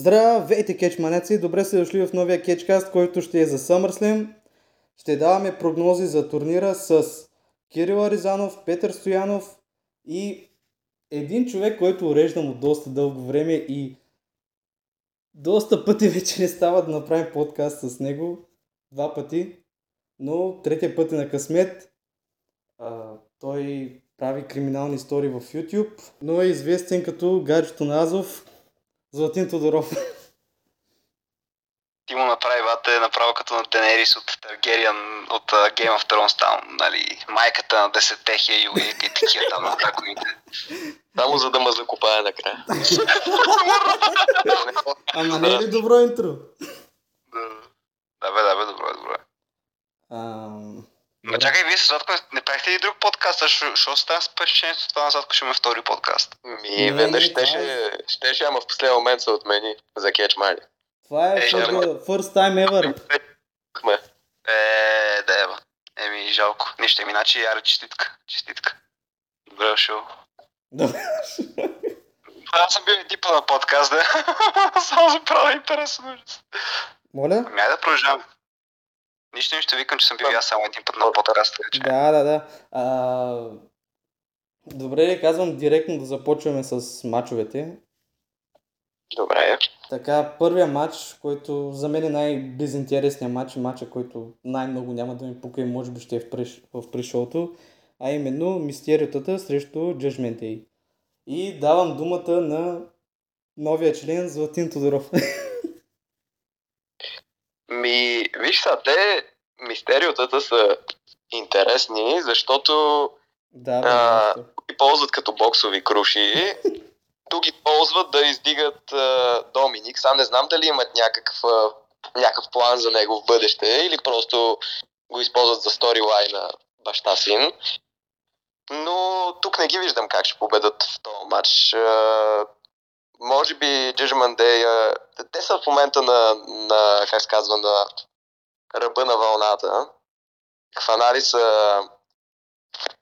Здравейте, кечманеци! Добре сте дошли в новия кетчкаст, който ще е за SummerSlam. Ще даваме прогнози за турнира с Кирил Аризанов, Петър Стоянов и един човек, който уреждам от доста дълго време и доста пъти вече не става да направим подкаст с него. Два пъти. Но третия път е на късмет. А, той прави криминални истории в YouTube, но е известен като Гаджето на Азов, Златин Тодоров. Ти му направи вате направо като на Денерис от Таргериан от uh, Game of Thrones там, нали, майката на десетте хиляди и такива там на драконите. Само за да ме закопая накрая. Ама не е ли добро интро? Да, да бе, да бе, добро е, добро е. Ма чакай, вие с Златко не правихте ли друг подкаст? Защо защо стана с впечатлението това на Златко ще има втори подкаст? Ми, Не, веднъж не, това щеше, щеше, ама в последния момент се отмени за Catch Money. Това е Е, the first time ever. Кме. Е, да ева. Еми, жалко. Нищо, еми, значи, яра, честитка. Честитка. Добре. Добре. Аз съм бил и типа на подкаст, да. Само за правя интересно. Моля? Ами, да продължаваме. Нищо, нищо, викам, че съм бил аз само един път на подкаст. че. Да, да, да. А, добре казвам директно да започваме с мачовете. Добре. Така, първия матч, който за мен е най-безинтересният матч, матча, който най-много няма да ми пука и може би ще е в, преш, в пришоуто, а именно Мистериотата срещу Judgment Day. И давам думата на новия член Златин Тодоров. Ми, виж са, те мистериотата са интересни, защото да, А, да, ги ползват като боксови круши. Тук ги ползват да издигат а, Доминик. Сам не знам дали имат някакъв, а, някакъв план за него в бъдеще или просто го използват за сторилайна баща син. Но тук не ги виждам как ще победат в този матч. А, може би Day, а, те са в момента на, на, как се казва, на ръба на вълната. Хванали са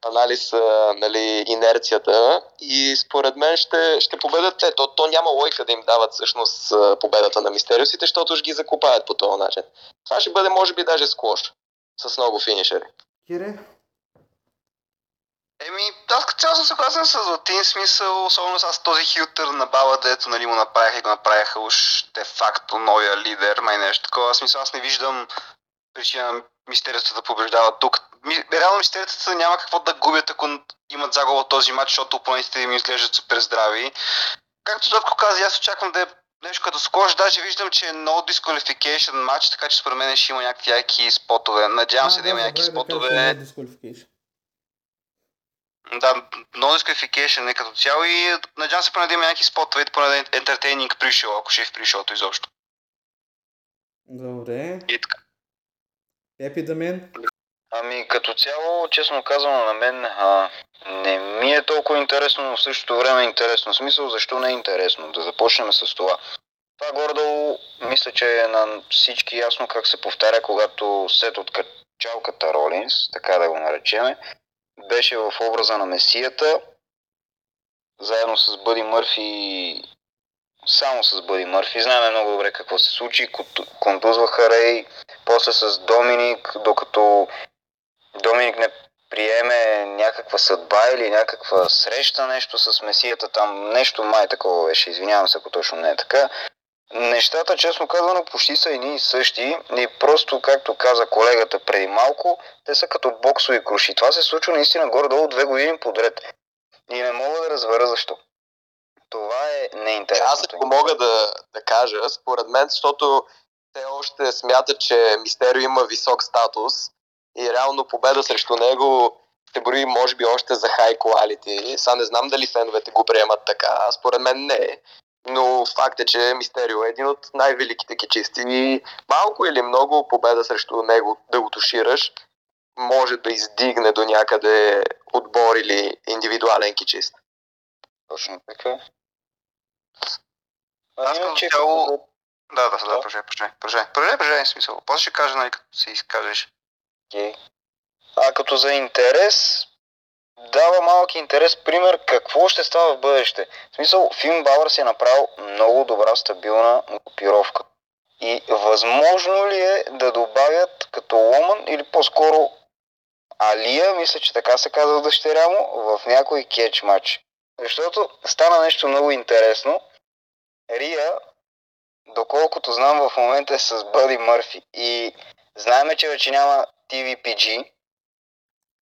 анализ нали, инерцията и според мен ще, ще победат те. То, то няма лойка да им дават всъщност победата на мистериосите, защото ще ги закопаят по този начин. Това ще бъде може би даже склош с много финишери. Кире? Еми, аз като цяло съм съгласен с Златин смисъл, особено с този хилтър на баба, дето нали, му направиха и го направиха уж де факто новия лидер, май нещо такова. Смисъл, аз не виждам причина мистерията да побеждава тук. Ми, реално мистерията няма какво да губят, ако имат загуба този матч, защото опонентите им изглеждат супер здрави. Както Златко каза, аз очаквам да е нещо като скош, даже виждам, че е no disqualification матч, така че според мен ще има някакви яки спотове. Надявам се да има някакви спотове. Да, no disqualification не като цяло и надявам се поне да има някакви спотове, поне да е entertaining пришъл, ако ще е в пришълто изобщо. Добре. И така. Епи да мен? Ами като цяло, честно казано, на мен а, не ми е толкова интересно, но в същото време е интересно. В смисъл, защо не е интересно? Да започнем с това. Това горе-долу, мисля, че е на всички ясно как се повтаря, когато сет от качалката Ролинс, така да го наречеме, беше в образа на Месията, заедно с Бъди Мърфи, само с Бъди Мърфи. Знаем много добре какво се случи. Контузваха Рей, после с Доминик, докато Доминик не приеме някаква съдба или някаква среща, нещо с Месията там, нещо май такова беше, извинявам се, ако точно не е така. Нещата, честно казано, почти са едни и същи и просто, както каза колегата преди малко, те са като боксови круши. Това се случва наистина горе-долу две години подред. И не мога да разбера защо. Това е Аз неинтересното. ако мога да, да кажа, според мен, защото те още смятат, че Мистерио има висок статус и реално победа срещу него се брои може би още за хай quality. Сега не знам дали феновете го приемат така, според мен не. Но факт е, че Мистерио е един от най-великите кичисти и малко или много победа срещу него да го тушираш може да издигне до някъде отбор или индивидуален кичист. Точно така. Аз Ами, като че- цяло- Да, да, да, продължай, продължай, продължай, продължай, продължай, смисъл. После ще кажа, нали, като се изкажеш. Окей. А като за интерес, дава малък интерес, пример, какво ще става в бъдеще. В смисъл, Фин Бауър си е направил много добра, стабилна групировка. И възможно ли е да добавят като Ломан или по-скоро Алия, мисля, че така се казва дъщеря му, в някой кетч матч. Защото стана нещо много интересно. Рия, доколкото знам, в момента е с Бъди Мърфи. И знаеме, че вече няма TVPG.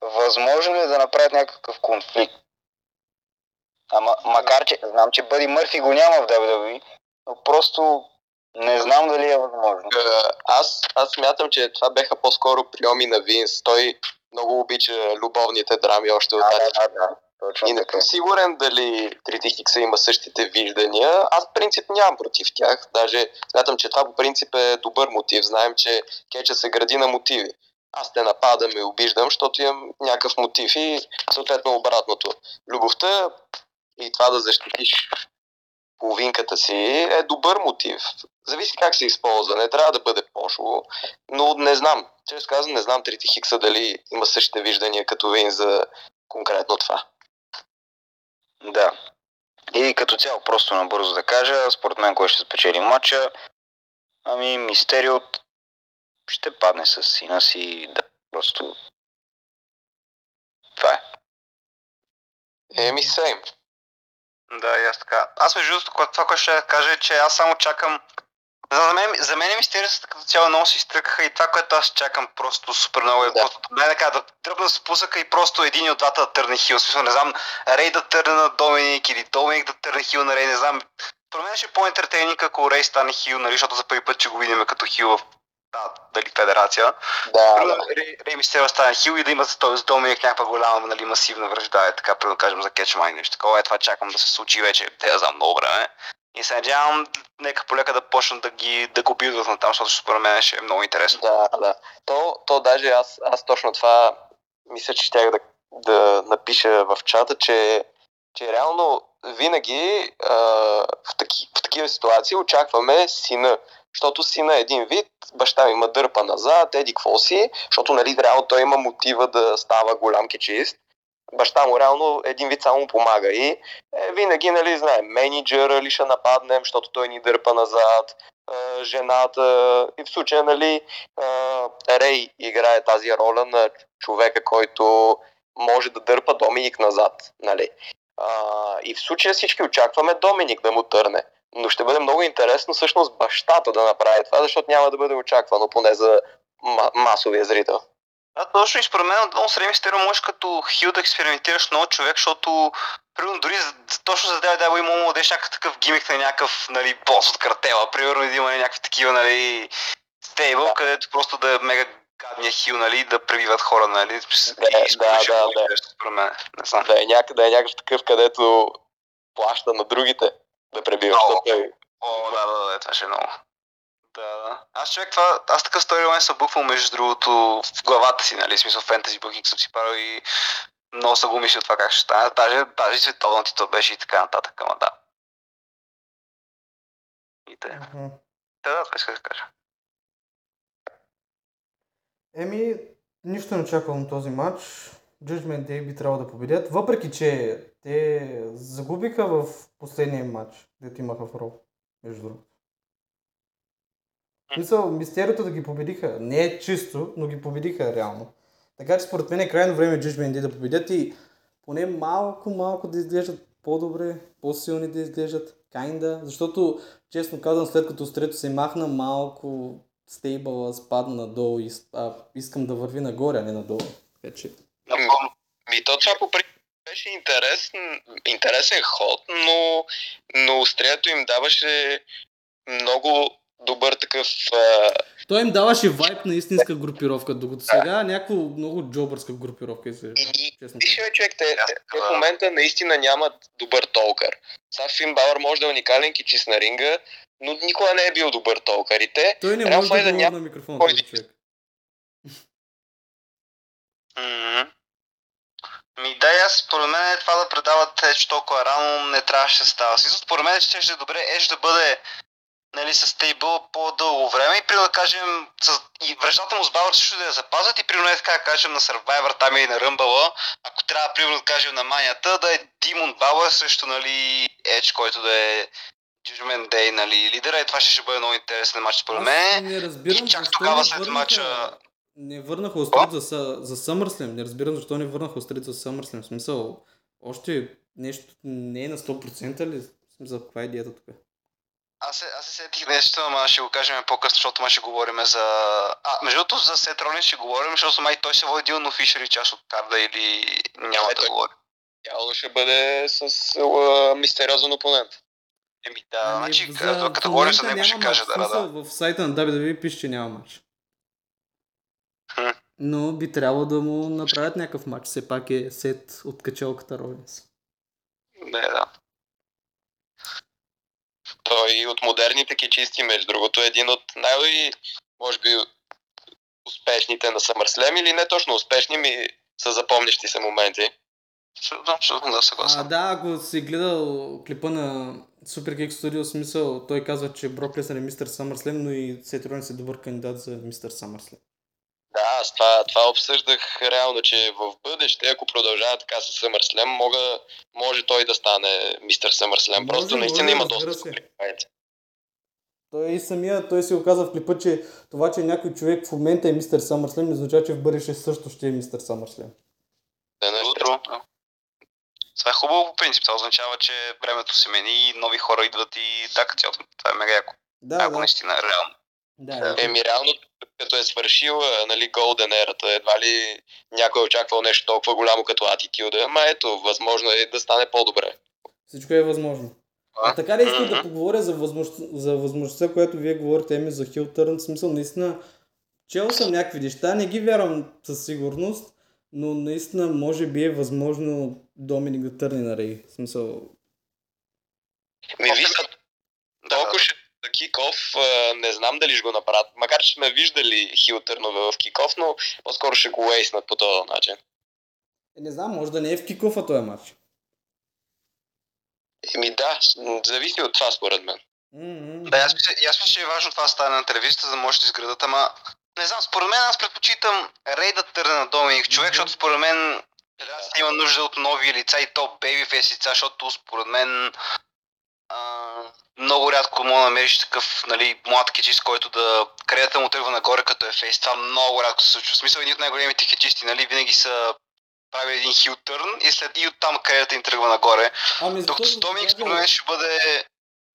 Възможно ли е да направят някакъв конфликт? Ама, макар че знам, че Бъди Мърфи го няма в WWE, но просто не знам дали е възможно. Е, Аз, аз смятам, че това беха по-скоро приеми на Винс. Той много обича любовните драми още от тази да, да, да. Точно И не съм сигурен дали Трите Хикса има същите виждания. Аз принцип нямам против тях. Даже смятам, че това по принцип е добър мотив. Знаем, че кеча се гради на мотиви. Аз те нападам и обиждам, защото имам някакъв мотив и съответно обратното. Любовта и това да защитиш половинката си е добър мотив. Зависи как се използва. Не трябва да бъде пошло. Но не знам. Често казвам, не знам Трите Хикса дали има същите виждания като Вин за конкретно това. Да. И като цяло, просто набързо да кажа, според мен кой ще спечели матча, ами Мистериот ще падне с сина си, да, просто това е. Еми, сейм. Да, и аз така. Аз между другото, това, което ще кажа е, че аз само чакам за мен, за мен мистерията като цяло много се изтръкаха и това, което аз чакам просто супер много е Да. просто, не така, да дръпна с пусъка и просто един от двата да търне хил. Смисъл, не знам, Рей да търне на Доминик или Доминик да търне хил на Рей, не знам. Про мен ще е по-ентертейник, ако Рей стане хил, нали, защото за първи път ще го видим като хил в да, дали федерация. Да, да. Рей Мистерио стане хил и да има с този с Доминик някаква голяма, нали, масивна връжда, е така, да кажем за Кетчмайн нещо такова. Е, това чакам да се случи вече, те да знам много време. И се надявам, нека полека да почнат да ги да го билдват на там, защото според мен ще е много интересно. Да, да. То, то даже аз, аз точно това мисля, че щях да, да напиша в чата, че, че реално винаги а, в, таки, в такива ситуации очакваме сина. Защото сина е един вид, баща ми има дърпа назад, еди какво си, защото нали реално той има мотива да става голям кечист. Баща му реално един вид само помага и е, винаги, нали, знаем, менеджера ли ще нападнем, защото той ни дърпа назад, а, жената и в случая, нали, а, Рей играе тази роля на човека, който може да дърпа Доминик назад, нали. А, и в случая всички очакваме Доминик да му търне. Но ще бъде много интересно всъщност бащата да направи това, защото няма да бъде очаквано, поне за ма- масовия зрител. Да, точно и според мен Рей Мистерио можеш като хил да експериментираш много човек, защото Примерно дори точно за да да има му дадеш някакъв такъв гимик на някакъв нали, бос от картела, примерно да има някакви такива нали, стейбъл, Да. където просто да е мега гадния хил, нали, да пребиват хора, нали, Да, и да, да, много да. интересно, според мен, не знам. Да е, някъде, да е някакъв такъв, където плаща на другите да пребива, О. защото той О, да, да, да, това ще е много. Да, да. Аз човек това, аз такъв сторилайн съм буквал между другото в главата си, нали, смисъл фентези букинг съм си правил и много съм го мислил това как ще стане. Даже, даже световен титул беше и така нататък, ама да. И те. Да, да, това исках да кажа. Еми, нищо не очаквам този матч. Judgment Day би трябвало да победят, въпреки че те загубиха в последния матч, дето имаха в Ро, между другото. В Смисъл, мистерието да ги победиха. Не е чисто, но ги победиха реално. Така че според мен е крайно време Judgment Day да победят и поне малко, малко да изглеждат по-добре, по-силни да изглеждат, kinda, защото честно казвам, след като стрето се махна, малко стейбъла спадна надолу и а, искам да върви нагоре, а не надолу. Така че... Ми то това по принцип беше интересен, интересен ход, но, но острието им даваше много добър такъв... А, Той им даваше вайп на истинска групировка, докато сега някакво много джобърска групировка изглежда. Честно виж, човек, те, те, в момента наистина нямат добър толкър. Сега Фин Бауър може да е уникален кичис на ринга, но никога не е бил добър толкър. И те, Той не може да да няма на микрофона, човек. Ми да, и аз според мен това да предават Едж толкова рано не трябваше да става. Смисъл, според мен ще ще е добре Едж да бъде нали, с стейбъл по-дълго време и при да кажем с, и връждата му с Бауър също да я запазят и при е така да кажем на Survivor там или на Ръмбъла, ако трябва примерно да кажем на манията, да е Димон Бауър срещу нали, Edge, който да е Judgment Day, нали, лидера и това ще, ще бъде много интересен матч според мен. не разбирам И чак тогава след мача- Не върнаха острит за, за SummerSlam. Не разбирам защо не върнаха острит за SummerSlam. В смисъл, още нещо не е на 100% ли? Смисъл, каква е идеята тук? Аз се, аз се сетих нещо, ама ще го кажем по-късно, защото ма ще говорим за... А, между другото за Сет Ролин ще говорим, защото май той се води Дилно Фишер и част от карда или няма Ето да е. говори. Явно ще бъде с а, мистериозен опонент. Еми да, значи, Ами, като, в като говорим за него ще кажа, да, да. В сайта на WWE пише, че няма матч. Но би трябвало да му направят някакъв матч. Все пак е сет от качалката Ролинс. Не, да. Той от модерните кичисти, между другото, е един от най- може би успешните на SummerSlam или не точно успешни, ми са запомнящи се моменти. Абсолютно, да А, съгласен. да, ако си гледал клипа на Super Geek Studio, смисъл, той казва, че Брок Леснер е мистер SummerSlam, но и Сет Ролинс е добър кандидат за мистер SummerSlam. Да, аз това, това обсъждах реално, че в бъдеще, ако продължава така с SummerSlam, мога, може той да стане мистер. Може, Просто наистина може, има разбира доста. Той и самия, той си го каза в клипа, че това, че някой човек в момента е мистер SummerSlam, не означава, че в бъдеще също ще е мистер SummerSlam. Да, не, Утро. Това е хубаво по принцип. Това означава, че времето се мени и нови хора идват и така цялото. Това е мега яко. Да, Яко да. наистина, реално. Да, Еми, реално, като е свършил, а, нали, Golden ерата, едва ли някой е очаквал нещо толкова голямо като Attitude, ама ето, възможно е да стане по-добре. Всичко е възможно. А така ли искам да поговоря за, възможност, за възможността, която вие говорите, Еми, за Хил Търн, в смисъл, наистина, чел съм някакви неща, не ги вярвам със сигурност, но наистина може би е възможно Доминик да търне на Рей. В смисъл, Ми, виж, са Да, толкова ще за киков, а, не знам дали ще го направят. Макар, че сме виждали хил търнове в киков, но по-скоро ще го уейснат по този начин. е, не знам, може да не е в кикофа този матч. Еми да, зависи от това според мен. М-м. Да, аз мисля, аз мисля, че е важно това да стане на телевизията, за да може да изградат, ама не знам, според мен аз предпочитам Рей да търне на Доминик човек, Мгм. защото според мен федерацията има нужда от нови лица и то бейбифейс лица, защото според мен а, много рядко мога да намериш такъв нали, млад кечист, който да кредата му тръгва нагоре като е фейс. Това много рядко се случва. В смисъл, едни от най-големите кечисти, нали, винаги са правили един хил търн и след и оттам кредата им тръгва нагоре. Ами, Докато с Доминик според мен ще бъде...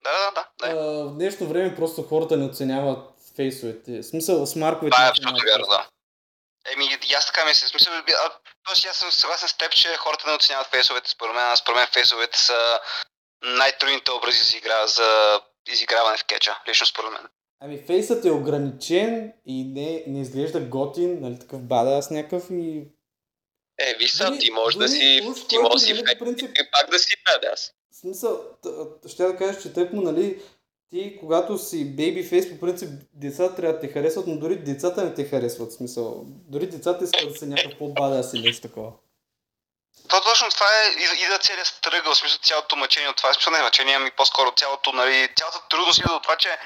Да, да, да. да. а, в днешно време просто хората не оценяват фейсовете. В смисъл, с марковете. Това е абсолютно вярно, да. Еми, и аз така мисля. Смисъл, а, аз съм съгласен с теб, че хората не оценяват фейсовете. Според мен, според мен фейсовете са най-трудните образи за, игра, за изиграване в кеча. Лично според мен. Ами фейсът е ограничен и не, не изглежда готин, нали, такъв бадас някакъв и... Е, виж са, Дори- ти можеш да си, уж ти можеш да си нали, принцип- и пак да си бадас. В смисъл, ще да кажа, че тъкмо, нали, ти когато си бейби фейс, по принцип децата трябва да те харесват, но дори децата не те харесват, в смисъл. Дори децата искат да са някакъв по-бадас или нещо такова. То точно това е и, и да целият стръгъл, в смисъл цялото мъчение от това. В смисъл не мъчение, ами по-скоро цялото, нали, цялата трудност идва от това, че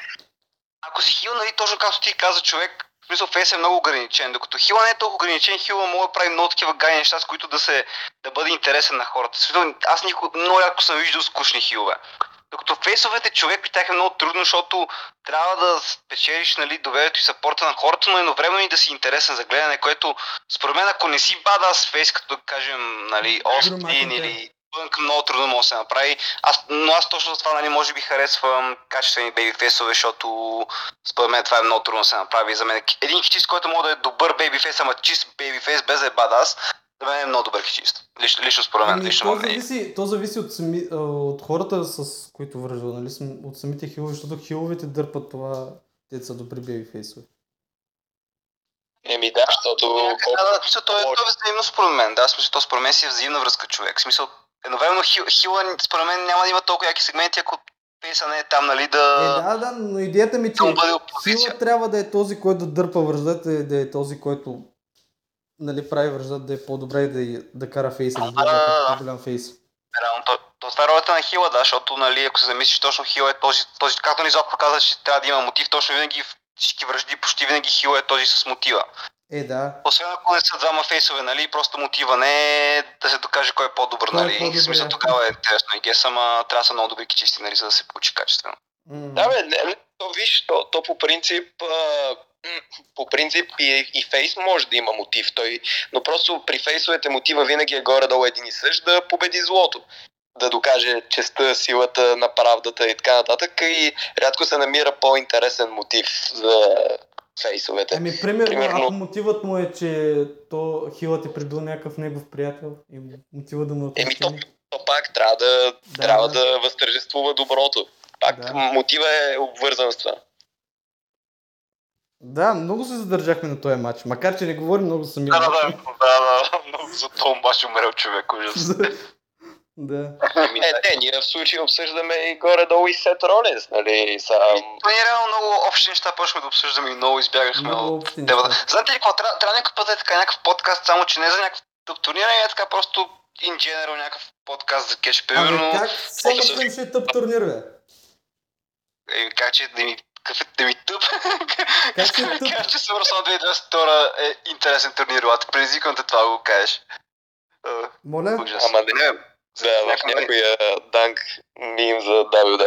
ако си хил, нали, точно както ти каза човек, в смисъл фейс е много ограничен, докато хила не е толкова ограничен, хила може да прави много такива гайни неща, с които да се, да бъде интересен на хората. Смисъл, аз никога, много рядко съм виждал скучни хилове. Докато фейсовете човек при тях е много трудно, защото трябва да спечелиш нали, доверието и сапорта на хората, но едновременно и да си интересен за гледане, което според мен ако не си бадас фейс, като да кажем нали, Остин или Пънк, много трудно може да се направи. Аз, но аз точно за това нали, може би харесвам качествени бейби фейсове, защото според мен това е много трудно да се направи. За мен един кичист, който може да е добър бейби фейс, ама чист бейби фейс без да е бадас, за мен е много добър кичист. Лично, лично според мен, Ами, лично то, зависи, то зависи от, сами, от хората, с които връжда, нали, от самите хилове, защото хиловете дърпат това, те са добри бейби фейсове. Еми да, защото Да, да, смисъл, то е, то е взаимно според мен. Да, смисъл, то според мен си е взаимна връзка човек. В смисъл, едновременно хил, хила, според мен няма да има толкова яки сегменти, ако фейса не е там, нали, Е, да... да, да, но идеята ми е, че да. Сила трябва да е този, който да дърпа връждата да е този, който нали, прави връждата да е по-добре да, да кара фейса, да да, по-голям фейс. Реално, то, то е ролята на Хила, да, защото, нали, ако се замислиш, точно Хила е този, този както ни Зок каза, че трябва да има мотив, точно винаги всички връжди, почти винаги Хила е този с мотива. Е, да. Освен ако не са двама фейсове, нали, просто мотива не е да се докаже кой е по-добър, е нали, по-добър, в смисъл тогава е интересно и гес, ама трябва да са много добри кичисти, нали, за да се получи качествено. Да, бе, не, то виж, то, то по принцип, а, по принцип и, и фейс може да има мотив, той, но просто при фейсовете мотива винаги е горе-долу един и същ да победи злото. Да докаже честа, силата на правдата и така нататък. И рядко се намира по-интересен мотив за фейсовете. Ами, примерно, Примерно- ако мотивът му е, че то хилът е прибил някакъв негов приятел и мотива да му Еми, то, то пак трябва да, Да, трябва да. да възтържествува доброто. Пак Да. мотива е обвързан с това. Да, много се задържахме на този матч, макар че не говорим много за самия Да, да, матч. да, да, да, много за това баш умрел човек, ужас. да. Ами, Е, не, ние в случая обсъждаме и горе-долу и Сет Ролинс, нали? Сам... То ние реално много общи неща почнахме да обсъждаме и много избягахме Много от темата. Знаете ли какво? Трябва, трябва някакъв път да е така някакъв подкаст, само че не за някакъв тъп турнир, а е така просто in general някакъв подкаст за кеш, примерно. Ами как Съмърсън ще е тъп турнир, бе? Е, как че да ми, какъв е да ми тъп? Как че е тъп? Как че SummerSlam 2022 е интересен турнир, лад. Предизвиквам те това да го кажеш. А, Моля? Ужас. Ама не, да, в някой- някоя данк мим за Да, WWE. да,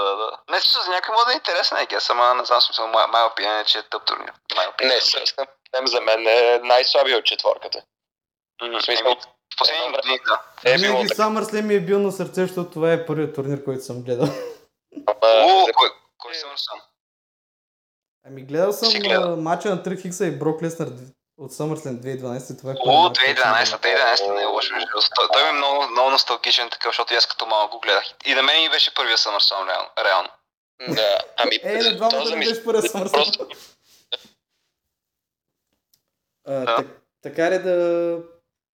да, да. Не, смисъл, за някой може да е интересен, I guess, ама не знам смисъл, моя, моя opinion е, че е тъп турнир. Не, съвсем за мен е най-слабия от четворката. В смисъл, еми, последните години, да. е Винаги така. SummerSlam ми е бил на сърце, защото това е първият турнир, който съм гледал. За- кой, кой съм съм? Ами гледал съм гледал. мача на Трик Хикса и Брок Леснар от SummerSlam 2012. Това е О, първият матч, който съм 2012, гледал. 2012 не е лошо. Той, той ми е много, много носталгичен такъв, защото и аз като малък го гледах. И на мен ми беше първия SummerSlam, реално. реално. Да, ами, Е, не мис- беше първият SummerSlam. Просто А, Да. так, така ли да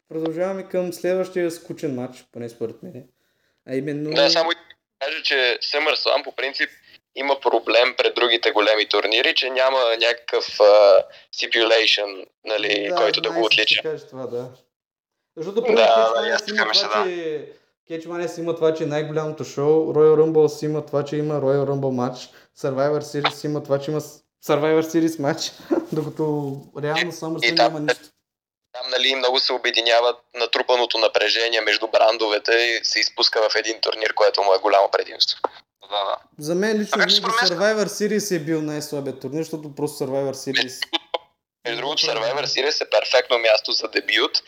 продължаваме към следващия скучен матч, поне според мен. А именно... Да, само и да кажа, че SummerSlam по принцип има проблем пред другите големи турнири, че няма някакъв uh, stipulation, нали, който да го отлича. кажеш това, да. Защото Да, да, мисля, това, да. че Mania си има това, че е най-голямото шоу, Royal Rumble си има това, че има Royal Rumble матч, Survivor Series си има това, че има Survivor Series матч, докато реално там- няма нищо. Там нали, много се обединяват натрупаното напрежение между брандовете и се изпуска в един турнир, което му е голямо предимство. Да, да. За мен лично мен- Survivor Series е бил най-слабият турнир, защото просто Survivor Series... Между другото, Survivor Series е перфектно място за дебют,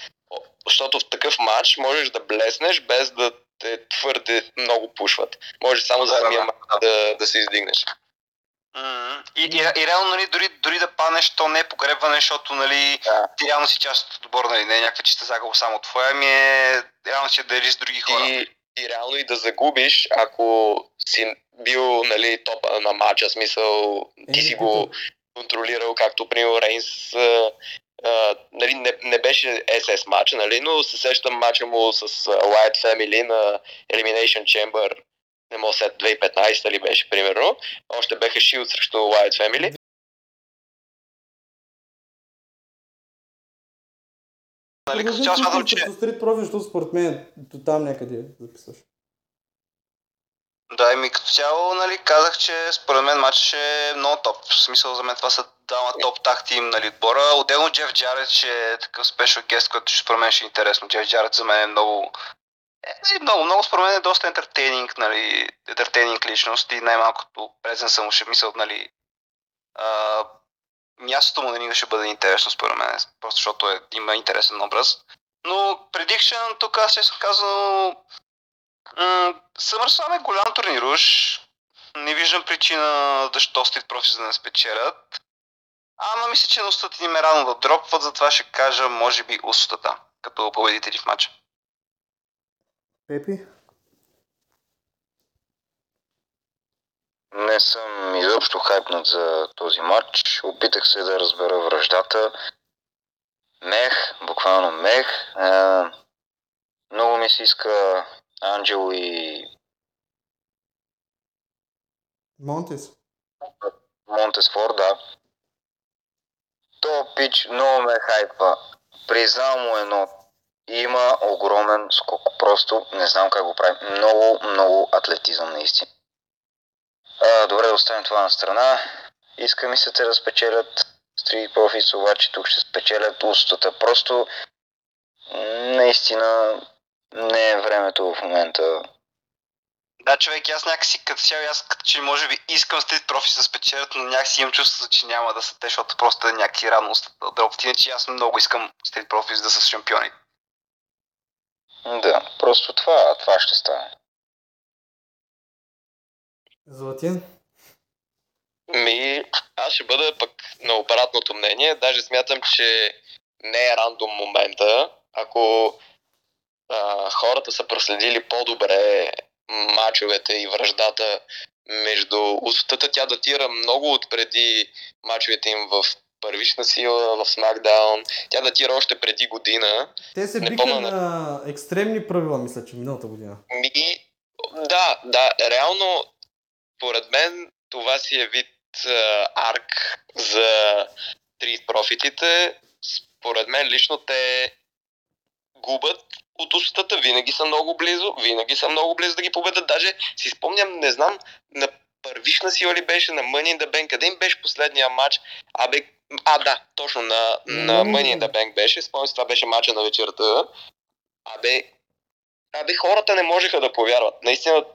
защото в такъв матч можеш да блеснеш без да те твърде много пушват. Може само за Да, самия матч да. да, да се издигнеш. И, и, и реално, нали, дори, дори да паднеш, то не е погребване, защото, нали, Да. ти реално си част от отбора, нали, не е някаква чиста загуба само твоя, ми е реално си я делиш с други хора. И, и реално и да загубиш, ако си бил нали, топа на матча, смисъл ти си го контролирал, както примерно Рейнс а, нали, не, не беше SS матч, нали, но се сещам матча му с а, Wyatt Family на Elimination Chamber, не мога след 2015 ли беше, примерно. Още беха Shield срещу Wyatt Family. Нали, като цяло смятам, че... Street Profit, защото според мен до там някъде записваш. Да, еми като цяло, нали, казах, че според мен матч е много топ. В смисъл за мен това са двама топ так тим, нали, отбора. Отделно Джеф Джаред, че е такъв спешъл гест, който ще според мен ще е интересно. Джеф Джаред за мен е много... Е, нали, много, много според мен е доста ентертейнинг, нали, ентертейнинг личност и най-малкото презен съм ще мисъл, нали, а, мястото му на нига ще бъде интересно според мен, просто защото е, има интересен образ. Но предикшен тук аз честно казано м, е голям турнируш. Не виждам причина защо Street Profits да не спечелят. Ама мисля, че ностът им е рано да дропват, затова ще кажа, може би, устата, като победители в матча. Пепи? Не съм изобщо хайпнат за този матч. Опитах се да разбера връждата. Мех, буквално мех. Е, много ми се иска Анджел и Монтес? Монтесфор, да. То пич много ме хайпа. Признал му едно има огромен скок. Просто не знам как го прави. Много, много атлетизъм наистина. А, добре, да оставим това на страна. Иска ми се те да спечелят Street Profits, обаче тук ще спечелят устата. Просто наистина не е времето в момента. Да, човек, аз някакси като цяло, аз като че може би искам Street Profits да спечелят, но някакси имам чувството, че няма да са те, защото просто е някакви радност да дропват. Иначе аз много искам Street Profits да са шампиони. Да, просто това, това ще стане. Златин? Ми, аз ще бъда пък на обратното мнение. Даже смятам, че не е рандом момента. Ако а, хората са проследили по-добре мачовете и връждата между устата, тя датира много от преди мачовете им в първична сила, в Смакдаун. Тя датира още преди година. Те се биха помня на екстремни правила, мисля, че миналата година. Ми, да, да, реално, поред мен, това си е вид а, арк за стрит профитите. Според мен лично те губят от устата, винаги са много близо, винаги са много близо да ги победат. Даже си спомням, не знам, на първична сила ли беше, на Money in the Bank, къде им беше последния матч? Абе, а да, точно на, на Money in the Bank беше, спомням това беше матча на вечерта. Абе, Абе, хората не можеха да повярват. Наистина,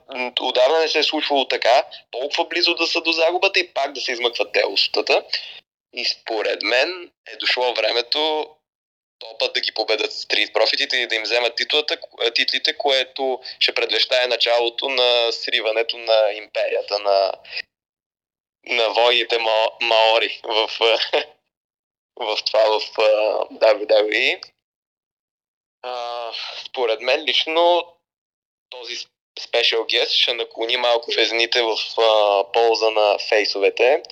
отдавна не се е случвало така, толкова близо да са до загубата и пак да се измъкват те устата. И според мен е дошло времето топът да ги победат стрит профитите и да им вземат титлата, ко- титлите, което ще предвещае началото на сриването на империята на, на войните ма, маори в, в това в WWE. А, според мен лично този спешъл guest ще наклони малко везните в а, полза на фейсовете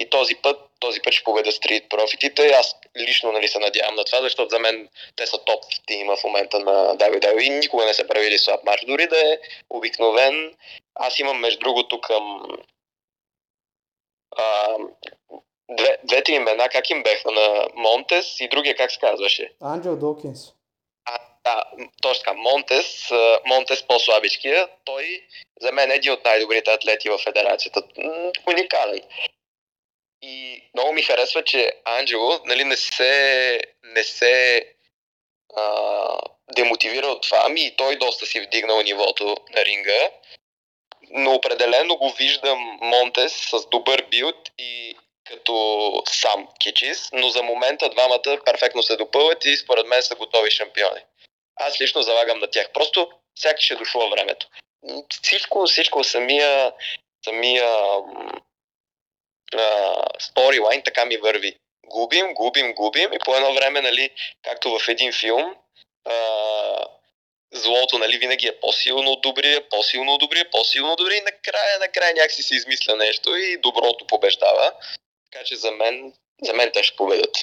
и този път, този път ще победа стрит профитите. Аз лично нали, се надявам на това, защото за мен те са топ тима в момента на WWE никога не са правили слаб матч. Дори да е обикновен, аз имам между другото към а, две, двете имена, как им беха на Монтес и другия как се казваше? Анджел Докинс. Да, м, точно така. Монтес, а, Монтес по-слабичкия, той за мен е един от най-добрите атлети в федерацията. Уникален. И много ми харесва, че Анджело нали, не се, не се а, демотивира от това, ами и той доста си вдигнал нивото на ринга. Но определено го виждам Монтес с добър билд и като сам Кичис, но за момента двамата перфектно се допълват и според мен са готови шампиони. Аз лично залагам на тях. Просто всяки ще е дошло времето. Всичко, всичко, самия, самия сторилайн така ми върви. Губим, губим, губим и по едно време, нали, както в един филм, а, злото, нали, винаги е по-силно от добрия, по-силно от добрия, по-силно от добрия и накрая, накрая някакси се измисля нещо и доброто побеждава. Така че за мен, за мен те ще победят.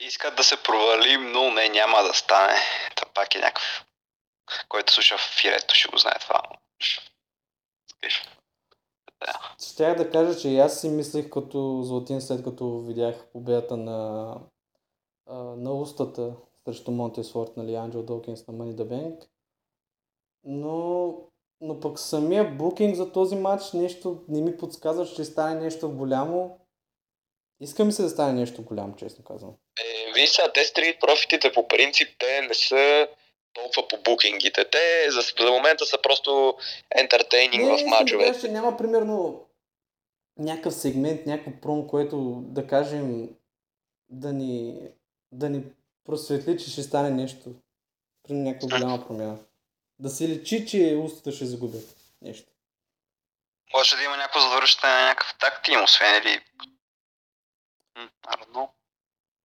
Искат да се провалим, но не, няма да стане. Та пак е някакъв, който слуша в фирето, ще го знае това. Спиш. Щях да кажа, че и аз си мислих като Златин, след като видях победата на, на устата срещу Монтесфорд, нали, Анджел Докинс на the Bank. Но, но пък самия букинг за този матч нещо не ми подсказва, че ще стане нещо голямо. Иска ми се да стане нещо голямо, честно казвам. Е, виж сега, те стрит профитите по принцип, те не са толкова по букингите. Те за, за момента са просто ентертейнинг в искам кажа, че няма примерно някакъв сегмент, някакво пром, което да кажем да ни, да ни просветли, че ще стане нещо. При някаква голяма промяна. Да се лечи, че устата ще загубят нещо. Може да има някакво завършване на някакъв так тим, освен или... Know.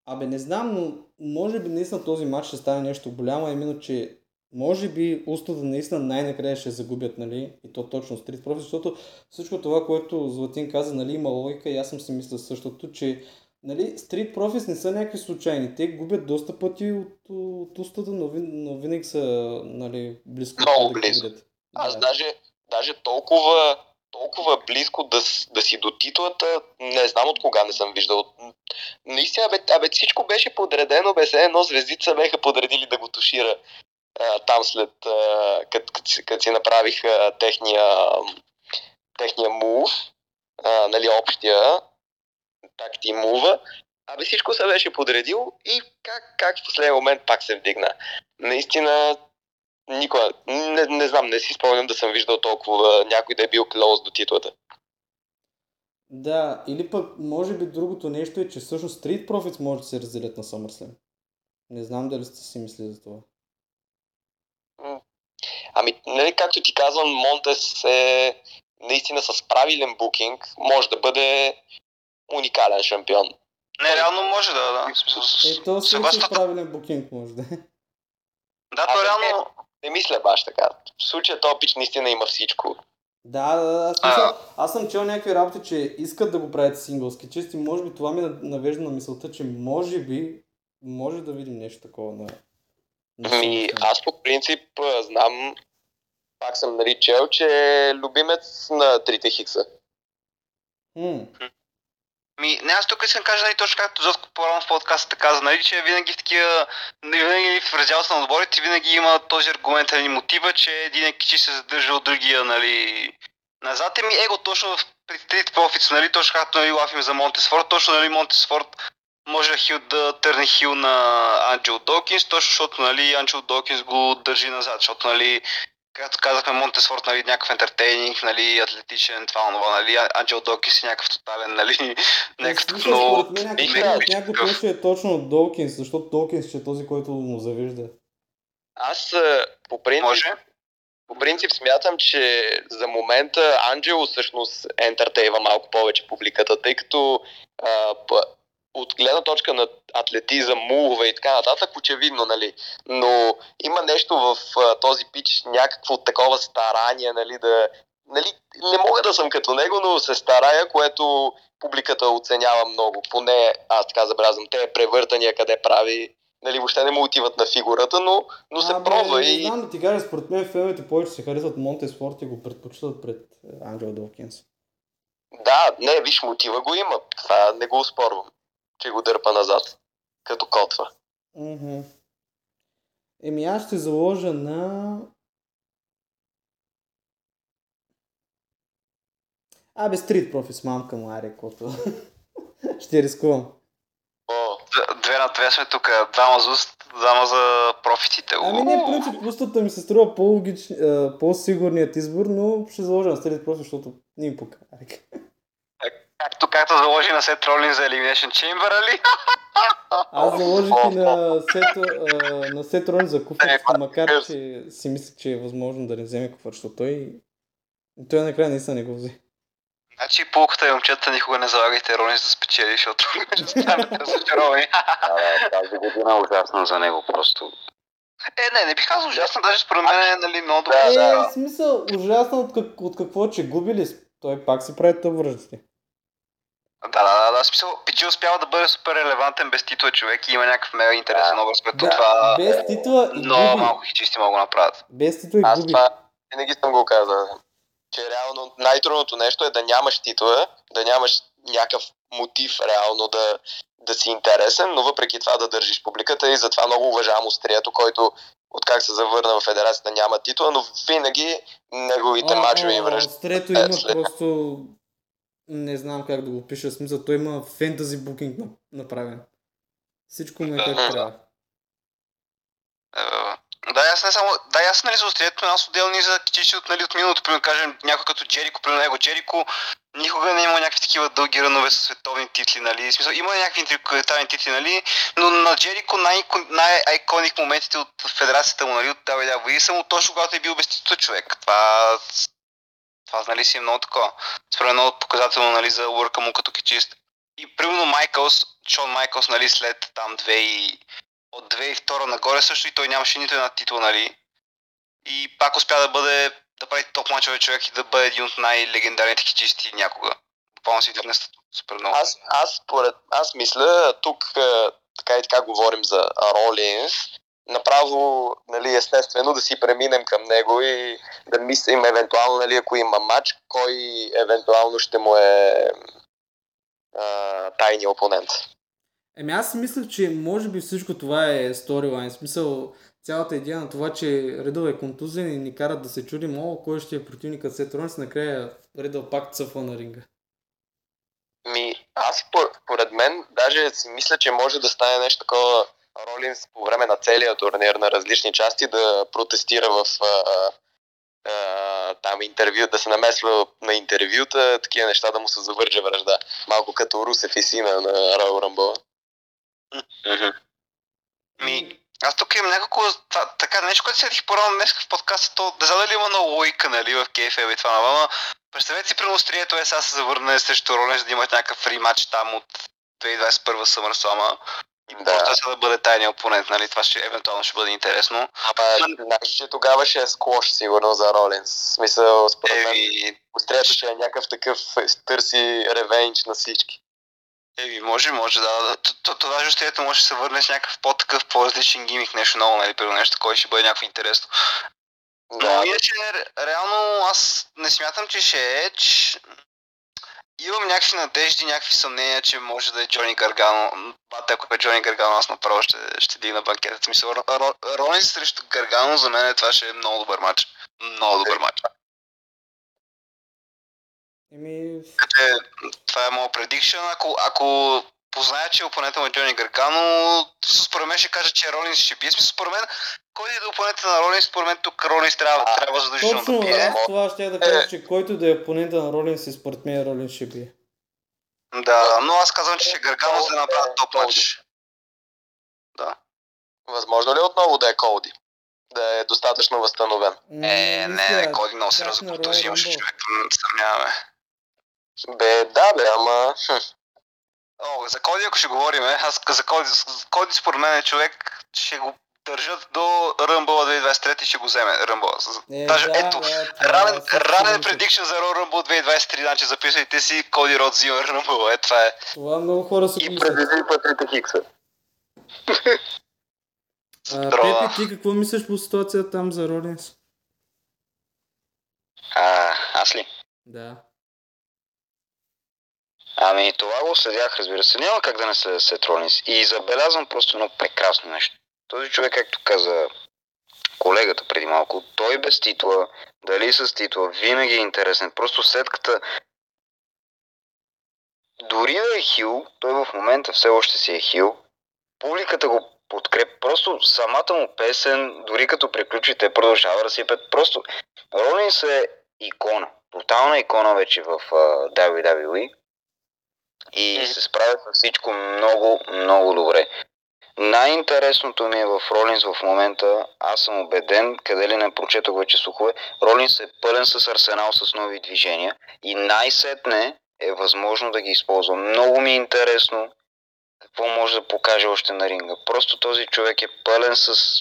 Абе, не знам, но може би наистина този матч ще стане нещо голямо, именно, че може би устата наистина най-накрая ще загубят, нали? И то точно Street Profits, защото всичко това, което Златин каза, нали, има логика и аз съм си мислил същото, че нали, Street Profits не са някакви случайни. Те губят доста пъти от, от устата, но, вин, но винаги са нали, близко. Много да близо. Аз Да. даже, даже толкова, толкова близко да, да си до титлата, не знам от кога не съм виждал. Наистина, бе, абе, всичко беше подредено, бе, все едно звездица беха подредили да го тушира а, там след, като кът, си- направиха техния, техния мув, нали, общия, такти мува. Абе всичко се беше подредил и как, как в последния момент пак се вдигна. Наистина, никога, не, не знам, не си спомням да съм виждал толкова някой да е бил клоуз до титлата. Да, или пък може би другото нещо е, че всъщност Street Profits може да се разделят на SummerSlam. Не знам дали сте си мислили за това. Ами, нали, както ти казвам, Монтес е наистина с правилен букинг, може да бъде уникален шампион. Не, реално може да, да. В смисъл, с- Е, то си съгласно- правилен букинг може да е. Да, то реално... Не мисля баш така. В случая Топич наистина има всичко. Да, да, да. Смисъл, аз съм чел някакви работи, че искат да го правят синглски чести. Може би това ми навежда на мисълта, че може би може да видим нещо такова на... на Ми, аз по принцип знам, пак съм нали чел, че е любимец на трите хикса. М, Ми, не, аз тук искам да кажа, нали, точно както Зотко по-рано в подкаста каза, нали, че винаги в такива, нали, винаги в раздялата на отборите винаги има този аргумент, нали, мотива, че един екичи се задържа от другия, нали, назад. Еми, его точно в Street Profits, нали, точно както нали, лафим за Монтесфорд, точно, нали, Монтесфорд може хил, да търне хил на Анджел Докинс, точно защото, нали, Анджел Докинс го държи назад, защото, нали, както казахме, Монтесфорд, нали, някакъв ентертейнинг, нали, атлетичен, това, това, нали, Анджел Докинс е някакъв тотален, нали, Е, някакъв много... някакво нещо е точно от Долкинс, защото Долкинс ще е този, който му завижда. Аз а, по принцип, Може? по принцип смятам, че за момента Анджело всъщност ентертейва малко повече публиката, тъй като а, от гледна точка на атлетизъм, мулове и така нататък, очевидно, нали. Но има нещо в а, този пич, някакво такова старание, нали, да... Нали, не мога да съм като него, но се старая, което публиката оценява много. Поне аз така забелязвам. Те превъртания къде прави, нали, въобще не му отиват на фигурата, но, но се Абе, пробва не и... знам да ти кажа, според мен феновете повече се харесват Монтесфорд и го предпочитат пред е, Анджел Долкинс. Да, не, виж, мотива го има. Това не го спорвам, че го дърпа назад, като котва. Мгм. Еми аз ще заложа на... Абе, Street Profits, мамка му, аре, каквото. ще рискувам. О, Две на две сме тук, двама за двама за профитите. Ами не, принцип, устата ми се струва по-сигурният избор, но ще заложа на Street Profits, защото не им пука. аре. Както, както заложи на Сет Ролин за Elimination Chamber, али? Аз заложих и на Сет, а, на Сет Ролин за куфарчето, макар че си мислех, че е възможно да не вземе куфарчето. Той, той накрая наистина не го взе. Значи полуката и момчета никога не залагайте Ролин за да спечели, защото ще станете разочаровани. Тази година е ужасна за него просто. Е, не, не бих казал ужасно, даже според мен е нали, много добре. Е, да. в смисъл, ужасно от, как, от какво, че губили, той пак си прави тъвържести. Да, да, да, да, смисъл, Пичи успява да бъде супер релевантен без титла човек и има някакъв мега интересен образ, което Да, това без титла и много губи. малко хичисти могат да направят. Без титла и аз губи. това винаги съм го казал. Че реално най-трудното нещо е да нямаш титла, да нямаш някакъв мотив реално да, да си интересен, но въпреки това да държиш публиката и затова много уважавам Острието, който откак се завърна в федерацията няма титла, но винаги неговите мачове и връждат. Стрето Е, има след- просто... Не знам как да го пиша, смисъл, той има фентази букинг на- направен. Всичко му е как трябва. Е, Да, аз не само. Да, аз нали за острието, аз отделни за кичичи от, нали, от миналото, примерно кажем някой като Джерико, примерно него Джерико, никога не е имал някакви такива дълги рънове с световни титли, нали. В смисъл, има някакви интерконтинентални титли, нали, но на Джерико най- най-айконик моментите от федерацията му, нали, от WWE са му точно когато е бил без титла човек. Това, това нали си е много такова. Според мен много показателно, нали, за урка му като кичист. И примерно Майкълс, Шон Майкълс, нали, след там две и от 2002 нагоре също и той нямаше нито една титла, нали? И пак успя да бъде, да прави топ мачове човек и да бъде един от най-легендарните кичисти някога. Буквално си вдигна супер много. Аз, аз, според, аз мисля, тук а, така и така говорим за Ролинс, направо, нали, естествено да си преминем към него и да мислим евентуално, нали, ако има матч, кой евентуално ще му е а, тайния опонент. Еми аз си мислех, че може би всичко това е сторилайн. Смисъл, цялата идея на това, че Редъл е контузен и ни карат да се чудим, о, кой ще е противникът Сет Ронс, накрая Редъл пак цъфва на ринга. Ми, аз поред мен даже си мисля, че може да стане нещо такова Ролинс по време на целия турнир на различни части да протестира в а, а, там интервю, да се намесва на интервюта, такива неща да му се завържа връжда. Малко като Русев и сина на Ройл Рамбо. Ми, аз тук имам няколко така нещо, което седих по-рано днес в подкаста, то не знам дали има на лойка, нали, в KFL и това, но представете си при острието е сега се завърне срещу Ролинс да имат някакъв фри матч там от 2021 SummerSlam и да. просто да бъде тайния опонент, нали? Това ще, евентуално ще бъде интересно. Ама, знаеш, че тогава ще е склош, сигурно, за Ролинс. В смисъл, според мен, Еви... Острието ще е някакъв такъв, търси ревенч на всички. Еви, може, може, да. Това жестието може да се върне с някакъв по-такъв, по-различен гимик, нещо ново, нали, първо нещо, кой ще бъде някакво интересно. Да. Но иначе, реално, аз не смятам, че ще е. Имам някакви надежди, някакви съмнения, че може да е Джони Гаргано. Бата, ако е Джони Гаргано, аз направо ще, ще дигна банкета. Смисъл, Ронис срещу Гаргано за мен това ще е много добър матч. Много добър матч. Еми... това е моят предикшън. Ако, ако позная, че опонента му е Джони Гаргано, според мен ще кажа, че Ролинс ще бие. Смисъл, според мен, кой е да опонента на Ролинс, според мен тук Ролинс трябва, а, трябва задължително точно, да бие. Аз това ще да кажа, че който да е опонента на Ролинс, според мен Ролинс ще бие. Да, но аз казвам, че ще Гаргано за да направят топ матч. Да. Възможно ли отново да е Колди? Да е достатъчно възстановен? Е, не, не, Коди много сериозно потузи имаше човек, съмняваме. Бе, да, бе, ама... О, за Коди, ако ще говорим, аз за Коди, Коди според мен е човек, ще го държат до Ръмбъл 2023 и ще го вземе Ръмбъл. Е, Даже да, ето, да, ранен, е ранен предикшн за Ръмбъл 2023, значи записвайте си Коди Род взима Ръмбъл, е това е. Това много хора са И предвиди Патрика Хикса. Пепи, ти какво мислиш по ситуацията там за Ролинс? А, аз ли? Да. Ами това го следях, разбира се. Няма как да не се се Ролинс. И забелязвам просто едно прекрасно нещо. Този човек, както каза колегата преди малко, той без титла, дали с титла, винаги е интересен. Просто сетката, дори да е хил, той в момента все още си е хил, публиката го подкреп. Просто самата му песен, дори като приключи, те продължава да сипят. Просто Ролинс е икона. Тотална икона вече в uh, WWE и се справя с всичко много, много добре. Най-интересното ми е в Ролинс в момента, аз съм убеден, къде ли не прочетох вече слухове, Ролинс е пълен с арсенал с нови движения и най-сетне е възможно да ги използва. Много ми е интересно какво може да покаже още на ринга. Просто този човек е пълен с...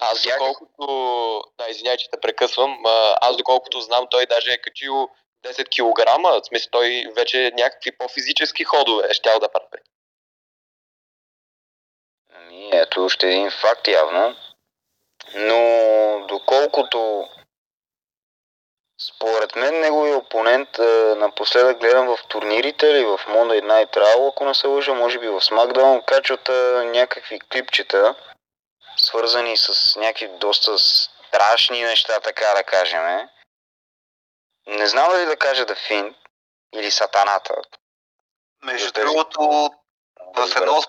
Аз доколкото... Да, извиняй, че те прекъсвам. Аз доколкото знам, той даже е качил 10 кг. В смисъл, той вече някакви по-физически ходове е щял да прави. Ами, ето още един факт явно. Но доколкото според мен неговия опонент напоследък гледам в турнирите или в Monday Night Raw, ако не се лъжа, може би в SmackDown, качват някакви клипчета, свързани с някакви доста страшни неща, така да кажем. Не знам дали да кажа да Фин или Сатаната. Между другото, в едно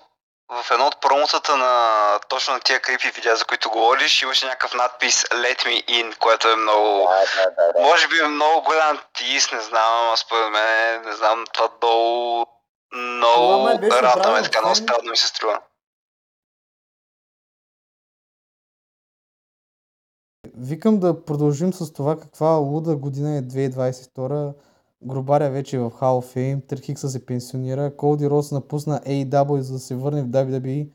в едно от промотата на точно на тия крипи видеа, за които говориш, имаше някакъв надпис Let me in, което е много... Да, да, да, може би е много голям тис, не знам, а според мен, не знам, това долу много радваме, така много странно ми се струва. Викам да продължим с това каква луда година е 2022 Грубаря вече е в Hall of Fame, Трихикса се пенсионира, Колди Рос напусна AEW за да се върне в WWE.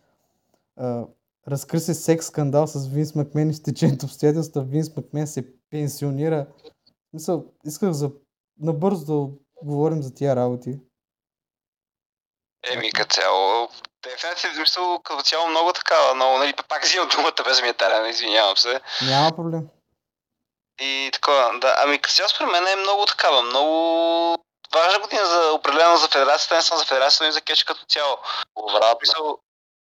Uh, разкри се секс скандал с Винс Макмен и с течението обстоятелства. Винс Макмен се пенсионира. Мисля, исках за набързо да говорим за тия работи. Еми, като цяло, дефенсив, смисъл, като цяло много такава, но, нали, пак взимам думата без метарен, извинявам се. Няма проблем. И такова, да, ами като цяло според мен е много такава, много важна година за определено за федерацията, не само за федерацията, но и за кетч като цяло. Повратно. Смисъл,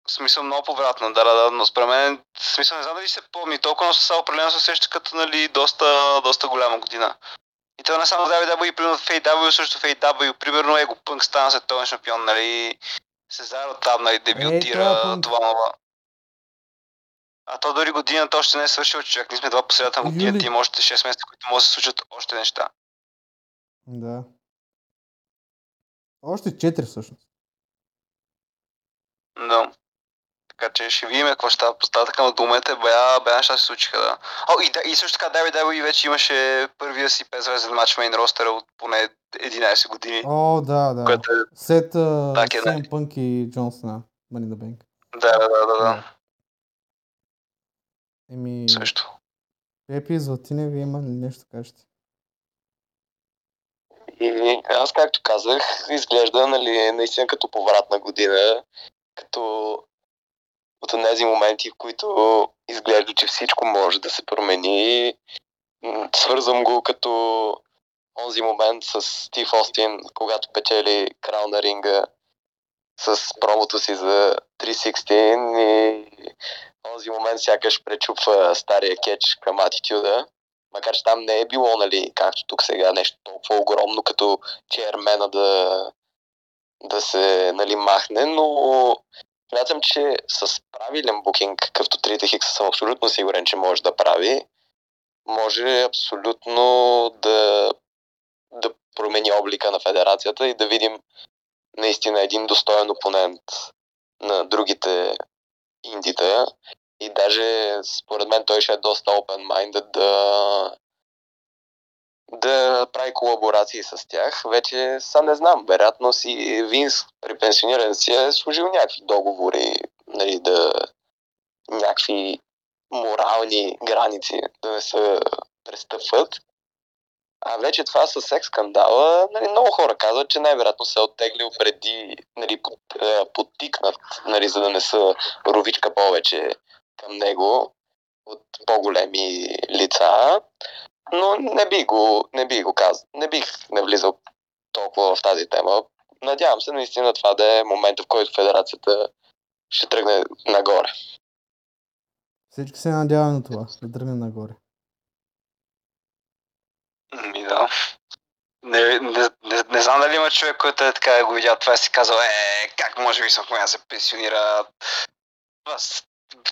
смисъл много повратно, да, да, да, но според мен, смисъл не знам дали се помни толкова, но сега определено се усеща като, нали, доста, доста голяма година. И това не само WWE, примерно в AW, също в AW, примерно Его Пънк стана световен шампион, нали, Сезар оттам, нали, дебютира, това Пънк. това нова. А то дори годината още не е свършил, човек. Ние сме два по средата на годината, има още 6 месеца, които може да се случат още неща. Да. Още 4 всъщност. Да. Така че ще видим какво ще става постатъка, но до момента е бая, бая неща се случиха, да. О, и, да, и също така WWE вече имаше първия си 5 звезден матч мейн ростера от поне 11 години. О, да, да. Което е... След uh, е, да. CM Punk и Джон Сна. Money the Bank. Да, да, да, да, да. Еми, Също. Епи Златине, вие има ли нещо кажете? И аз, както казах, изглежда нали, наистина като повратна година, като от тези моменти, в които изглежда, че всичко може да се промени. Свързвам го като онзи момент с Стив Остин, когато печели крал на ринга с промото си за 316 и онзи момент сякаш пречупва стария кетч към атитюда. Макар че там не е било, нали, както тук сега, нещо толкова огромно, като чермена да, да се нали, махне, но смятам, че с правилен букинг, какъвто 3 Хикса съм абсолютно сигурен, че може да прави, може абсолютно да, да промени облика на федерацията и да видим наистина един достоен опонент на другите индита. И даже според мен той ще е доста open-minded да, да прави колаборации с тях. Вече са не знам, вероятно си Винс при пенсиониране си е служил някакви договори, нали, да някакви морални граници да не се престъпват. А вече това с секс скандала, нали, много хора казват, че най-вероятно се е оттеглил преди, нали, е, подтикнат, нали, за да не са ровичка повече към него от по-големи лица. Но не би го, не би го казал, не бих не влизал толкова в тази тема. Надявам се наистина това да е момента, в който федерацията ще тръгне нагоре. Всички се надяваме на това, да тръгнем нагоре. Ми да. Не, не, не, не, знам дали има човек, който е така да го видял това и си казал, е, как може би да се пенсионира.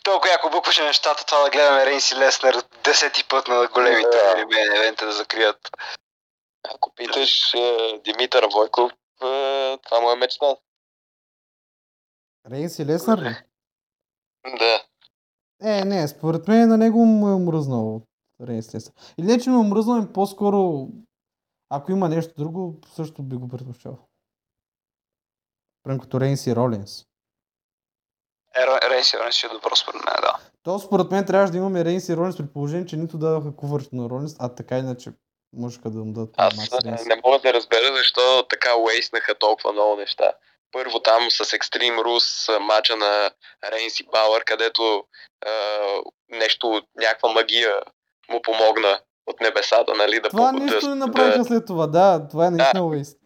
Толкова яко букваше нещата, това да гледаме Рейнс и Леснер десети път на големите Да. yeah. евента да закрият. Ако питаш е, Димитър Войков, е, това му е мечта. Рейнс и Леснар ли? Да. Е, не, според мен на него му е омръзнал Рейнс Леснар. Или не, че му е омръзнал, ами по-скоро, ако има нещо друго, също би го предпочел. Прям като Рейнс и Ролинс. Е, Рейнс и Рейнс ще е добро според мен, да. То според мен трябваше да имаме Рейнс и Ролинс при положение, че нито дадоха кувърчето на Ролинс, а така иначе можеха да му дадат Аз е, не мога да разбера защо така уейснаха толкова много неща. Първо там с Extreme Rules мача на Рейнс и Бауър, където е, нещо, някаква магия му помогна от небесата, нали? Да, Това по- нищо да, не направиха след това, да, това е наистина уейст.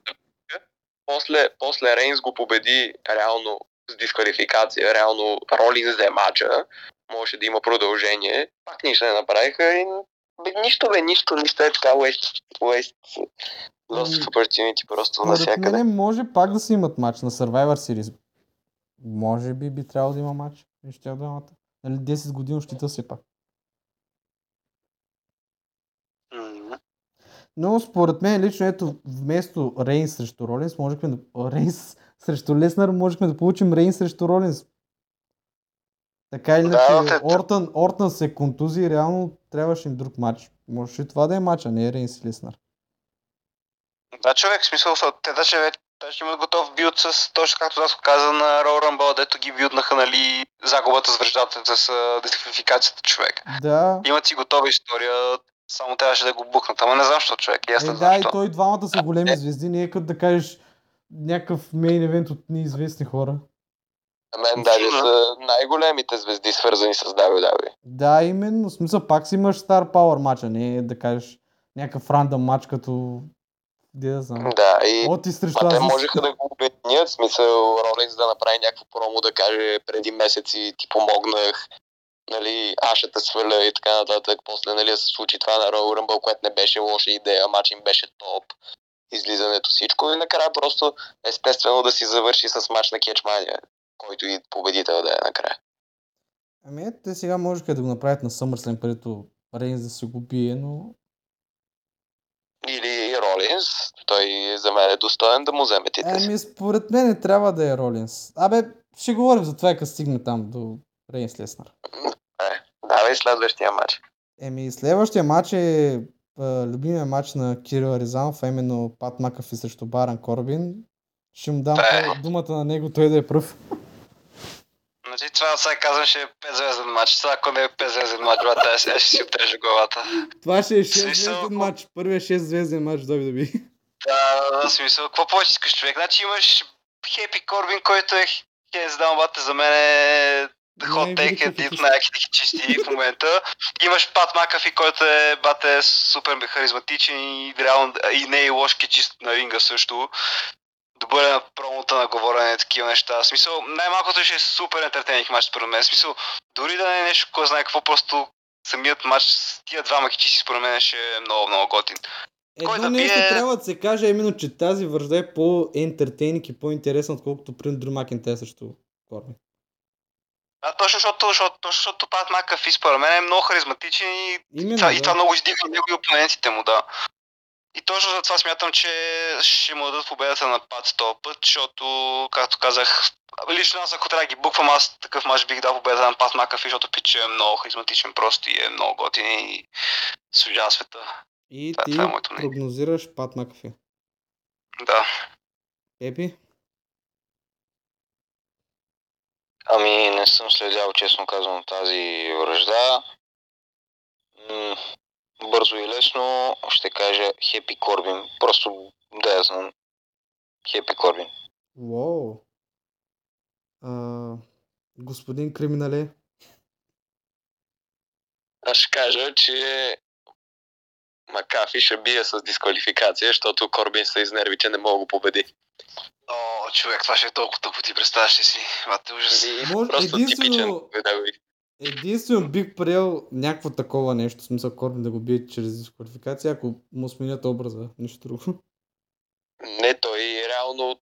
после, после Рейнс го победи реално с дисквалификация, реално Ролинс взе мача, можеше да има продължение, пак нищо не направиха и бе, нищо бе, нищо, нищо е така waste, waste lost Ами, of opportunity просто Според навсякъде. мен може пак да си имат матч на Survivor Series. Може би би трябвало да има матч между тях двамата. Нали 10 години щита се пак. М, Но според мен лично ето вместо Рейнс срещу Ролинс, можехме да... Рейнс срещу Леснар, можехме да получим Рейнс срещу Ролинс. Така или Да, иначе, те- Ортън, Ортън се контузи и реално трябваше им друг матч. Можеше и това да е матч, а не Рейнс и Леснар. Да, човек, в смисъл, те даже вече даже имат готов билд с, точно както аз каза на Royal Rumble, дето ги билднаха, нали, загубата с връждата с дисквалификацията човек. Да. Имат си готова история, само трябваше да го букнат. Ама не знам защо човек. И аз Е, не да, знам и защо. той двамата са големи звезди. Не е като да кажеш някакъв мейн евент от неизвестни хора. На мен даже са най-големите звезди, свързани с WWE. Да, именно. В смисъл, пак си имаш Star Power матча, не е да кажеш някакъв рандъм матч, като... Де да знам. Да, и Оти срещу А те можеха да го обединят, смисъл Ролинс да направи някакво промо, да каже преди месеци ти помогнах, нали, аз ще те сваля и така нататък. После нали, да се случи това на Royal Rumble, което не беше лоша идея, матч им беше топ, излизането всичко и накрая просто естествено да си завърши с матч на Кетчмания, който и победител да е накрая. Ами ето, те сега можеха да го направят на SummerSlam, където Рейнс да се го бие, но... Или Ролинс, той за мен е достоен да му вземе си. Ами според мен трябва да е Ролинс. Абе, ще говорим за това, като стигне там до Рейнс Леснар. Е, давай следващия матч. Еми, следващия матч е любимия матч на Кирил Аризанов, а именно Пат Макафи срещу Баран Корбин. Ще му дам Да. думата на него, той да е пръв. Значи това сега казвам, ще е 5 звезден матч. Това ако не е 5 звезден матч, брат, аз ще си отрежа главата. Това ще е 6 Смисъл, звезден ако- матч. Първият 6 звезден матч в WWE. Да, да, смисъл. Какво повече искаш човек? Значи имаш Хепи Корбин, който е хе, знам, бате, за мен е хот тейк, Най-великият един от най-яките чисти в момента. Имаш Пат Макафи, който е бате супер харизматичен и, реално, и не е лош чист на ринга също. Добър е на промота на говорене, такива неща. В смисъл, най-малкото ще е супер ентертейнинг матч според мен. В смисъл, дори да не е нещо, кой знае какво, просто самият матч с тия два макичи според мен ще е много, много готин. Кой Едно да нещо бие- трябва да се каже, а именно, че тази връжда е по-ентертейник и по-интересна, отколкото при Дрю Макентайр срещу Корбин. А точно защото, защото, защото Пат Макафи според мен е много харизматичен и, Именно, това, да. и това много издига него и опонентите му, да. И точно за това смятам, че ще му дадат победата на Пат този път, защото, както казах, лично аз ако трябва да ги буквам, аз такъв мач бих дал победа на Пат Макафи, защото пич е много харизматичен просто и е много готин и служава света. И Това- ти това е прогнозираш Пат Макафи. Да. Епи? Ами не съм следял, честно казвам, тази връжда. М, бързо и лесно ще кажа Хепи Корбин. Просто да я знам. Хепи Корбин. Уоу. А, господин криминале. Аз ще кажа, че Макафи ще бие с дисквалификация, защото Корбин се изнерви, че не мога да го победи. О, човек, това ще е толкова тъпо, ти представяш ли си? Бате, ужас. И Може- просто единствено- типичен. Единствено бих приел някакво такова нещо, в смисъл Корбин да го бие чрез дисквалификация, ако му сменят образа, нищо друго. Не, той реално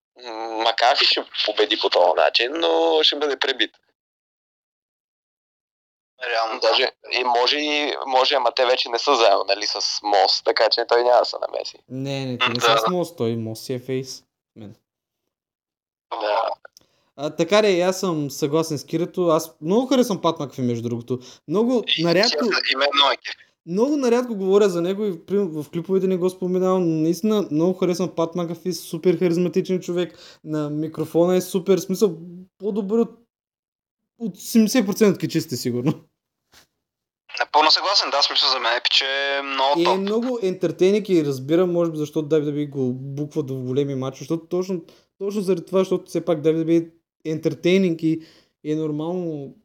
Макафи ще победи по този начин, но ще бъде пребит. Реално, да. Даже и може, и може, ама те вече не са заедно, нали, с Мос, така че той няма да се намеси. Не, не, те не Да, са с мост, той мост си е фейс. Мен. Да. А, така ли, аз съм съгласен с Кирито. Аз много харесвам Пат Макафи, между другото. Много нарядко, Именно е кеф. много нарядко говоря за него и в клиповете не го споменавам. Наистина много харесвам Пат Макафи, супер харизматичен човек. На микрофона е супер, смисъл по-добър от, от 70% от кичистите, сигурно. Напълно съгласен, да, смисъл за мен е, че е много И е топ. много ентертейник и разбирам, може би, защо WWE го буква до големи матчи, защото точно, точно заради това, защото все пак WWE е ентертейнинг и, е нормално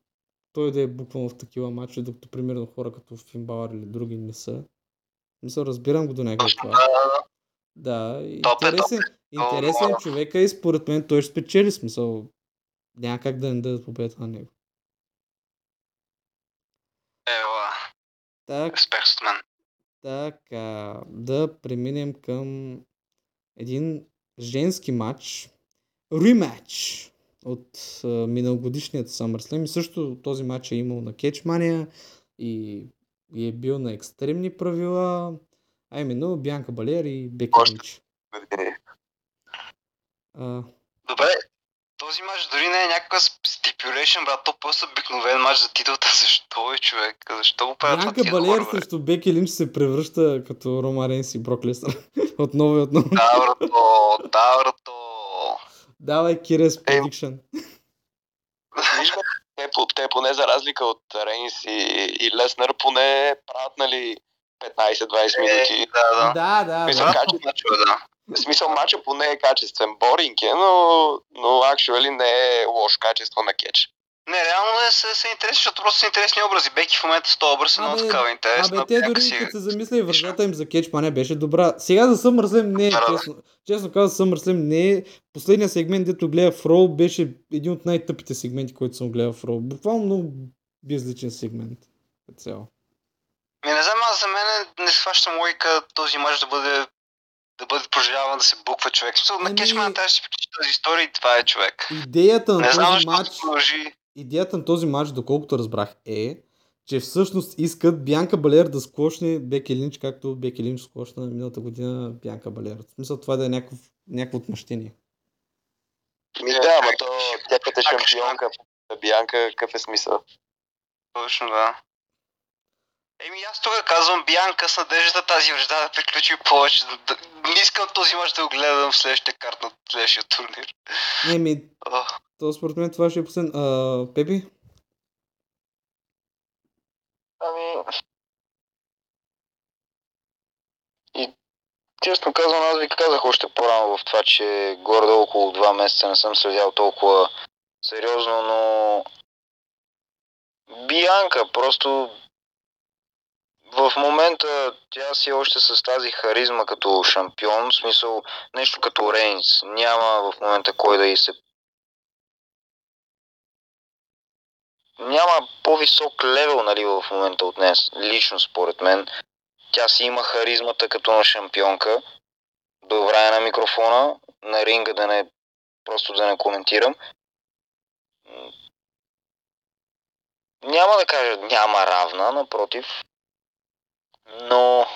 той да е букван в такива матчи, докато примерно хора като Фин Балър или други не са. Мисля, разбирам го до някъде това. да, Да, Топ е, интересен, интересен човека и според мен той ще спечели смисъл. Няма как да не дадат победа на него. Ела, Так, мен. Така, да преминем към един женски матч. Рематч от а, миналогодишният SummerSlam. И също този матч е имал на Кетчмания и, и е бил на екстремни правила. А именно Бянка Балер и. А, Добре, този матч дори не е някакъв стипюлейшн, брат, то просто обикновен матч за титлата. Защо е човек? Защо го правят тия Балер хора, срещу Беки Линч се превръща като Рома Рейнс и Брок Леснар. отново и отново. Да, брато. Давай, Кирес. Виж, бе, те, те поне за разлика от Рейнс и, и Леснер, поне правят, нали, 15-20 минути. Е, да, да. Да, да, Мисля, да. Мачове, да. В смисъл, матча поне е качествен. Боринг е, но, но actually не е лошо качество на кетч. Не, реално е са, са интересни, защото просто са интересни образи. Беки в момента с този образ е много такава интересна. Абе, те дори си- като се замисля и връзката им за кетч не беше добра. Сега за SummerSlam не е, Да, честно. Честно казвам, SummerSlam не е. Последният сегмент, дето гледах в Raw, беше един от най-тъпите сегменти, които съм гледал в Raw. Буквално много безличен сегмент. Като цяло. Ми не знам, аз за мен не схващам логика този мач да бъде да бъде проживяван, да се буква човек. Смисъл, на Ами- кетчмана трябва да си прочита тази история и това е човек. Идеята на Не знам този матч, продължи. идеята на този матч, доколкото разбрах, е, че всъщност искат Бянка Балер да склошне Беки Линч, както Беки Линч склошна миналата година Бянка Балер. В смисъл това да е някакво, някакво отмъщение. Ми да, ама то тя като е шампионка, Бианка, какъв е смисъл? Точно, да. Еми аз тук казвам Бианка с надеждата тази връжда да приключи повече. Да, да, не искам този мач да го гледам в следващия карт на следващия турнир. Еми, то според мен това ще е последно. А, Пепи? Ами... И честно казвам, аз ви казах още по-рано в това, че горе около два месеца не съм следял толкова сериозно, но Бианка просто в момента тя си е още с тази харизма като шампион, в смисъл нещо като Рейнс. Няма в момента кой да и се няма по-висок левел нали, в момента от днес, лично според мен. Тя си има харизмата като на шампионка. Добра е на микрофона, на ринга да не просто да не коментирам. Няма да кажа няма равна, напротив. Но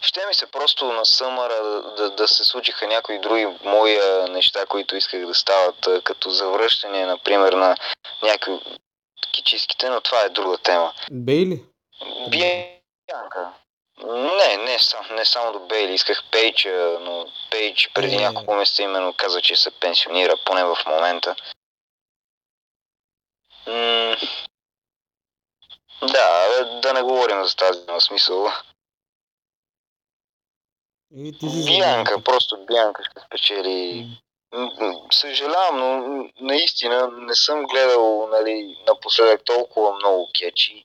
ще ми се просто на съмъра да, да, да се случиха някои други мои неща, които исках да стават, като завръщане, например, на някои кичиските, но това е друга тема. Бейли? Бианка. Не, не, сам, не само до Бейли. Исках Пейдж, а, но Пейдж преди Е. няколко месеца именно каза, че се пенсионира, поне в момента. М- да, да не говорим за тази в смисъл. И ти си за Бианка, просто Бианка ще спечели. Съжалявам, но наистина не съм гледал нали, напоследък толкова много кетчи.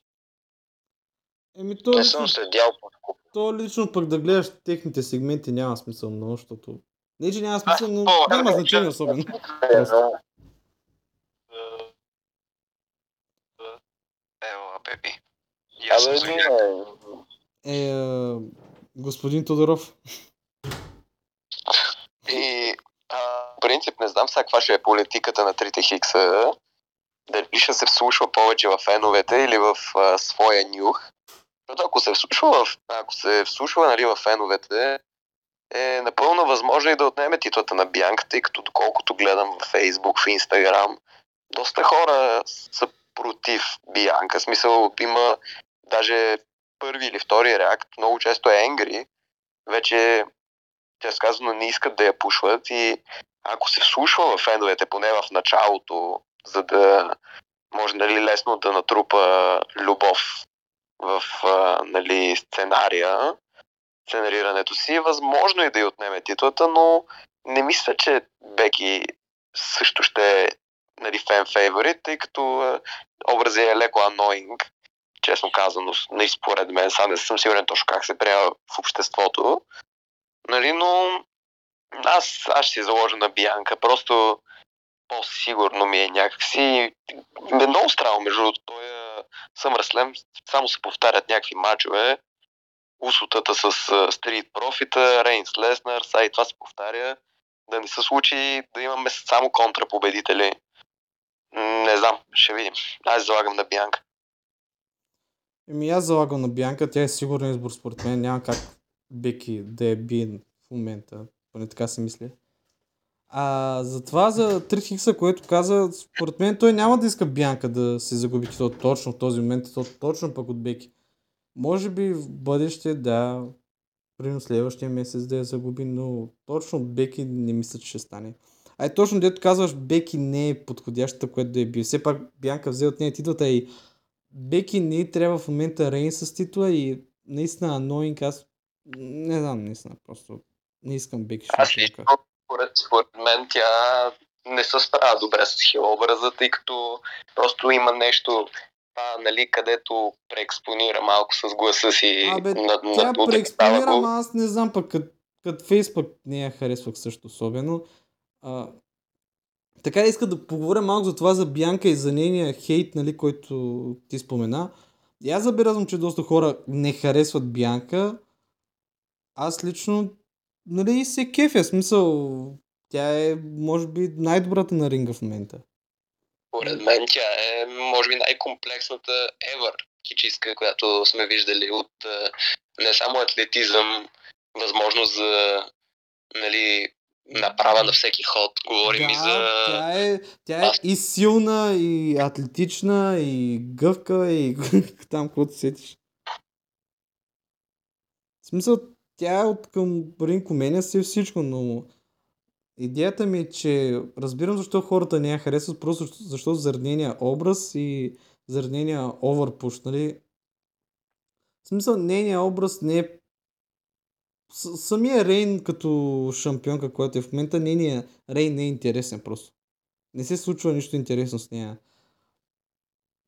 Еми то Не лично, съм следял по то лично пък да гледаш техните сегменти няма смисъл много, защото... Не, че няма смисъл, но о, няма е, значение че- особено. но Пепи. И аз съм Абе, не, Е, а, господин Тодоров. И а, в принцип не знам сега каква ще е политиката на трите хикса. Дали ще се вслушва повече в феновете или в а, своя нюх. Защото ако се вслушва в, ако се вслушва нали, в феновете, е напълно възможно и да отнеме титлата на Бянка, тъй като доколкото гледам в Фейсбук, в Инстаграм, доста хора са против Бианка. Смисъл има даже първи или втори реакт, много често е Енгри. Вече тя сказано не искат да я пушват и ако се вслушва в феновете, поне в началото, за да може нали, лесно да натрупа любов в нали, сценария, сценарирането си, възможно и да й отнеме титлата, но не мисля, че Беки също ще е нали, фен фейворит, тъй като образът е леко annoying, честно казано, нали, според мен, сега не съм сигурен точно как се приема в обществото, нали, но аз, аз ще си заложа на Бианка, просто по-сигурно ми е някакси. Ме много странно, между другото, той е SummerSlam, само се повтарят някакви мачове, усутата с Стрит Профита, Рейнс Леснер, сега и това се повтаря, да не се случи да имаме само контрапобедители. Не знам, ще видим. Аз залагам на Бианка. Еми аз залагам на Бянка, тя е сигурен избор според мен, няма как Беки да е биен в момента, поне така си мисля. А за това за Трит Хикса, което каза, според мен той няма да иска Бянка да се загуби титул точно в този момент, то точно пък от Беки. Може би в бъдеще, да, примерно следващия месец да я загуби, но точно от Беки не мисля, че ще стане. А е точно дето казваш, Беки не е подходящата, което да е бил. Все пак Бянка взе от нея титлата и Беки не трябва в момента Рейн с титла и наистина Annoying, аз не знам, наистина, просто Не искам Беки Аз лично, според, според мен, тя не се справя добре с хил образа, тъй като просто има нещо, а, нали, където преекспонира малко с гласа си. Абе, над- Тя надутък преекспонира, ама аз не знам пък, като кът фейс пък не я харесвах също особено. А, така иска да поговоря малко за това за Бянка и за нейния хейт, нали, който ти спомена. И аз забелязвам, че доста хора не харесват Бянка. Аз лично, нали, се кефя, смисъл, тя е, може би, най-добрата на ринга в момента. Според мен тя е, може би, най-комплексната ever кичистка, която сме виждали от не само атлетизъм, възможност за нали, направа на всеки ход. Говорим и за... тя е, тя е и силна, и атлетична, и гъвка, и там каквото сетиш. В смисъл, тя е от към ринг умения си всичко, но идеята ми е, че разбирам защо хората не я харесват, просто защо- защото заради нейния образ и заради нейния оверпуш, нали? В смисъл, нейния образ не е Самия Рейн като шампионка, която е в момента, нейният Рейн не е интересен просто. Не се случва нищо интересно с нея.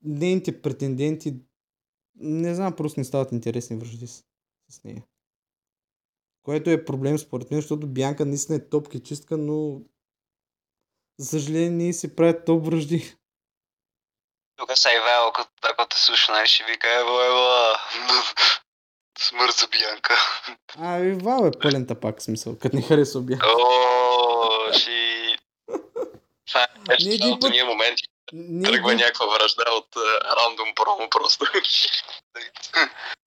Нейните претенденти, не знам, просто не стават интересни връжди с, с нея. Което е проблем според мен, защото Бянка наистина е топ чистка, но за съжаление си правят топ връжди. Тук са Ивайло, като ако те слуша, нали ще вика, ево, ево, смърт за Бянка. А, и Вал е пълен тапак, смисъл, като не харесва Бянка. О, ши... Това е един път- ние моменти. Ние Тръгва един, някаква връжда от а, рандом промо просто.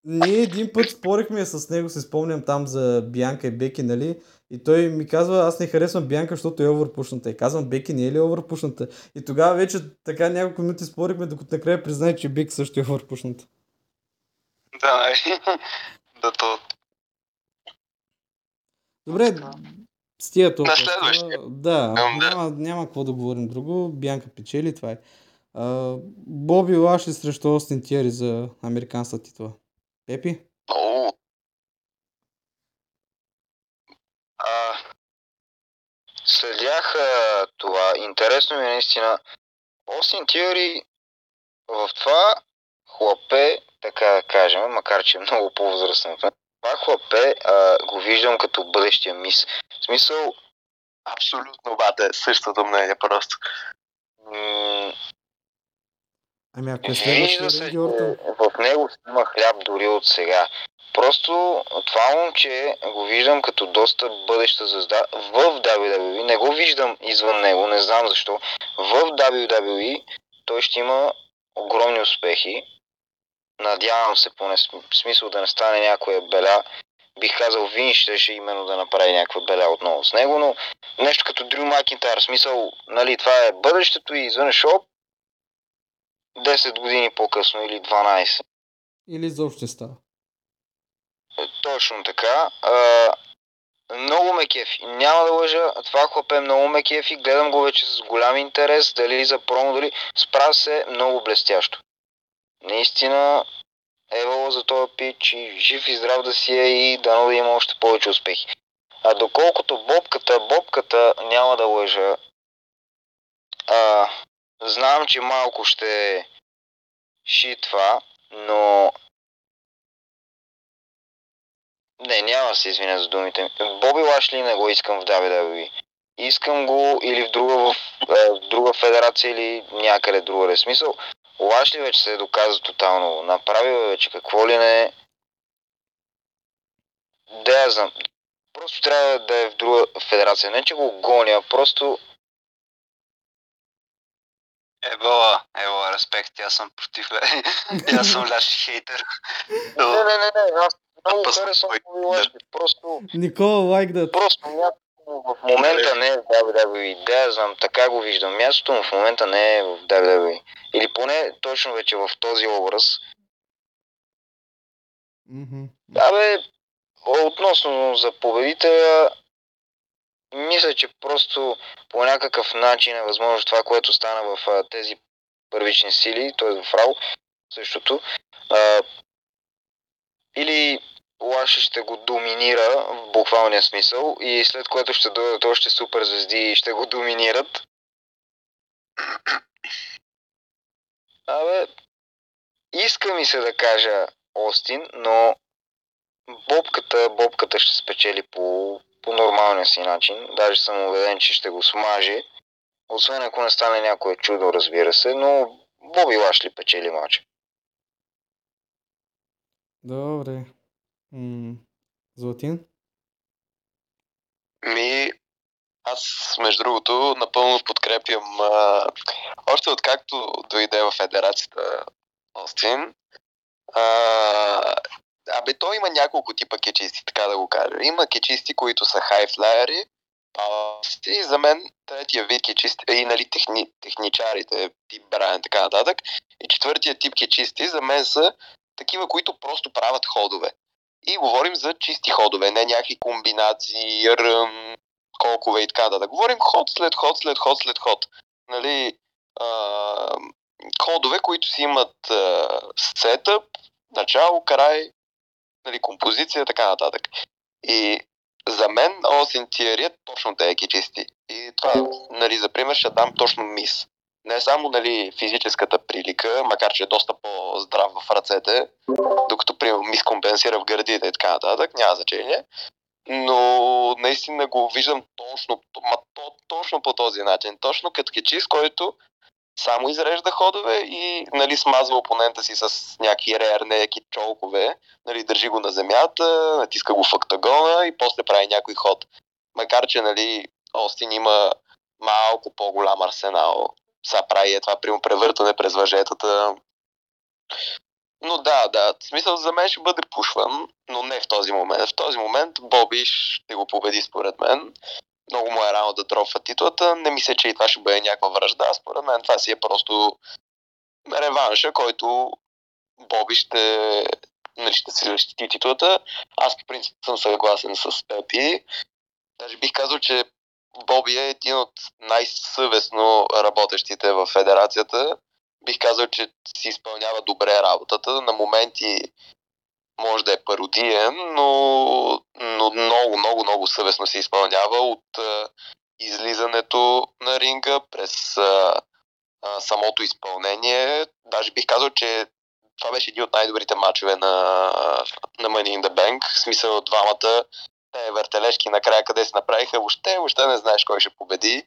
ние един път спорихме с него, се спомням там за Бянка и Беки, нали? И той ми казва, аз не харесвам Бянка, защото е овърпушната. И казвам, Беки не е ли овърпушната? И тогава вече така няколко минути спорихме, докато накрая признай, че Беки също е овърпушната. Да, нали? Да, то... Добре, с тия толкова. На следващия. Да, няма, няма какво да говорим друго. Бянка печели, това е. А, Боби Лашли срещу Остин Тиери за американската титла. Пепи? О, А, следях а, това. Интересно ми е наистина. Остин Тиори в това хлапе, така да кажем, макар че е много по-възрастен от мен, това хлапе а, го виждам като бъдещия мис. В смисъл, абсолютно бата е същото мнение просто. м- Ами ако е следващия се, в него има хляб дори от сега. Просто това момче го виждам като доста бъдеща звезда в WWE. Не го виждам извън него, не знам защо. В WWE той ще има огромни успехи. Надявам се поне смисъл да не стане някоя беля. Бих казал Вин щеше именно да направи някаква беля отново с него, но нещо като Дрю Макинтайр. В смисъл, нали, това е бъдещето и извън шоу. 10 години по-късно или 12. Или изобщо ще става. Точно така. А, много ме кефи. Няма да лъжа, това хлапе много ме кефи. Гледам го вече с голям интерес, дали за промо, дали справя се много блестящо. Наистина, евало за този пич и жив и здрав да си е и дано да има още повече успехи. А доколкото бобката, бобката няма да лъжа. А, знам, че малко ще ши това, но не, няма да се извиня за думите ми. Боби Лашли не го искам в WWE. Искам го или в друга, в, е, в друга федерация или някъде другаде. Смисъл, Лашли вече се е доказа тотално. Направил е вече какво ли не. Да, я знам. Просто трябва да е в друга федерация. Не, че го гоня, просто Ебола, ебола, респект, аз съм против, бе. аз съм ляш хейтер. Не, не, не, не, аз много харесвам Лашли. Просто, Никола, лайк да... просто му в момента не е в WWE. Да, знам, така го виждам. Мястото му в момента не е в WWE. Или поне точно вече в този образ. Мгм. Абе, относно за победителя, мисля, че просто по някакъв начин е възможно това, което стана в а, тези първични сили, т.е. в Рау, същото. А, или Лаши ще го доминира в буквалния смисъл и след което ще дойдат още супер звезди и ще го доминират. Абе, иска ми се да кажа Остин, но бобката, бобката ще спечели по, по нормалния си начин. Даже съм убеден, че ще го смаже. Освен ако не стане някое чудо, разбира се, но Боби Лашли печели матча. Добре. Златин? Ми, аз, между другото, напълно подкрепям а, още откакто дойде в федерацията Остин. А, абе, той има няколко типа кечисти, така да го кажа. Има кечисти, които са хайфлайери, и за мен третия вид кечисти, и нали, техни, техничарите, тип Брайан, така нататък. И четвъртия тип кечисти за мен са такива, които просто правят ходове. И говорим за чисти ходове, не някакви комбинации, ръм, колкове и така да. Говорим ход след ход, след ход, след ход. Нали, а, ходове, които си имат а, сетъп, начало, край, нали, композиция, така нататък. И за мен Остин Тиери е точно тези чисти. И това, нали, за пример ще дам точно мис. Не само нали, физическата прилика, макар че е доста по-здрав в ръцете, докато, примерно, мис компенсира в гърдите и така нататък, няма значение. Но наистина го виждам точно, ма, то, точно по този начин. Точно като кечис, който само изрежда ходове и нали, смазва опонента си с някакви реернеки чолкове, нали, държи го на земята, натиска го в октагона и после прави някой ход. Макар, че нали, Остин има малко по-голям арсенал. Сега прави е това прямо превъртане през въжетата. Но да, да, в смисъл за мен ще бъде пушван, но не в този момент. В този момент Боби ще го победи според мен много му е рано да дропва титлата. Не мисля, че и това ще бъде някаква връжда. Според мен това си е просто реванша, който Боби ще, нали, ще си защити титлата. Аз по принцип съм съгласен с Пепи. Даже бих казал, че Боби е един от най-съвестно работещите в федерацията. Бих казал, че си изпълнява добре работата. На моменти може да е пародиен, но, но много, много, много съвестно се изпълнява от а, излизането на ринга през а, а, самото изпълнение. Даже бих казал, че това беше един от най-добрите матчове на, на Money in the Bank. В смисъл двамата те въртележки накрая къде се направиха, въобще, въобще не знаеш кой ще победи.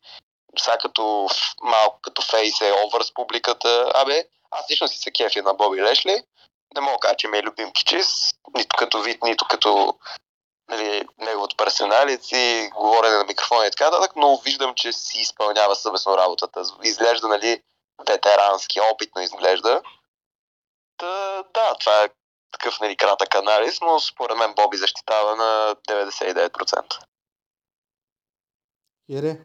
Сега като малко като фейс е овър с публиката. Абе, аз лично си се кефи на Боби Лешли не мога да кажа, че ми е любим кичис, нито като вид, нито като нали, неговото персоналец и говорене на микрофона и така нататък, но виждам, че си изпълнява съвестно работата. Изглежда, нали, ветерански, опитно изглежда. Та, да, това е такъв нали, кратък анализ, но според мен Боби защитава на 99%. Ире?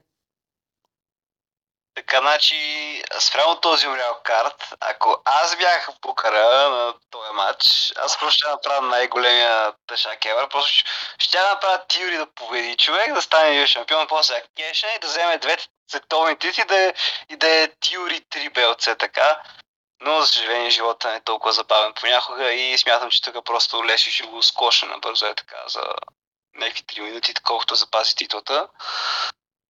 Така, значи, спрямо този Урял карт, ако аз бях в букара на този матч, аз просто ще направя най-големия тъшак евър. Просто ще направя Тиори да победи човек, да стане шампион, после кешен и да вземе двете световни титли да е, и да е Тиори 3 белце, така. Но, за съжаление, живота не е толкова забавен понякога и смятам, че тук просто Леши ще го скоша набързо е така за някакви 3 минути, колкото запази титлата.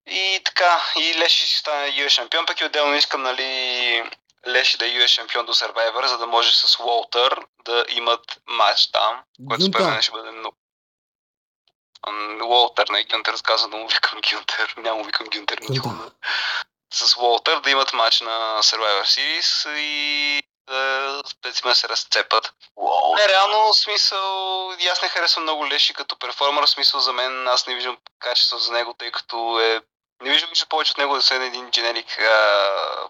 И така, и Леши си стане US шампион, пък и отделно искам, нали, Леши да е US шампион до Survivor, за да може с Уолтър да имат матч там, което според мен ще бъде много. Уолтър, не Гюнтер, разказва да му викам Гюнтер, няма му викам Гюнтер никога. С Уолтър да имат матч на Survivor Series и да специално се разцепат. Wow. Не, реално, смисъл, аз не харесвам много Леши като перформер, смисъл за мен, аз не виждам качество за него, тъй като е не виждам нищо повече от него да се един генерик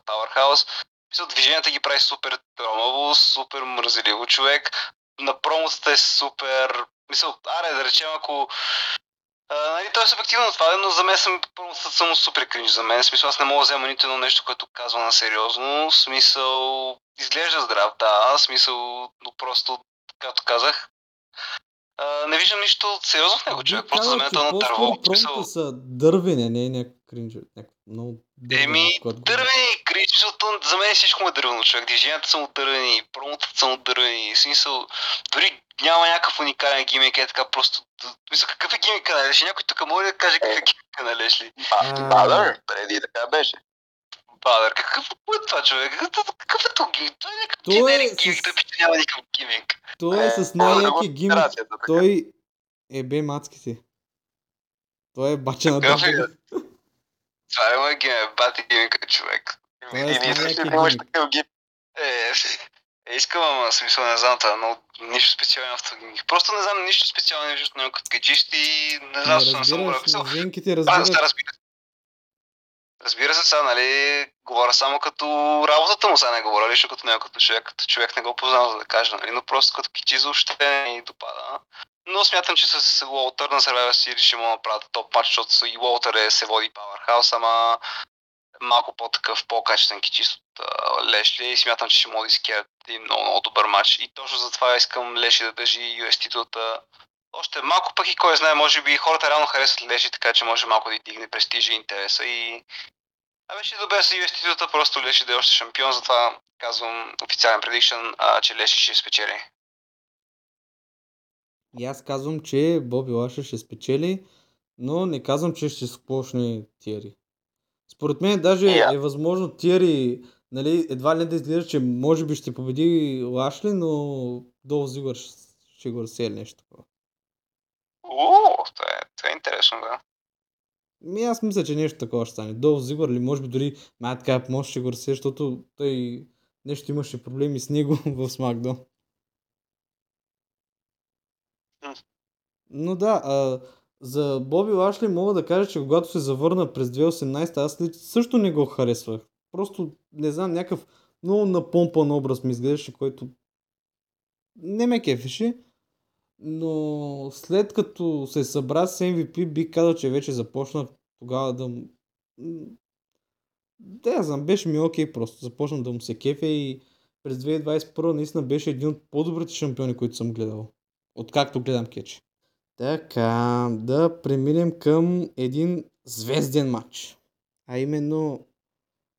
Powerhouse. Мисля, движенията ги прави супер тромаво, супер мързеливо човек. На промоцата е супер... Мисъл, аре, да речем, ако а, нали, той е субективно това, но за мен съм, само супер кринж за мен. Смисъл, аз не мога да взема нито едно нещо, което казва на сериозно. Смисъл, изглежда здрав, да, смисъл, но просто, както казах, а, не виждам нищо сериозно в него, човек. Просто за мен е на дърво. Смисъл... са дървени, не е някакъв кринж. Много Еми, дървени и кринж, защото за мен всичко му е дървено, човек. Движенията са му дървени, промотата са му дървени. Смисъл, дори няма някакъв уникален гимик, е така просто... Мисля, какъв е гимика на Леши? Някой тук може да каже какъв е гимика на Лешли? Бадър, преди така беше. Бадър, какъв е това човек? Какъв, какъв е то гимик? Той е някакъв е гимик, с- той пише няма никакъв гимик. Той е с Е, най-яки гимик. Той е бе мацките. Той е бача на е? Това е моят гимик, бати гимика човек. Е И с не искаш най-яки ли да имаш гимик. такъв гимик? Е, е, искам, ама смисъл не знам това, но нищо специално гимик. Просто не знам нищо специално от него като качист и не знам, че не съм го написал. женките Разбира се, разбират. разбира се. Разбира се, сега, нали, говоря само като работата му, сега не говоря лично като него, като човек, като човек не го познавам, за да кажа, нали, но просто като кичи въобще не допада. Но смятам, че с Уолтър на Survivor Series ще му направят топ матч, защото и Уолтър е, се води Powerhouse, ама малко по-такъв, по-качествен кичист от а, Лешли и смятам, че ще може да изкерат един много, много добър матч. И точно затова искам Лешли да държи US титлата още малко пък и кой знае, може би хората реално харесват Леши, така че може малко да дигне престижа и интереса и... Абе ще добре с US титлата, просто Леши да е още шампион, затова казвам официален предикшн, а, че Леши ще спечели. И аз казвам, че Боби Лаша ще спечели, но не казвам, че ще спочне Тиери. Според мен даже И аз. е възможно Тиери, нали, едва ли не да изглежда, че може би ще победи Лашли, но Долф Зигър ще, го разсея или нещо такова. Уу, това е, това е интересно, да. Ми аз мисля, че нещо такова ще стане. Долф Зигър или може би дори Мат Кап може ще го разсея, защото той нещо имаше проблеми с него в Смакдон. Но да, а, за Боби Лашли мога да кажа, че когато се завърна през 2018, аз също не го харесвах. Просто, не знам, някакъв много напомпан образ ми изглеждаше, който не ме кефеше. Но след като се събра с MVP, бих казал, че вече започнах тогава да... Да, я знам, беше ми окей просто. Започнах да му се кефе и през 2021 наистина беше един от по-добрите шампиони, които съм гледал. Откакто гледам кетч. Така, да преминем към един звезден матч. А именно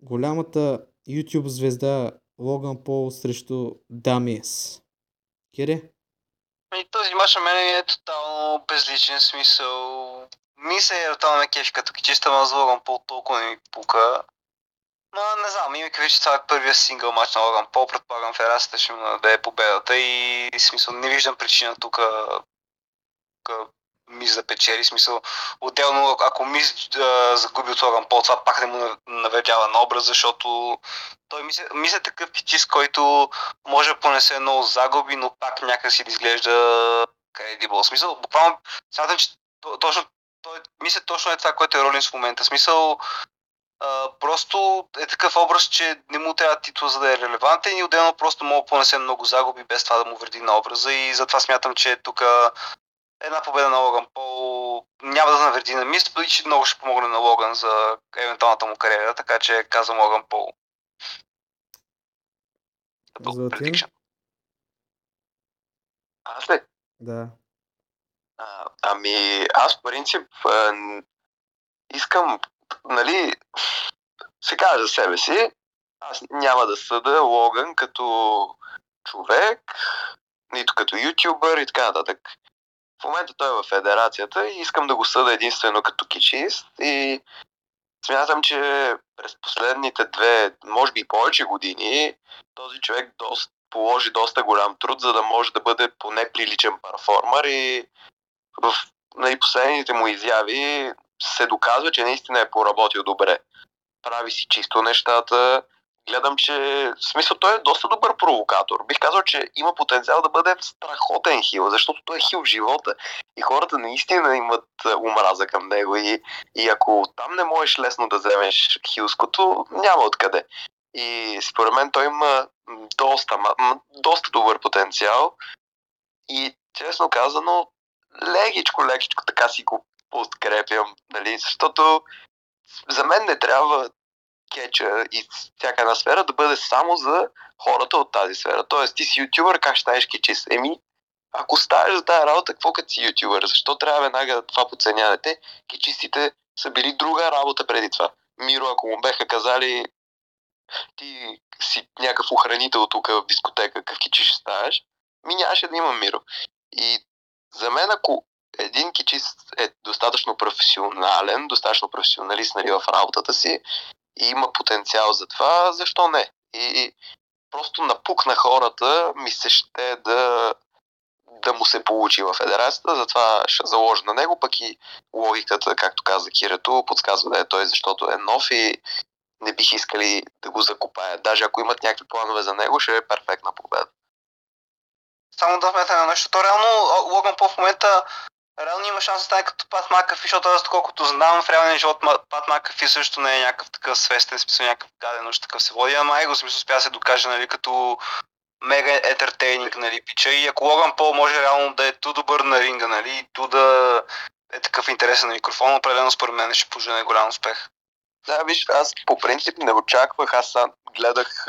голямата YouTube звезда Логан Пол срещу Дамиес. Кире? И този мач на мен е тотално безличен смисъл. Ми се е тотално ме кефи като чиста ма с Логан Пол толкова не ми пука. Но не знам, имайки вече това е първия сингъл матч на Логан Пол, предполагам Ферасата ще му даде победата и смисъл не виждам причина тук Мис да печели, смисъл отделно ако Мис а, загуби от Логан Пол, това пак не му навредява на образ, защото той мисля, мисля такъв кичист, който може да понесе много загуби, но пак някакси да изглежда credible. В смисъл, буквално смятам, че то- точно, той, мисля точно е това, което е Ролинс в момента. Смисъл, а, просто е такъв образ, че не му трябва титул за да е релевантен и отделно просто мога да понесе много загуби без това да му вреди на образа и затова смятам, че тук една победа на Логан Пол няма да навреди на Мис, и че много ще помогне на Логан за евентуалната му кариера, така че казвам Логан Пол. Като Златин? prediction. Аз ли? Да. А, ами, аз в принцип а, н- искам, нали, се кажа за себе си, аз няма да съда Логан като човек, нито като ютубър и така нататък. Момента той е в федерацията и искам да го съда единствено като кичист и смятам, че през последните две, може би повече години, този човек доста, положи доста голям труд, за да може да бъде поне приличен перформер и в нали, последните му изяви се доказва, че наистина е поработил добре. Прави си чисто нещата. Гледам, че в смисъл той е доста добър провокатор. Бих казал, че има потенциал да бъде страхотен хил, защото той е хил в живота. И хората наистина имат а, омраза към него. И, и ако там не можеш лесно да вземеш хилското, няма откъде. И според мен той има доста, доста добър потенциал. И честно казано, лекичко, лекичко така си го подкрепям, нали, защото за мен не трябва кетча и всяка една сфера да бъде само за хората от тази сфера. Тоест, ти си ютубър, как ще станеш кетчист? Еми, ако ставаш за тази работа, какво като си ютубър? Защо трябва веднага това подценявате? Кетчистите са били друга работа преди това. Миро, ако му беха казали ти си някакъв охранител тук в дискотека, какъв кичи ще ставаш, ми нямаше да има Миро. И за мен, ако един кичист е достатъчно професионален, достатъчно професионалист нали, в работата си и има потенциал за това, защо не? И просто напук на хората ми се ще да, да му се получи в федерацията, затова ще заложа на него, пък и логиката, както каза Кирето, подсказва да е той, защото е нов и не бих искали да го закопаят. Даже ако имат някакви планове за него, ще е перфектна победа. Само да вметна на нещо. То реално Логан Пол в момента реално има шанс да стане като Пат Макафи, защото аз доколкото знам в реалния живот Пат Макафи също не е някакъв такъв свестен, смисъл някакъв гаден, такъв се води, ама его смисъл успя се докаже, нали, като мега етертейнинг, нали, пича. И ако Логан Пол може реално да е ту добър на ринга, нали, ту да е такъв интересен на микрофон, определено според мен ще пожене голям успех. Да, виж, аз по принцип не очаквах, аз гледах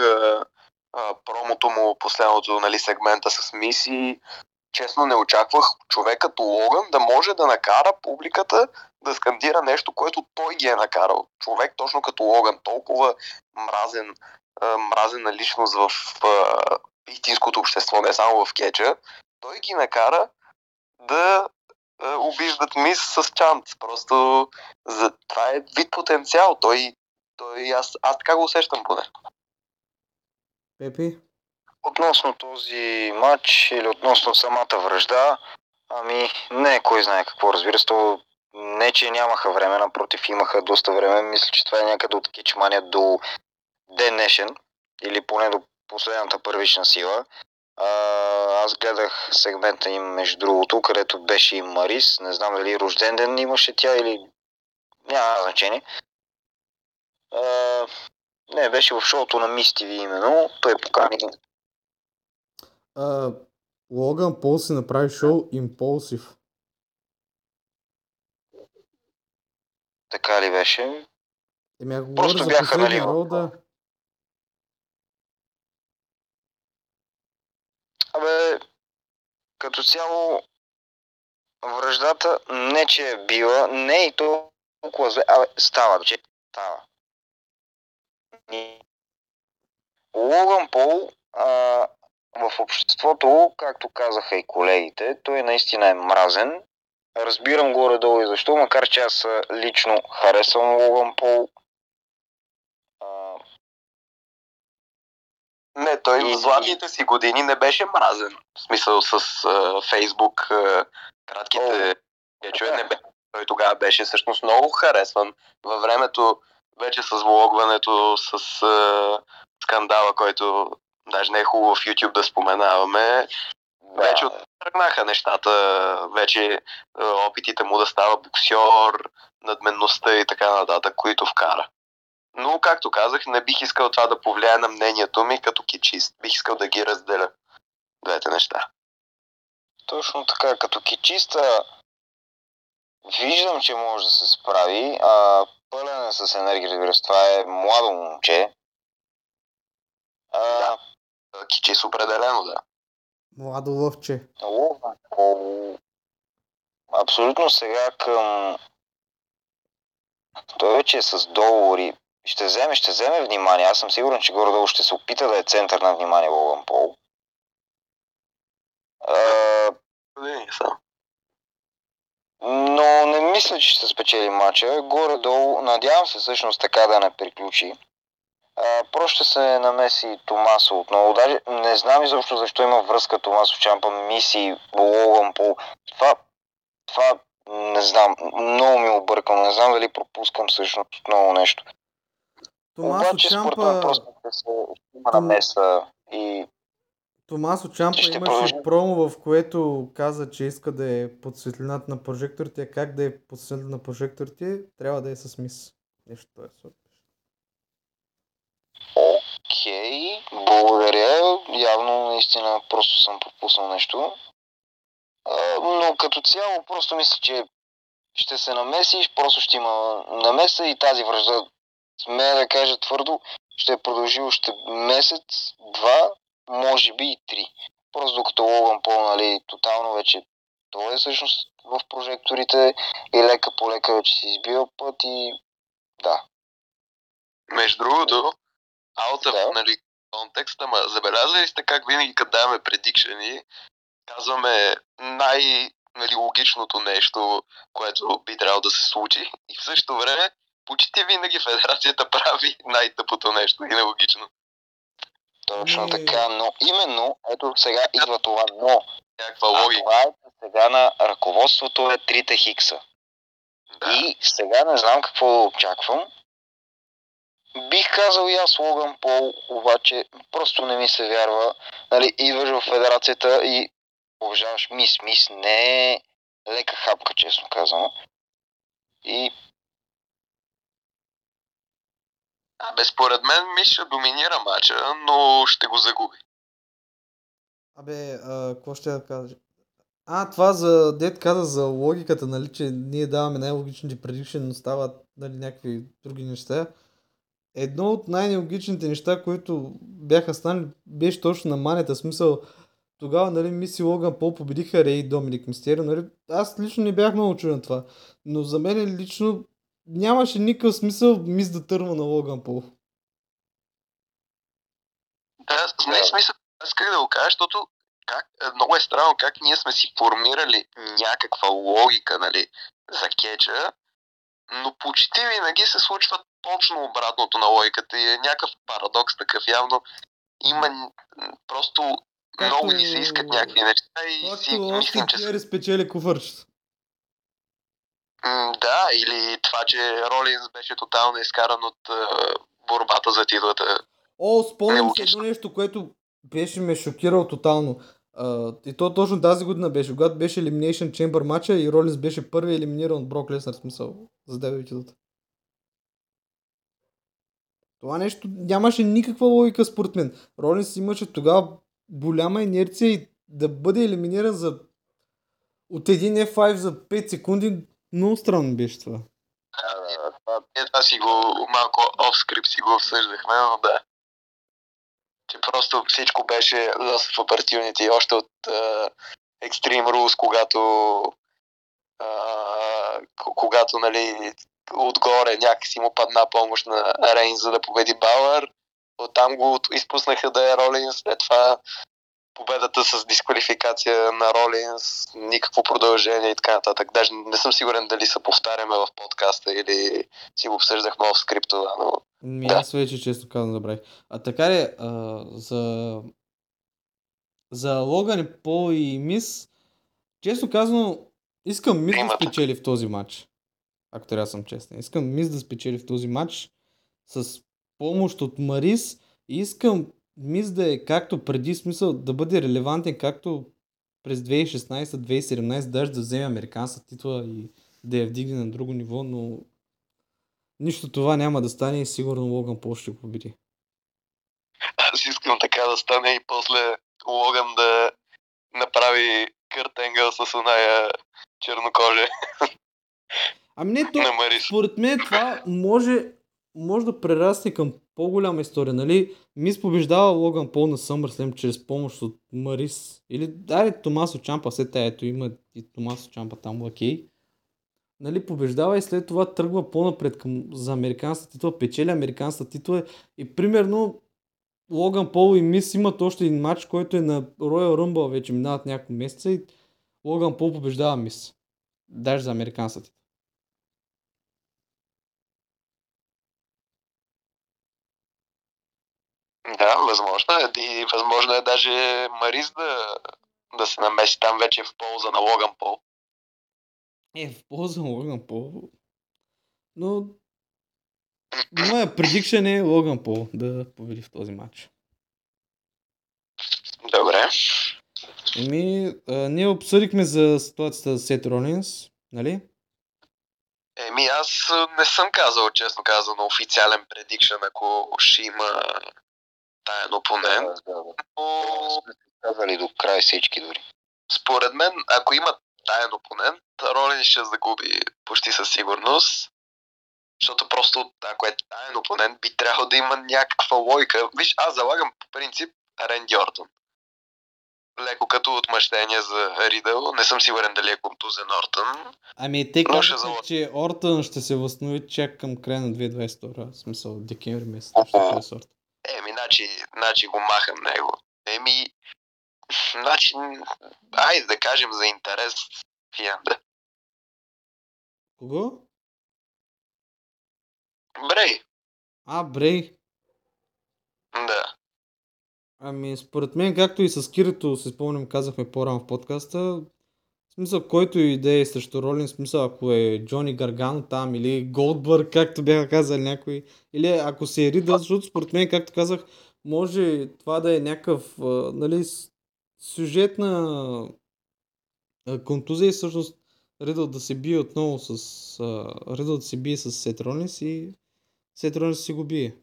промото му, последното нали, сегмента с мисии. Честно не очаквах човек като Логан да може да накара публиката да скандира нещо, което той ги е накарал. Човек точно като Логан, толкова мразен, мразена личност в истинското общество, не само в кеча, той ги накара да обиждат мис с чант. Просто за... това е вид потенциал. Той, той аз, аз така го усещам поне. Пепи? Относно този матч или относно самата връжда, ами не кой знае какво, разбира се, не, че нямаха време, напротив имаха доста време. Мисля, че това е някъде от Кичмания до днешен, или поне до последната първична сила. А, аз гледах сегмента им, между другото, където беше и Марис. Не знам дали рожден ден имаше тя или няма значение. А, не, беше в шоуто на Мисти именно. Той покани. А, Логан Пол си направи шоу Impulsive. Така ли беше? Еми, ако Просто говориш за бяха, нали, последния в- рол, да. Абе, като цяло връждата не че е била, не и толкова зле, абе, става, че става. Логан Пол а, в обществото, както казаха и колегите, той наистина е мразен. Разбирам горе-долу и защо, макар че аз лично харесвам Логан Пол. А, Не, той И- в златните си години не беше мразен. В смисъл с а, Фейсбук, а, кратките кечове не беше. Той тогава беше всъщност много харесван. Във времето, вече с влогването, с а, скандала, който даже не е хубаво в YouTube да споменаваме, вече да, тръгнаха нещата, вече а, опитите му да става боксьор, надменността и така нататък, които вкара. Но, както казах, не бих искал това да повлияе на мнението ми като кичист. Бих искал да ги разделя двете неща. Точно така, като кичиста виждам, че може да се справи. А, пълен е с енергия, разбира се. Това е младо момче. А, Да. Кичис определено, да. Младо лъвче. Абсолютно сега към той вече е с договори. Ще вземе, ще вземе внимание. Аз съм сигурен, че горе-долу ще се опита да е център на внимание Логан Пол. А, но не мисля, че ще спечели матча. Горе-долу, надявам се всъщност така да не приключи. А, просто ще се намеси Томасо отново. Даже не знам изобщо защо има връзка Томасо Чампа, Миси, Логан Пол. Това, това не знам, много ми объркам. Не знам дали пропускам всъщност отново нещо. Томасо Обаче според мен Чампа, просто ще се има намеса и Томасо Чампа Ще имаше продължи. промо, в което каза, че иска да е под светлината на прожекторите. Как да е под светлината на прожекторите? Трябва да е с мис. Нещо е сорт. Окей, благодаря. Явно наистина просто съм пропуснал нещо. Но като цяло просто мисля, че ще се намеси, просто ще има намеса и тази връжда, смея да кажа твърдо, ще продължи още месец, два, може би и три. Просто докато Логан Пол, нали, тотално вече той е всъщност в прожекторите и лека по лека вече си избива път и да. Между другото, out of, Да. нали, контекст, ама забелязали сте как винаги като даваме предикшени, казваме най нали, логичното нещо, което би трябвало да се случи. И в същото време почти винаги федерацията прави най-тъпото нещо и нелогично. Точно Ами- така, но именно, ето сега идва това но. Някаква А логика. това е, сега на ръководството е трите хикса. Да. И сега не знам какво очаквам. Бих казал и аз Логан Пол, обаче просто не ми се вярва. Нали, идваш в федерацията и уважаваш мис. Мис не е лека хапка, честно казано. И Абе, според мен Миш ще доминира матча, но ще го загуби. Абе, а, какво ще я кажа? А, това за, дед каза за логиката, нали, че ние даваме най-логичните предикшени, но стават нали, някакви други неща. Едно от най-нелогичните неща, които бяха станали, беше точно на манета. Смисъл, тогава, нали, Миси Логан Пол победиха Рей Доминик Мистерио, нали? Аз лично не бях много чуден това. Но за мен лично нямаше никакъв смисъл Мис да търва на Логан Пол. Да, е смисъл. Аз исках да го кажа, защото как, много е странно как ние сме си формирали някаква логика, нали, за кеча, но почти винаги се случва точно обратното на логиката и е някакъв парадокс такъв. Явно има просто Както- много ни се искат някакви неща и си Както мислим, Остин че... Тиери спечели куфърчето. Да, или това, че Ролинс беше тотално изкаран от а, борбата за титлата. О, спомням се едно нещо, което беше ме шокирал тотално. А, и то точно тази година беше, когато беше Elimination Chamber матча и Ролинс беше първи елиминиран от Брок Леснар, смисъл, за да титлата. Това нещо нямаше никаква логика според мен. Ролинс имаше тогава голяма инерция и да бъде елиминиран за от един F5 за 5 секунди, много странно беше това. а, това Е, това си го малко офскрип си го обсъждахме, но да. Че просто всичко беше lost of opportunity, още от uh, Extreme Rules, когато когато, нали, отгоре някакси му падна помощ на Рейн, за да победи Бауър. Оттам го изпуснаха да е Ролинс, след това победата с дисквалификация на Ролинс, никакво продължение и така нататък. Даже не съм сигурен дали се повтаряме в подкаста или си го обсъждахме в скриптова, но Ми Да. аз вече често казвам забравих. А така ли, а, за, за Логан Пол и Мис, често казано, искам Мис да спечели в този матч. Ако трябва да съм честен. Искам Мис да спечели в този матч с помощ от Марис и искам Мис да е както преди смисъл да бъде релевантен, както през 2016-2017, даже да вземе американска титла и да я вдигне на друго ниво, но нищо това няма да стане и сигурно Логан Пол ще победи. аз искам така да стане и после Логан да направи Кърт Енгъл с оная чернокожа Ами не, то, според мен това може, може да прерасне към по-голяма история, нали? Мис побеждава Логан Пол на SummerSlam чрез помощ от Марис. Или, дай Томасо Чампа, след тая, ето има и Томасо Чампа там, окей. Нали, побеждава и след това тръгва по-напред към, за американската титла, печели американската титла и примерно Логан Пол и Мис имат още един матч, който е на Royal Rumble, вече минават няколко месеца и Логан Пол побеждава Мис. Даже за американската титла. Да, възможно е. И възможно е даже Марис да, да се намеси там вече в полза на Логан Пол. Е, в полза на Логан Пол. Но моя предикшен е Логан Пол да победи в този матч. Добре. Еми, а, ние обсъдихме за ситуацията с Сет Ролинс, нали? Еми аз не съм казал, честно казано, официален предикшен, ако ще има таен опонент. Но казали до край всички дори. според мен, ако има таен опонент, Ролин ще загуби почти със сигурност. Защото просто, ако е таен опонент, би трябвало да има някаква лойка. Виж, аз залагам по принцип Ренди Ортон. Леко като отмъщение за Ридъл. Не съм сигурен дали е контузен Ортон. Ами те ще казаха, заложа. че Ортън ще се възстанови чак към края на 2022, в смисъл декември месец. този сорт. Еми, значи, значи го махам него. Еми, Значи, айде да кажем за интерес Фианда. Кого? Брей. А, Брей. Да. Ами, според мен, както и с Кирито, се спомням, казахме по-рано в подкаста, в смисъл, който и да е срещу Ролин, смисъл, ако е Джони Гаргано там или Голдбърг, както бяха казали някои, или ако се е Ридъл, защото според мен, както казах, може това да е някакъв, нали, сюжетна контузия и всъщност Ридъл да се бие отново с... Ридъл да се бие с Сет Ролинс и Сет Ролинс си го бие.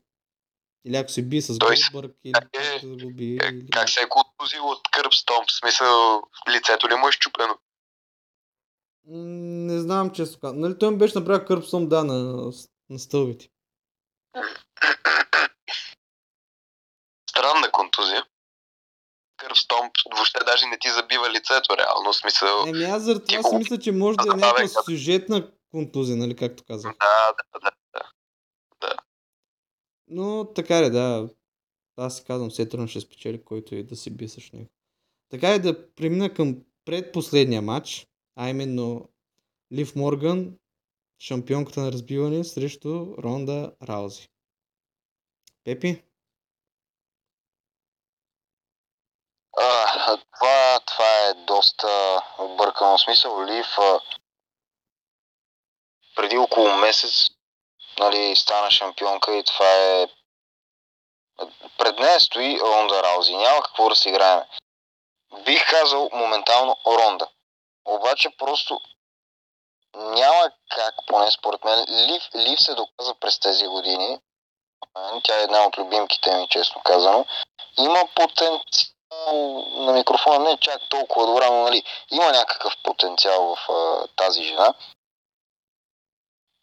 Или ако се бие с Голдбърг, или е- да го бие. Как, или... как се е контузил от кърп стомп? В смисъл, лицето ли му е щупено? Не знам често казвам. Нали той ми беше направил кърпсом, да, на, на стълбите. Странна контузия. Кърв стомп въобще даже не ти забива лицето, реално. Смисъл, Еми аз заради това си мисля, че може да е някаква като- сюжетна контузия, нали, както казах. да, да, да. Но така е, да. Аз си казвам, Сетрон ще спечели, който и да се бие срещу него. Така е да премина към предпоследния матч, а именно Лив Морган, шампионката на разбиване срещу Ронда Раузи. Пепи? А, това, това е доста объркано смисъл. Лив а, преди около месец нали, стана шампионка и това е пред нея стои Ронда Раузи. Няма какво да си играем. Бих казал моментално Ронда. Обаче просто няма как, поне според мен, Лив, Лив се доказа през тези години. Тя е една от любимките ми, честно казано. Има потенциал на микрофона, не чак толкова добра, но нали, има някакъв потенциал в а, тази жена.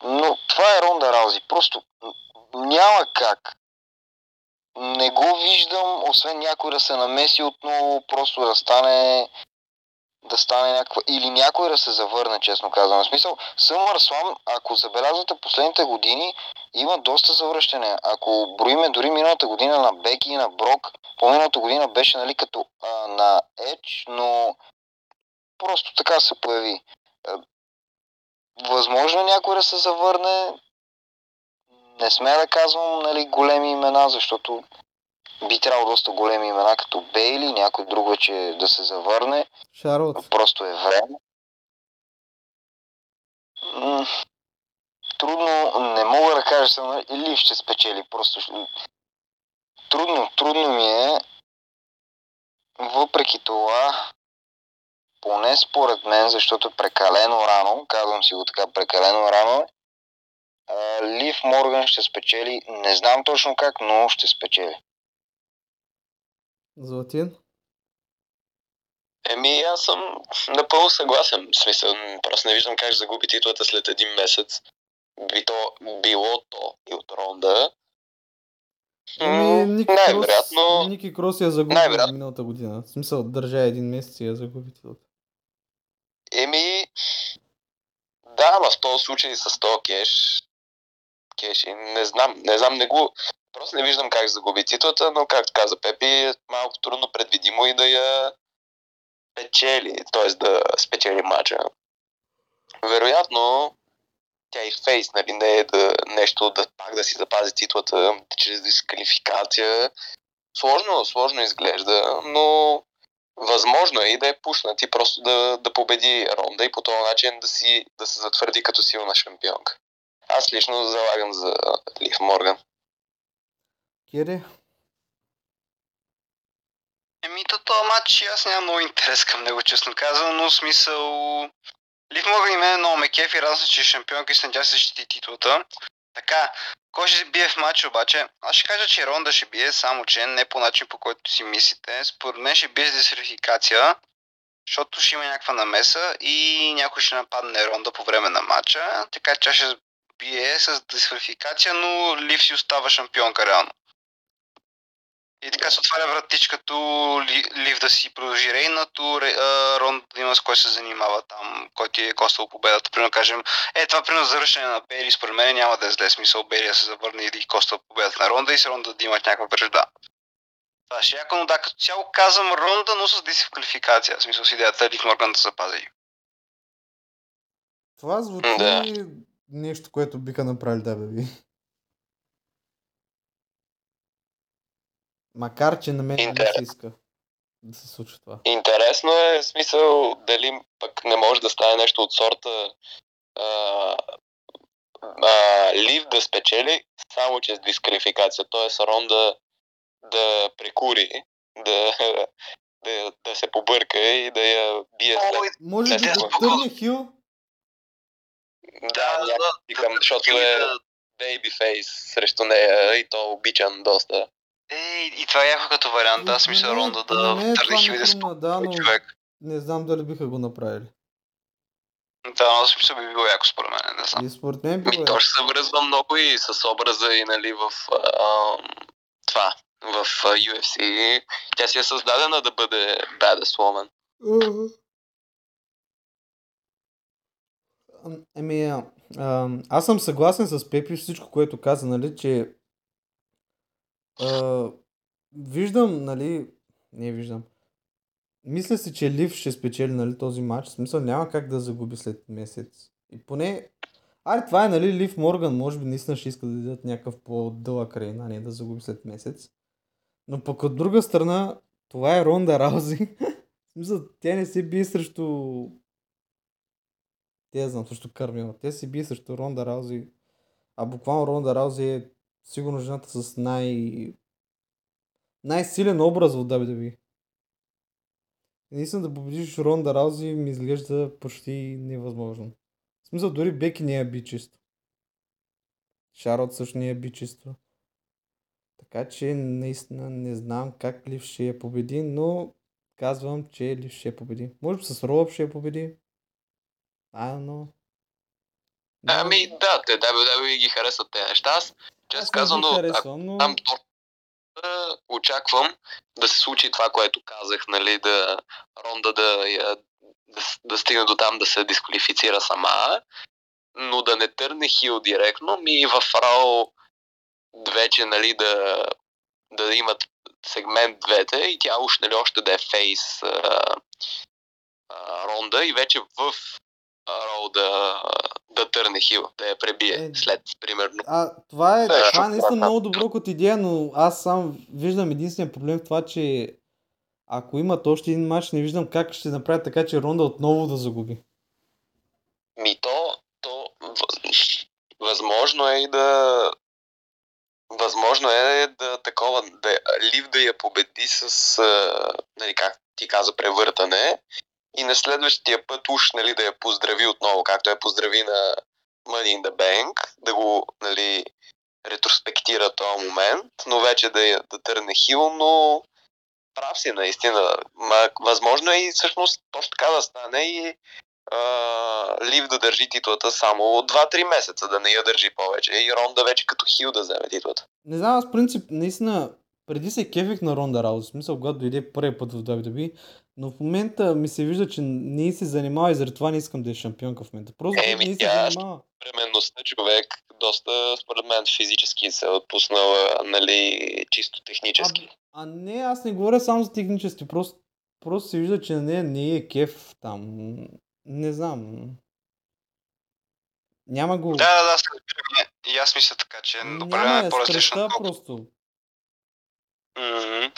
Но това е Ронда Раузи. Просто няма как. Не го виждам, освен някой да се намеси отново, просто да стане да стане някаква... Или някой да се завърне, честно казвам. В смисъл, Съмър Слам, ако забелязвате последните години, има доста завръщане. Ако броиме дори миналата година на Беки и на Брок, по-миналата година беше нали като а, на Едж, но просто така се появи. А, Възможно е някой да се завърне. Не сме да казвам нали, големи имена, защото би трябвало доста големи имена, като Бейли, някой друг вече да се завърне. Шарлот. Просто е време. М, Трудно, не мога да кажа само, или ще спечели, просто ще... Трудно, трудно ми е. Въпреки това, поне според мен, защото е прекалено рано, казвам си го така, прекалено рано а, Лив Морган ще спечели, не знам точно как, но ще спечели. Златин? Еми, аз съм напълно съгласен. В смисъл, просто не виждам как ще загуби титлата след един месец. Би то, било то и от Ронда. Ами, Крос, най-вероятно, Ники Крос я загуби най-вероятно. миналата година. В смисъл, държа един месец и я загуби титлата. еми, да, ама в този случай с този кеш, кеш, и не знам, не знам, не го, просто не виждам как загуби титлата, но както каза Пепи, е малко трудно предвидимо и да я печели, т.е. да спечели матча. Вероятно, тя и фейс, нали, не е да, нещо да пак да си запази титлата чрез дисквалификация. Сложно, сложно изглежда, но възможно е и да е пуснат и просто да, да победи Ронда и по този начин да, си, да се затвърди като силна шампионка. Аз лично залагам за Лив Морган. Кири? Еми, то този матч аз нямам много интерес към него, честно казвам, но смисъл... Лив мога и мен много ме кеф и радвам се, че е шампионка и се надявам се защити титлата. Така, кой ще бие в матч обаче? Аз ще кажа, че Ронда ще бие, само че не по начин по който си мислите. Според мен ще бие с дисферификация, защото ще има някаква намеса и някой ще нападне Ронда по време на матча. Така че ще бие с дисферификация, но Лив си остава шампионка реално. И така се отваря вратичкато Ли- Лив да си продължи рейнато, Рон да има с кой се занимава там, кой ти е коствал победата. Примерно кажем, е това примерно завършение на Бери, според мен няма да е зле смисъл Бери да се завърне и да ги коства победата на Ронда и с Ронда да имат някаква връжда. Това ще е яко, но да, като цяло казвам ронда, но с дисквалификация. В смисъл с идеята Лив Морган да запази. Това звучи Да. Нещо, което биха направили WWE. Макар, че на мен не ми Интерес. се иска да се случи това. Интересно е, в смисъл, дали пък не може да стане нещо от сорта а, а, Лив да спечели само чрез дисквалификация, т.е. Ронда да прекури, да, да, да се побърка и да я бие след. Може да? Да, да, е да- да, да ми да се хрумна, да, но човек. не знам дали биха го направили. Да, но смисъл би било яко според мен, не знам. И според мен Ми, било то е. ще се връзва много и с образа и нали в а, това, в а, UFC. Тя си е създадена да бъде baddest woman. Ам, Еми, а, аз съм съгласен с Пепи всичко, което каза, нали, че а, виждам, нали, не виждам. Мисля си, че Лив ще спечели, нали, този матч. В смисъл няма как да загуби след месец. И поне... Аре, това е, нали, Лив Морган. Може би наистина ще иска да дадат някакъв по-дълъг рейн, а не да загуби след месец. Но пък от друга страна, това е Ронда Раузи. Смисъл, тя не се бие срещу те знам също Кармела. Те се бие срещу Ронда Раузи. А буквално Ронда Раузи е сигурно жената с най... най-силен образ в WWE. Наистина да победиш Ронда Раузи ми изглежда почти невъзможно. В смисъл дори Беки не я би чисто. Шарот също не я би чисто. Така че наистина не знам как Лив ще я победи, но казвам, че Лив ще я победи. Може би с Ролъп ще я победи. А, но... Ами да, те WWE ги харесват тези неща. Аз, често ако харесвам, но... там да очаквам да се случи това, което казах, нали, да Ронда да, да, с- да стигне до там да се дисквалифицира сама, но да не търне хил директно, ми в Рао вече, нали, да, да имат сегмент двете и тя уж, нали, още да е фейс а, а, Ронда и вече в Рао да, да търне хил, да я пребие Е, след, примерно. А, това е, Да, това е наистина това- много добро като идея, но аз сам виждам единствения проблем в това, че ако имат още един матч, не виждам как ще направят така, че Ронда отново да загуби. Ми то, то въз- възможно е и да възможно е да такова, да, Лив да я победи с, а, нали, как ти каза, превъртане и на следващия път уж, нали, да я поздрави отново, както я поздрави на Money in the Bank, да го, нали, ретроспектира този момент, но вече да, да търне хил, но прав си наистина. Ма, възможно е и всъщност точно така да стане и а, Лив да държи титлата само 2-3 месеца, да не я държи повече. И Ронда вече като хил да вземе титлата. Не знам, аз принцип, наистина, преди се кефих на Ронда Раузи, в смисъл, когато дойде първи път в WWE, но в момента ми се вижда, че не се занимава и заради това не искам да е шампионка в момента. Просто Еми, не й се тя- занимава. Временността човек доста, според мен, физически се е отпуснала, нали, чисто технически. А не, аз не говоря само за технически, просто, просто се вижда, че на нея не е кеф там. Не знам. Няма го... Да, да, да. И аз мисля така, че Няма е по-различно. просто. Мгм.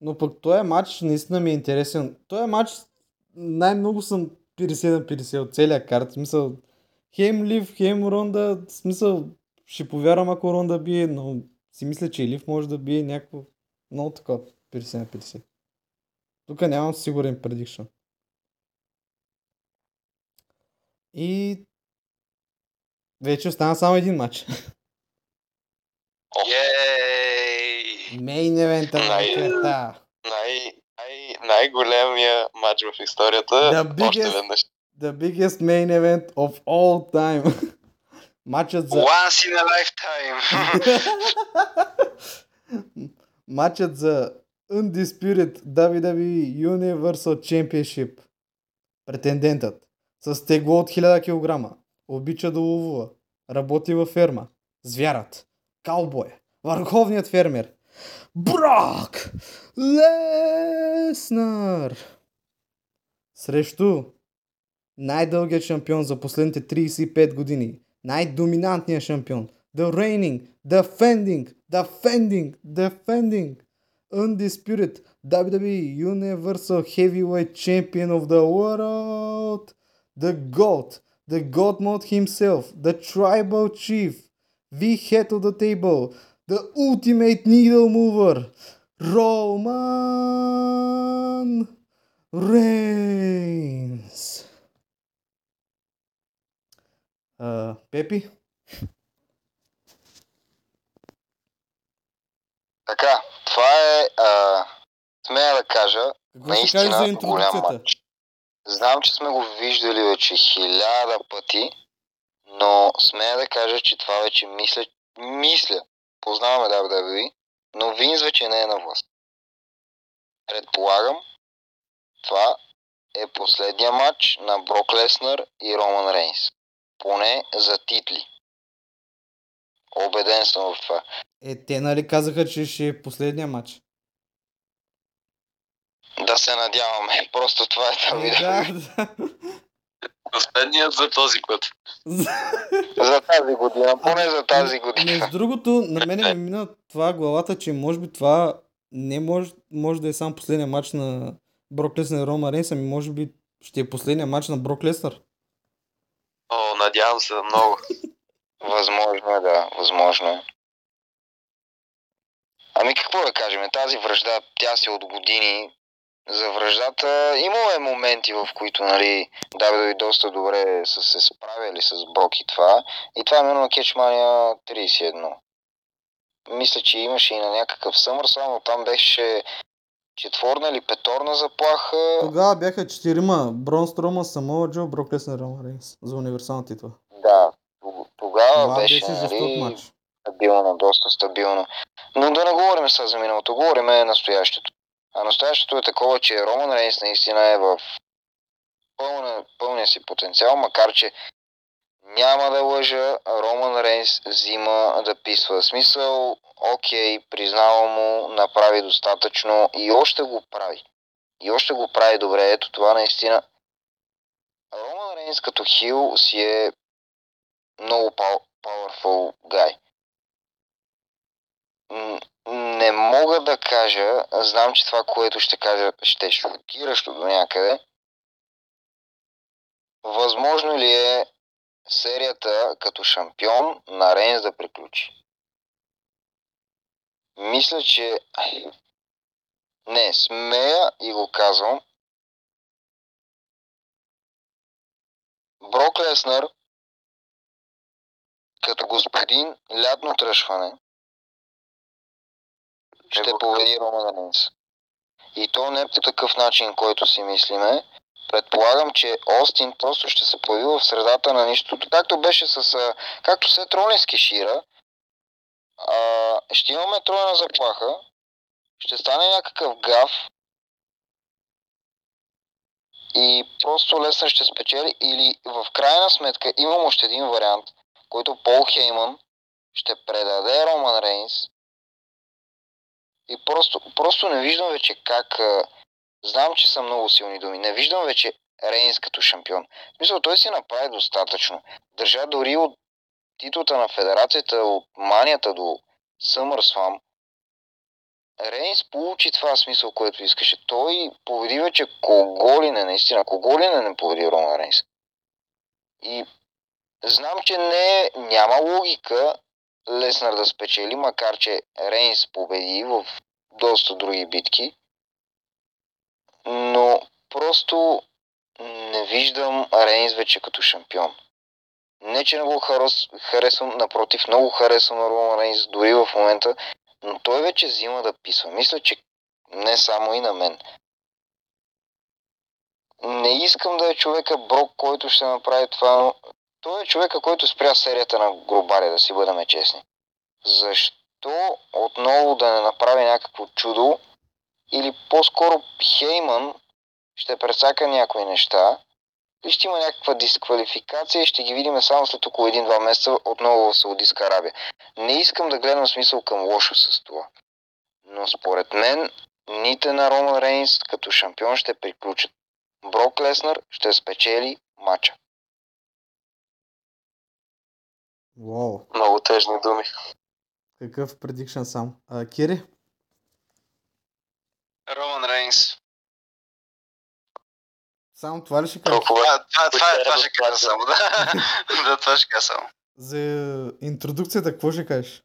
Но пък този матч наистина ми е интересен. Този матч най-много съм 50 на 50 от целия карт. Смисъл, хем Лив, хем Ронда. Смисъл, ще повярвам ако Ронда бие, но си мисля, че и Лив може да бие някакво много такова 50 на 50. Тук нямам сигурен предикшн. И вече остана само един матч. Ей! Мейн евента на Най- вечерта. Най, най, най-големия матч в историята. The Още biggest- веднъж. The biggest main event of all time. Матчът за... Once in a lifetime! Матчът за Undisputed WWE Universal Championship. Претендентът. С тегло от 1000 кг. Обича да ловува. Работи във ферма. Звярат. Каубой. Върховният фермер. Брок Леснар. Срещу най-дългият шампион за последните 35 години. Най-доминантният шампион. The reigning, defending, defending, defending, undisputed WWE Universal Heavyweight Champion of the world. The GOAT, the God Mode himself, the Tribal Chief, the head of the table, the ultimate needle mover, Roman Reigns. Пепи? Така, това е, а, смея да кажа, Какво за наистина голям матч. Знам, че сме го виждали вече хиляда пъти, но смея да кажа, че това вече мисля, мисля, познаваме WWE, но Винс вече не е на власт. Предполагам, това е последния матч на Брок Леснар и Роман Рейнс. Поне за титли. Обеден съм в това. Е, те нали казаха, че ще е последния матч? Да се надяваме. Просто това е да Е, да, да. Последният за този път. За тази година, поне за тази година. Между другото, на мене ми мина това главата, че може би това не може, може да е сам последния матч на Брок Леснар и Рома Рейнс, ами може би ще е последния матч на Брок Леснар. О, надявам се много. Възможно е, да, възможно е. Ами какво да кажем, тази връжда, тя си от години. За връждата имало е моменти, в които, нали, WWE доста добре са се справили с Брок и това. И това е именно на Кетчмания 31. Мисля, че имаше и на някакъв съмърсъл, но там беше четворна или петорна заплаха. Тогава бяха четирима. Брон Строма, Самоа Джо, Брок Рома Рейнс за универсална титла. Да, тог- тогава Това беше, беше нали, стабилно, доста стабилно. Но да не говорим сега за миналото, говорим настоящето. А настоящето е такова, че Роман Рейнс наистина е в пълна, пълния си потенциал, макар че няма да лъжа, Роман Рейнс взима да писва. Смисъл, окей, признавам му, направи достатъчно и още го прави. И още го прави добре. Ето това наистина. Роман Рейнс като хил си е много powerful guy. Не мога да кажа, знам, че това, което ще кажа, ще е шокиращо до някъде. Възможно ли е серията като шампион на Рейнс да приключи? Мисля, че... Не, смея и го казвам. Брок Леснар като господин лятно тръшване ще го победи Роман Рейнс. И то не по такъв начин, който си мислиме. Предполагам, че Остин просто ще се появи в средата на нищото, както беше с... Както Сет Ролинс кешира, а, ще имаме тройна заплаха, ще стане някакъв гаф и просто Леснар ще спечели или в крайна сметка имам още един вариант, който Пол Хейман ще предаде Роман Рейнс и просто, просто не виждам вече как... а, Знам, че са много силни думи. Не виждам вече Рейнс като шампион. В смисъл, той си направи достатъчно. Държа дори от титлата на федерацията, от манията до SummerSlam. Рейнс получи това смисъл, което искаше. Той победи вече кого ли не, наистина. Кого ли не не победи Роман Рейнс. И знам, че не, няма логика Леснар да спечели, макар че Рейнс победи в доста други битки. Но просто не виждам Рейнс вече като шампион. Не, че не го харес, харесвам, напротив, много харесвам на Роман Рейнс, дори в момента, но той вече взима да писва. Мисля, че не само и на мен. Не искам да е човека Брок, който ще направи това, той е човека, който спря серията на Гробария, да си бъдем честни. Защо отново да не направи някакво чудо или по-скоро Хейман ще прецака някои неща и ще има някаква дисквалификация и ще ги видим само след около един-два месеца отново в Саудитска Арабия. Не искам да гледам смисъл към лошо с това. Но според мен ните на Рома Рейнс като шампион ще приключат. Брок Леснар ще спечели матча. Вау, Много тежни думи. какъв предикшен сам. А, Кири? Роман Рейнс. Само това ли ще? Толкова. Това, това, това, това ще кажа само, да. да, това ще кажа само. За интродукцията какво ще кажеш?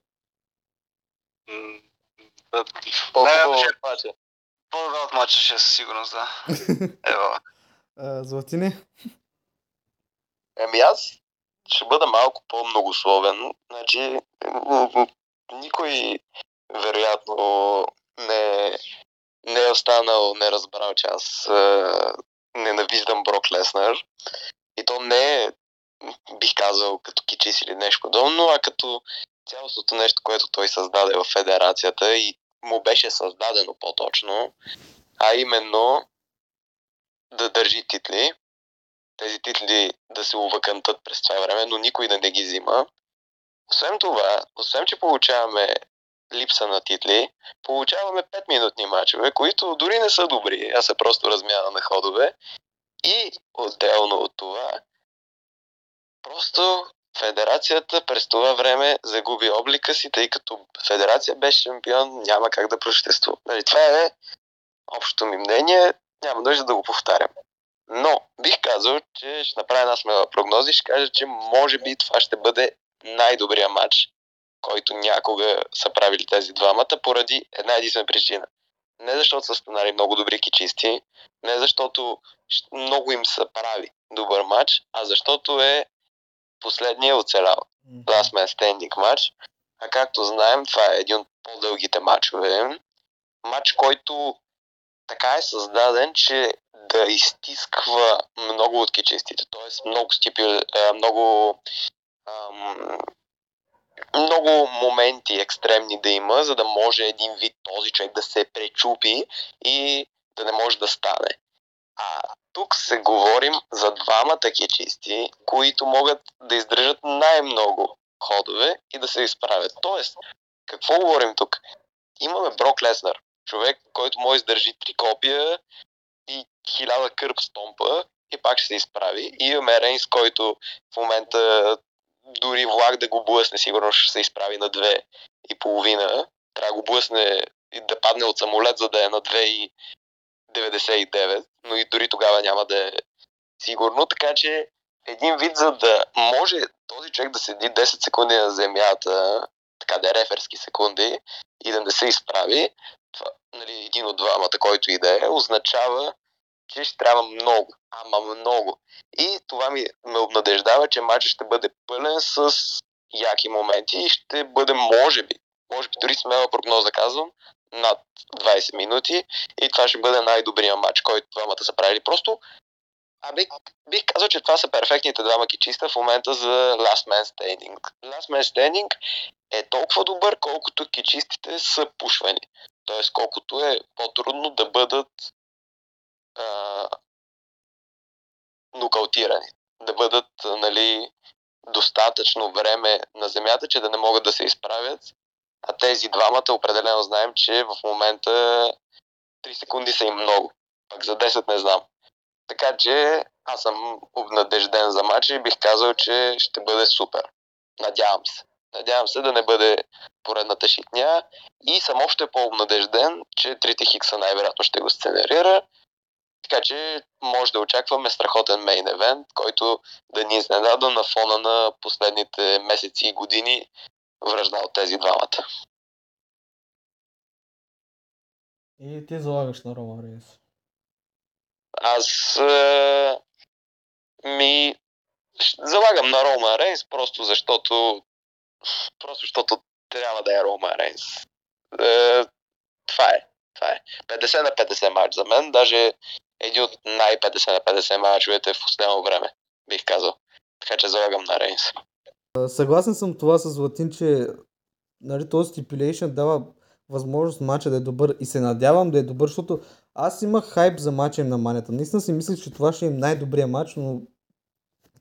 По-добре от матча ще със сигурност, да. Ева. А, Златини? Еми аз ще бъда малко по-многословен. Значи, никой вероятно не, не е останал, не е разбрал, че аз е, ненавиждам Брок Леснер. И то не е, бих казал, като кичис или нещо подобно, а като цялостното нещо, което той създаде в федерацията и му беше създадено по-точно, а именно да държи титли, тези титли да се увъкантат през това време, но никой да не ги взима. Освен това, освен че получаваме липса на титли, получаваме 5-минутни мачове, които дори не са добри, а са просто размяна на ходове. И отделно от това, просто федерацията през това време загуби облика си, тъй като федерация без шампион няма как да проществува. Нали, това е общото ми мнение, няма нужда да го повтарям. Но бих казал, че ще направя една смела прогноза и ще кажа, че може би това ще бъде най-добрия матч, който някога са правили тези двамата, поради една единствена причина. Не защото са станали много добри кичисти, не защото много им се прави добър матч, а защото е последния оцелял. Last Man Standing матч. А както знаем, това е един от по-дългите матчове. Матч, който така е създаден, че да изтисква много от кичестите. Тоест много стипи, а, много много моменти екстремни да има, за да може един вид този човек да се пречупи и да не може да стане. А тук се говорим за двамата кечисти, които могат да издържат най-много ходове и да се изправят. Тоест, какво говорим тук? Имаме Брок Леснар, човек, който може да издържи три копия хиляда кърп стомпа и пак ще се изправи. И имаме Рейнс, който в момента дори влак да го блъсне, сигурно ще се изправи на две и половина. Трябва да го блъсне и да падне от самолет, за да е на 2,99, но и дори тогава няма да е сигурно. Така че един вид, за да може този човек да седи 10 секунди на земята, така да е реферски секунди, и да не се изправи, това, нали, един от двамата, който и да е, означава, че трябва много, ама много. И това ми ме обнадеждава, че матчът ще бъде пълен с яки моменти и ще бъде, може би, може би дори смела прогноза казвам, над 20 минути и това ще бъде най-добрият матч, който двамата са правили. Просто а бих, бих казал, че това са перфектните двама кичиста в момента за Last Man Standing. Last Man Standing е толкова добър, колкото кичистите са пушвани. Тоест, колкото е по-трудно да бъдат а, нокаутирани. Да бъдат, нали, достатъчно време на земята, че да не могат да се изправят. А тези двамата определено знаем, че в момента 3 секунди са им много. Пък за 10 не знам. Така че аз съм обнадежден за матча и бих казал, че ще бъде супер. Надявам се. Надявам се да не бъде поредната шитня и съм още по-обнадежден, че трите хикса най-вероятно ще го сценарира. Така че може да очакваме страхотен мейн евент, който да ни изненада на фона на последните месеци и години връжда от тези двамата. И ти залагаш на Рома Рейнс. Аз е, ми залагам на Рома Рейнс, просто защото просто защото трябва да е Рома Рейнс. Е, това е. Това е. 50 на 50 матч за мен, даже един от най-50 на 50 матчовете в последно време, бих казал. Така че залагам на Рейнс. Съгласен съм това с Латин, че нали, този stipulation дава възможност матча да е добър и се надявам да е добър, защото аз имах хайп за матча им на манята. Наистина си мислех, че това ще е най-добрия матч, но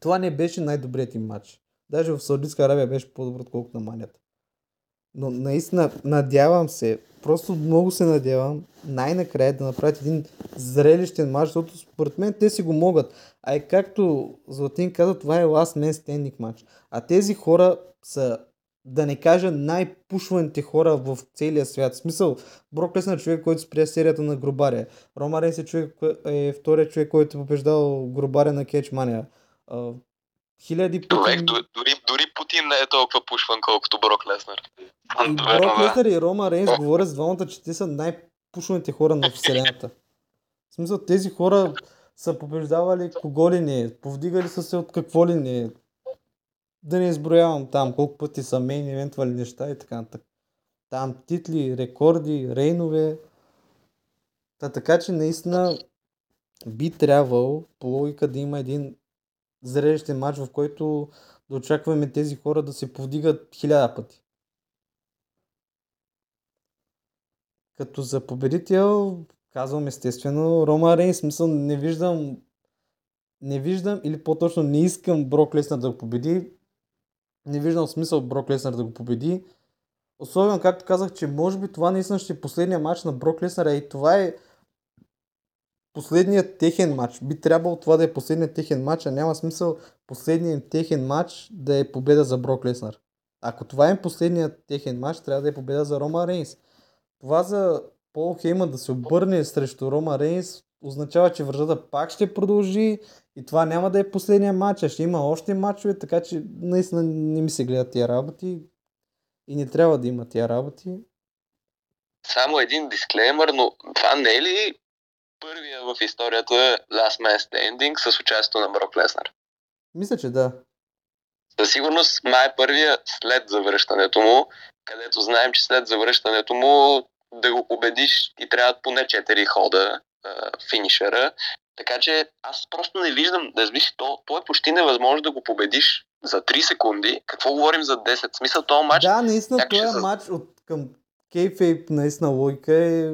това не беше най-добрият им матч. Даже в Саудитска Аравия беше по-добър, отколкото на манята. Но наистина надявам се, просто много се надявам най-накрая да направят един зрелищен матч, защото според мен те си го могат. А и както Златин каза, това е last man standing матч. А тези хора са да не кажа най-пушваните хора в целия свят. В смисъл, Брок Леснар е човек, който спря серията на Грубаря. Рома Рейнс е, човек, е втория човек, който е побеждал Грубаря на Кетчмания. Хиляди пъти... Човек, дори, дори Путин не е толкова пушван, колкото Брок Леснар. И Брок Леснар и Рома Рейнс говорят с двамата, че те са най-пушваните хора на Вселената. В смисъл, тези хора са побеждавали кого ли не, повдигали са се от какво ли не. Да не изброявам там колко пъти са мейн евентвали неща и така нататък. Там титли, рекорди, рейнове. Та, така че наистина би трябвало по логика да има един зрелищен матч, в който да очакваме тези хора да се повдигат хиляда пъти. Като за победител, казвам естествено, Рома Рейн, смисъл не виждам не виждам или по-точно не искам Брок Леснар да го победи. Не виждам смисъл Брок Леснар да го победи. Особено както казах, че може би това наистина ще е последния матч на Брок Леснар и това е последният техен матч. Би трябвало това да е последният техен матч, а няма смисъл последният техен матч да е победа за Брок Леснар. Ако това е последният техен матч, трябва да е победа за Рома Рейнс. Това за Пол Хейман да се обърне срещу Рома Рейнс означава, че връждата пак ще продължи и това няма да е последния матч, а ще има още матчове, така че наистина не ми се гледат тия работи и не трябва да има тия работи. Само един дисклеймер, но това не е ли първия в историята Last Man Standing с участието на Брок Леснар. Мисля, че да. Със сигурност май е първия след завръщането му, където знаем, че след завръщането му да го победиш и трябва поне 4 хода а, финишера. Така че аз просто не виждам, да виж, то, то е почти невъзможно да го победиш за 3 секунди. Какво говорим за 10? Смисъл, този матч... Да, наистина, този с... матч от към Кейфейп, наистина логика е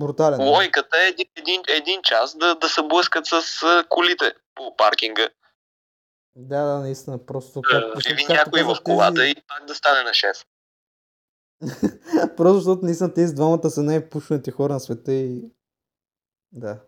Брутален. Логиката е един, един, един час да, да се блъскат с колите по паркинга. Да, да, наистина, просто... Как, Живи някой в колата тези... и пак да стане на шеф. просто защото наистина тези двамата са най-пушените хора на света и... Да.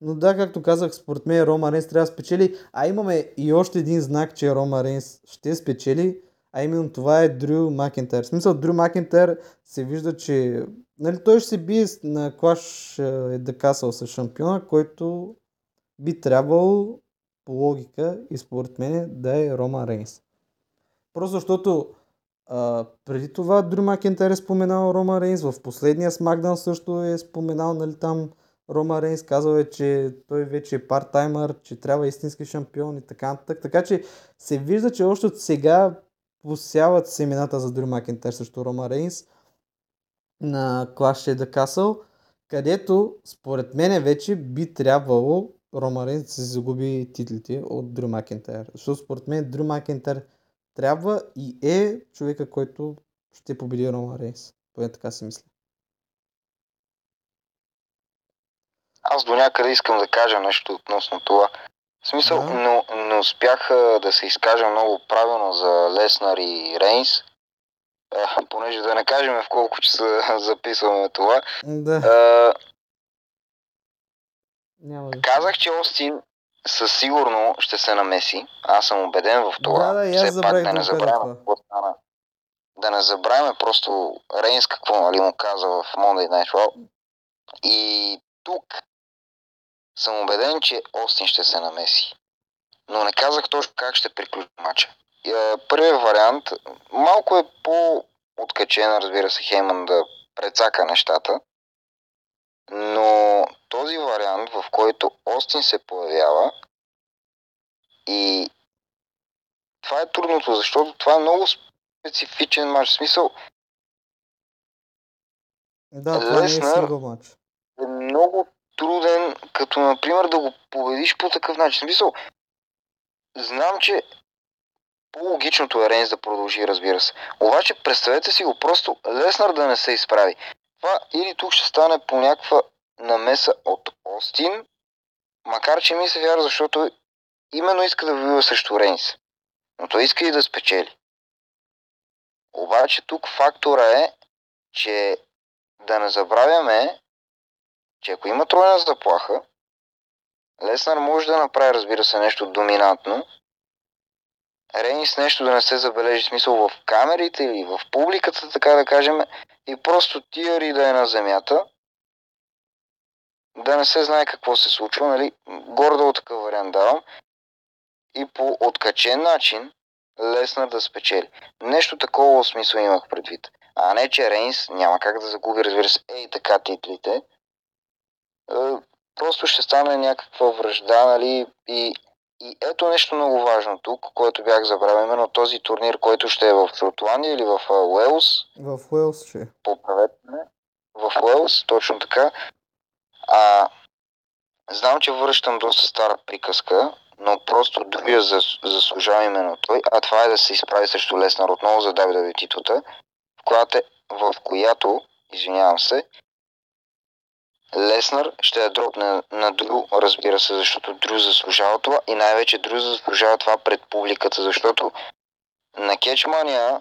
Но да, както казах, според мен Рома Рейнс трябва да спечели, а имаме и още един знак, че Рома Рейнс ще спечели, а именно това е Дрю Макентайр. В смисъл, Дрю Макентайр се вижда, че нали, той ще се бие на Клаш е да касал с шампиона, който би трябвало по логика и според мен да е Рома Рейнс. Просто защото а, преди това Дрю Макентайр е споменал Рома Рейнс, в последния Смакдан също е споменал нали, там Рома Рейнс, казал е, че той вече е парт-таймър, че трябва истински шампион и така нататък. Така че се вижда, че още от сега посяват семената за Дрю Макентайр срещу Рома Рейнс на Clash the Castle, където според мен вече би трябвало Рома Рейнс да се загуби титлите от Дрю Макентайр. Защото според мен Дрю Макентайр трябва и е човека, който ще победи Рома Рейнс. Поне така си мисля. Аз до някъде искам да кажа нещо относно това. В смисъл, да. но, не успях да се изкажа много правилно за Леснар и Рейнс, а, понеже да не кажем в колко часа записваме това. Да. А, Няма да. Казах, че Остин със сигурно ще се намеси. Аз съм убеден в това. Да, да, Все пак да не забравяме Да не забравяме просто Рейнс какво нали, му каза в Monday Night Raw. И тук съм убеден, че Остин ще се намеси. Но не казах точно как ще приключи матча. Първият вариант малко е по-откачен, разбира се, Хейман да прецака нещата. Но този вариант, в който Остин се появява и това е трудното, защото това е много специфичен матч. В смисъл, да, това Леснар не е матч. е много труден, като например да го победиш по такъв начин. Смисъл, знам, че по-логичното е Рейнс да продължи, разбира се. Обаче представете си го просто Леснар да не се изправи. Това или тук ще стане по някаква намеса от Остин, макар че ми се вярва, защото именно иска да воюва срещу Рейнс. Но той иска и да спечели. Обаче тук фактора е, че да не забравяме, че ако има тройна заплаха, Леснар може да направи, разбира се, нещо доминантно. Рейнс нещо да не се забележи смисъл в камерите или в публиката, така да кажем, и просто Тиари да е на земята, да не се знае какво се случва, нали? Гордо такъв вариант давам. И по откачен начин Леснар да спечели. Нещо такова смисъл имах предвид. А не, че Рейнс няма как да загуби, разбира се, ей така титлите. Е, просто ще стане някаква връжда, нали, и, и ето нещо много важно тук, което бях забравил, именно този турнир, който ще е в Шотландия или в Уелс. В Уелс ще. Поправете ме. В Уелс, точно така. А, знам, че връщам доста стара приказка, но просто другия заслужава именно той, а това е да се изправи срещу Леснар отново за WWE титлата, в която, в която извинявам се, Леснар ще я дропне на Дру, разбира се, защото Дру заслужава това и най-вече Дру заслужава това пред публиката, защото на Кетчмания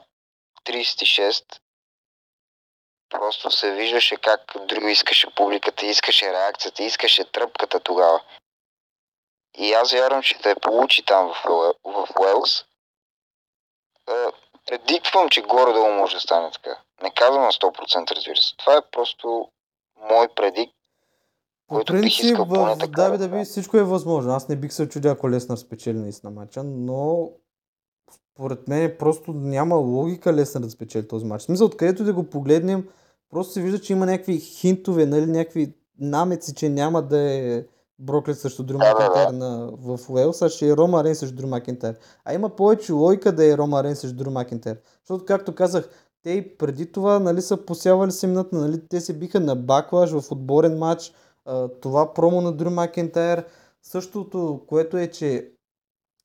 36 просто се виждаше как Дру искаше публиката, искаше реакцията, искаше тръпката тогава. И аз вярвам, че да получи там в, в Уелс. Предиквам, че горе-долу може да стане така. Не казвам на 100%, разбира се. Това е просто мой предик, по който принцип, бих искал в WWE всичко е възможно. Аз не бих се чудя, ако Леснар спечели наистина матча, но според мен просто няма логика Леснар да спечели този матч. В смисъл, откъдето да го погледнем, просто се вижда, че има някакви хинтове, нали, някакви намеци, че няма да е Броклет срещу Дрю Макентайр на, в Уелс, а ще е Рома Рейн срещу Дрю Макентайр. А има повече лойка да е Рома Рейн срещу Дрю Макентайр. Защото, както казах, те и преди това нали, са посявали семената, нали, те се биха на баклаш в отборен матч, това промо на Дрю Макентайр. Същото, което е, че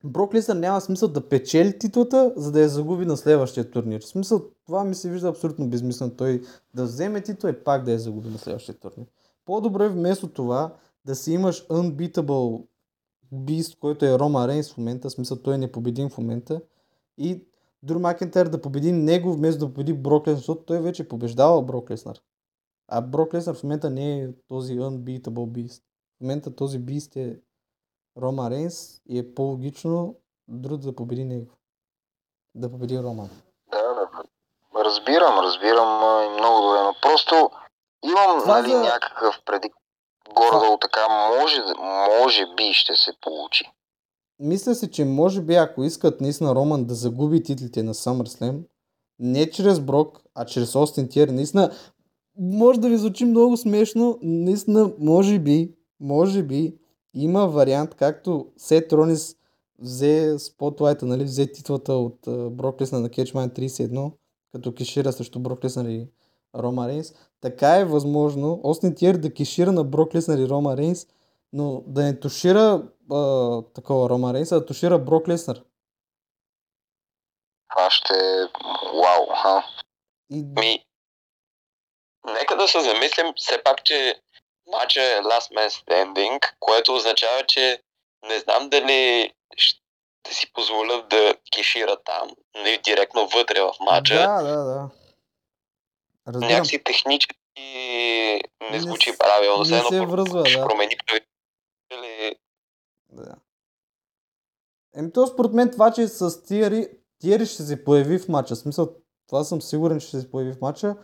Брок Лесър няма смисъл да печели титлата, за да я загуби на следващия турнир. В смисъл, това ми се вижда абсолютно безмислено. Той да вземе титла и пак да я загуби на следващия турнир. По-добре вместо това да си имаш unbeatable Beast, който е Рома Рейнс в момента, в смисъл той е непобедим в момента, и Дру Макентайр да победи него вместо да победи Брок Леснар, защото той вече побеждава Брок Леснар. А Брок Леснар в момента не е този unbeatable Beast. В момента този Beast е Рома Рейнс и е по-логично друг да победи него. Да победи Рома. Да, да. Разбирам, разбирам и много добре, но просто имам нали, за... някакъв предик горе така, може, може би ще се получи. Мисля си, че може би ако искат наистина Роман да загуби титлите на SummerSlam, не чрез Брок, а чрез Остин Тиер, наистина, може да ви звучи много смешно, наистина, може би, може би, има вариант, както Сет Ронис взе спотлайта, нали, взе титлата от Брок Лесна на Catchman 31, като кешира срещу Брок Лесна и Рома Рейнс. Така е възможно Остин Тиер да кешира на Брок Леснар и Рома Рейнс, но да не тушира а, такова Рома Рейнс, а да тушира Брок Леснар. Това ще е вау, ха. И... Ми, нека да се замислим все пак, че матча е Last Man Standing, което означава, че не знам дали ще си позволят да кешира там, не директно вътре в матча. Да, да, да. Разбирам. Някакси технически не звучи не, правилно. Не се връзва, ще да. промени или... Да. Еми то според мен това, че с Тиери, Тиери ще се появи в матча. В смисъл, това съм сигурен, че ще се появи в матча.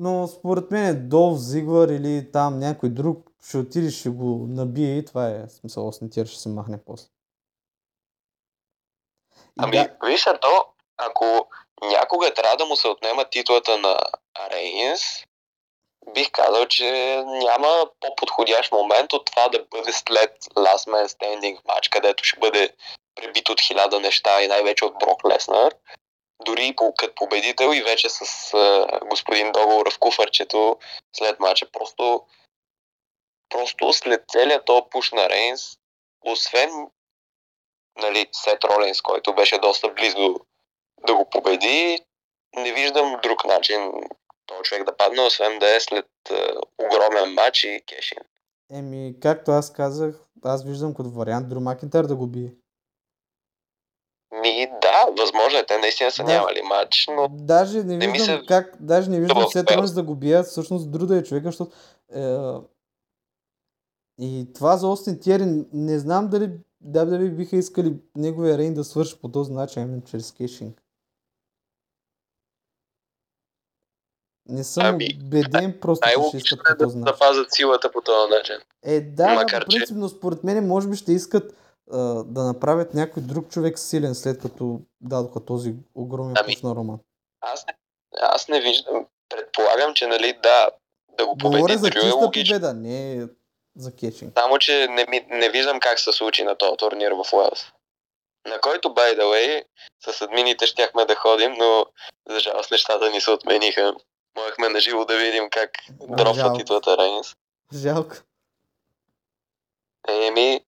Но според мен е Долф Зигвар или там някой друг ще отиде, ще го набие и това е смисъл. Осни Тиер ще се махне после. И ами, да... виж то, ако някога трябва да му се отнема титлата на Рейнс, бих казал, че няма по-подходящ момент от това да бъде след Last Man Standing матч, където ще бъде пребит от хиляда неща и най-вече от Брок Леснар. Дори като победител и вече с uh, господин договор в куфарчето след матча. Просто, просто след целият този пуш на Рейнс, освен нали, Сет Ролинс, който беше доста близо да го победи, не виждам друг начин този човек да падне, освен да е след е, огромен матч и кешин. Еми, както аз казах, аз виждам като вариант Дру Макинтар да го бие. Ми, да, възможно е. Те наистина са Да. нямали матч, но Даже не Не виждам се- как, даже не виждам успех. Ролинс да го бият, всъщност Дру да е човека, защото е, и това за Остин Тиери, не знам дали WWE биха искали неговия рейн да свърши по този начин, именно чрез кешинг. Не съм Ами, убеден просто, че ще искат е по да този начин. запазят силата по този начин. Е, да, Макар, по че- принцип, но според мен може би ще искат а, да направят някой друг човек силен, след като дадоха този огромен Ами, на Роман. Аз аз не виждам. Предполагам, че нали да, да го победи Говоря за е чиста логично. победа, не за кетчинг. Само, че не, ми, не виждам как се случи на този турнир в Уелс. На който, by the way, с админите щяхме да ходим, но за жалост нещата ни се отмениха. Можехме на живо да видим как дропва титлата Рейнс. Жалко. Еми,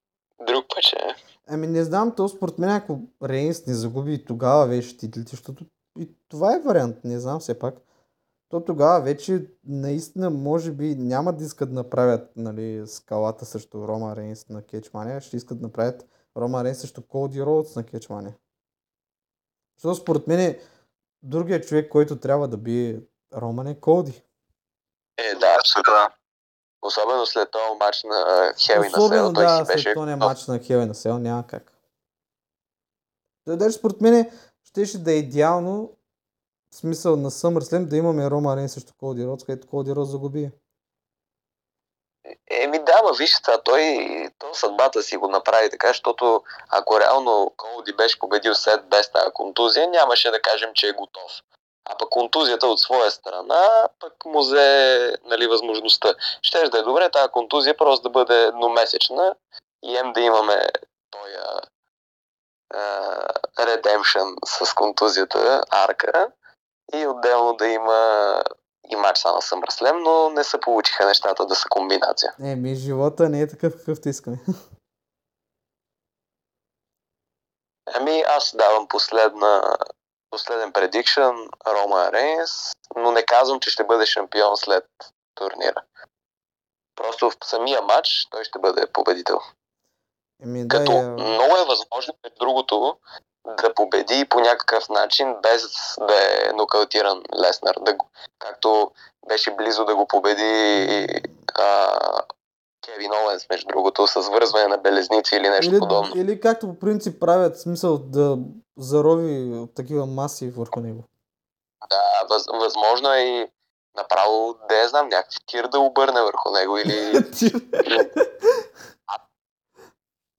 друг път ще е. Ами не знам, то според мен ако Рейнс не загуби тогава вече титлите, защото и това е вариант, не знам все пак. То тогава вече наистина може би няма да искат да направят нали, скалата срещу Рома Рейнс на Кетчмания, ще искат да направят Рома Рейнс срещу Коди Роудс на Кетчмания. Защото според мен другия човек, който трябва да бие Роман е Коди. Е, да, Абсолютно. Да. особено след този матч на Хел и на Сел, той да, си беше... след този матч на Хел и на Сел няма как. Той даже според мен щеше да е идеално в смисъл на SummerSlam да имаме Рома Рейнс срещу Коди Родс, където Коди Родс загуби. Еми да, ма виж сега, той, то съдбата си го направи така, защото ако реално Колди беше победил Сет без тази контузия, нямаше да кажем, че е готов. А пък контузията от своя страна, пък му взе нали, възможността. Щеш да е добре тази контузия просто да бъде едномесечна и ем да имаме този редемшън с контузията, арка и отделно да има и матч са на SummerSlam, но не се получиха нещата да са комбинация. Е, ми живота не е такъв какъвто искаме. Ами аз давам последна, последен предикшън Рома Рейнс, но не казвам, че ще бъде шампион след турнира. Просто в самия матч той ще бъде победител. Еми да, Като я... много е възможно, между другото, да победи по някакъв начин, без да е нокаутиран Леснар. Да, го- както беше близо да го победи а, Кевин Оуенс, между другото, с вързване на белезници или нещо или, подобно. или както по принцип правят смисъл да зарови такива маси върху него. Да, въз, възможно е и направо, да я знам, някакъв тир да обърне върху него или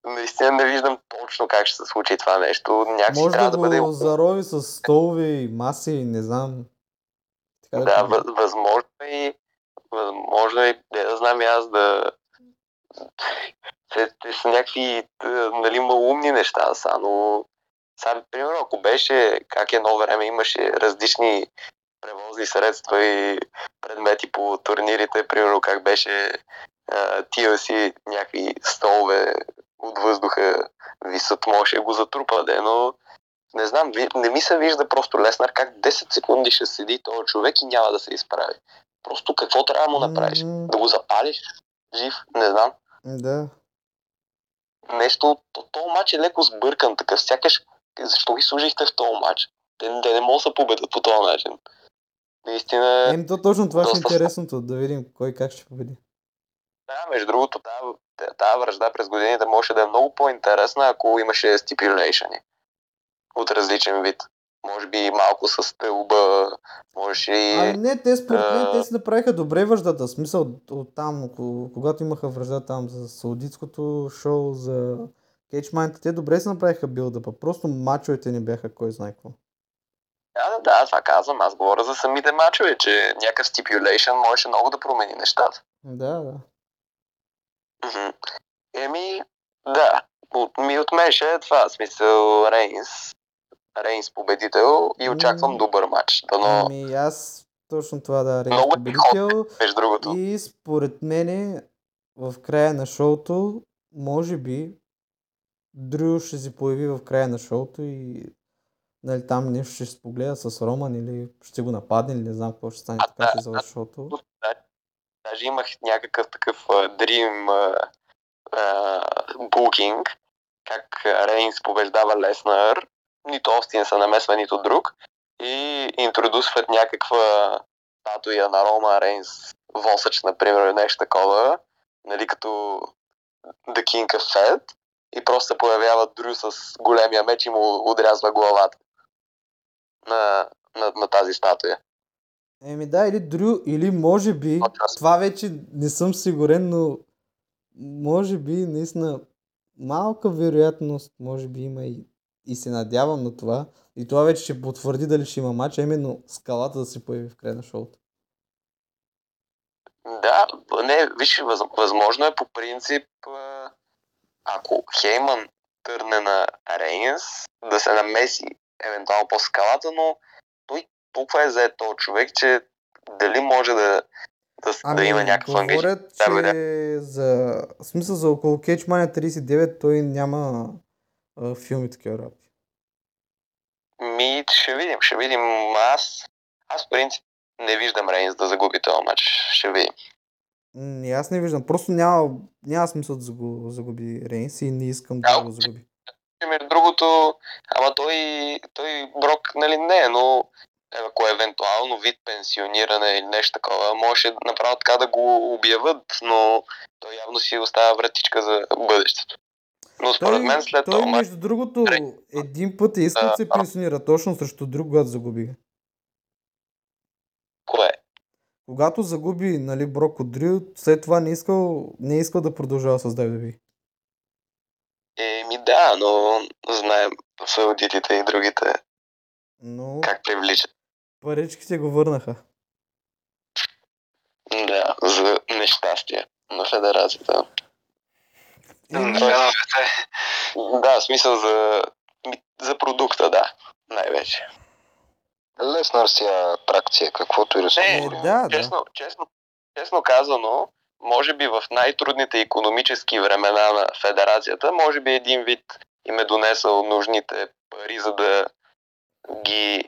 наистина не виждам точно как ще се случи това нещо. Някакси Може трябва да да, бъде... го зарови с столове и маси, не знам. Така Да, въз, възможно е и възможно е, да знам и аз да... Те, те са някакви т- нали, малумни неща са, но сега, примерно, ако беше, как едно време имаше различни превозни средства и предмети по турнирите, примерно как беше а, TLC, някакви столове от въздуха висят, може го затрупа, де, но не знам, не ми се вижда просто Леснар как 10 секунди ще седи този човек и няма да се изправи. Просто какво трябва да му направиш? Да го запалиш жив? Не знам. Да. Нещо, то, то матч е леко сбъркан такъв. Сякаш, защо ги служихте в този матч? Те, те не могат да се победят по този начин. Наистина, Ем, то точно това ще е доста интересното, да видим кой как ще победи. да, между другото, тази, връжда през годините може да е много по-интересна, ако имаше стипюлейшъни от различен вид. Може би малко с стълба, може и... Ами не, те според мен, а- те си направиха добре връждата. Смисъл от там, ко- когато имаха връжда там за саудитското шоу, за Кейчмайнта, те добре си направиха билдъпа. Просто мачовете не бяха кой знае какво. Да, да, да, това казвам. Аз говоря за самите мачове, че някакъв стипюлейшън можеше много да промени нещата. Да, да. Еми, да. От, ми от мен ще е това. Смисъл Рейнс. Рейнс победител и очаквам М. добър матч. Дано, Ами аз точно това да Рейнс Много победител. между другото. И според мене в края на шоуто, може би, Дрю ще се появи в края на шоуто и нали, там нещо ще се погледа с Роман или ще го нападне или не знам какво ще стане, А, така да, завърши шоуто. Даже имах някакъв такъв дрим букинг, как а, Рейнс побеждава Леснар, нито Остин се намесва, нито друг, и интродусват някаква статуя на Рома Рейнс, восъч, например, нещо такова, нали, като The King of Fed, и просто се появява Дрю с големия меч и му отрязва главата на, на, на тази статуя. Еми да, или Дрю, или може би, По-част. това вече не съм сигурен, но може би наистина малка вероятност, може би има и, и се надявам на това. И това вече ще потвърди дали ще има матч, а именно скалата да се появи в края на шоуто. Да, не, виж, въз, възможно е по принцип, ако Хейман търне на Рейнс, да се намеси евентуално по скалата, но той толкова е зает този човек, че дали може да, да, да има някакъв ангажимент. говорят, Да, че за, в смисъл за около Mania 39 той няма а, филми такива работи. Ми, ще видим, ще видим. Аз, аз в принцип не виждам Рейнс да загуби този матч. Ще видим. И аз не виждам. Просто няма, няма смисъл да загу- загуби Рейнс и не искам да Да, го загуби. Между другото, ама той, той Брок, нали не е, но е, ако евентуално вид пенсиониране или нещо такова, може направо така да го обяват, но той явно си оставя вратичка за бъдещето. Но според Той, мен след той това матч, между другото, един път е искал да се пенсионира точно срещу друг, когато загуби. кое? Когато загуби нали, Брок от Дрю, след това не искал, не искал да продължава с WWE. Еми да, но знаем саудитите и другите Но как привличат. паричките го върнаха. Да, за нещастие на федерацията. Еми, Феновете. Да, смисъл за, за продукта, да, най-вече. Леснар си е атракция, каквото и да се е, да. Честно, честно, честно казано, може би в най-трудните економически времена на федерацията, може би един вид им е донесъл нужните пари, за да ги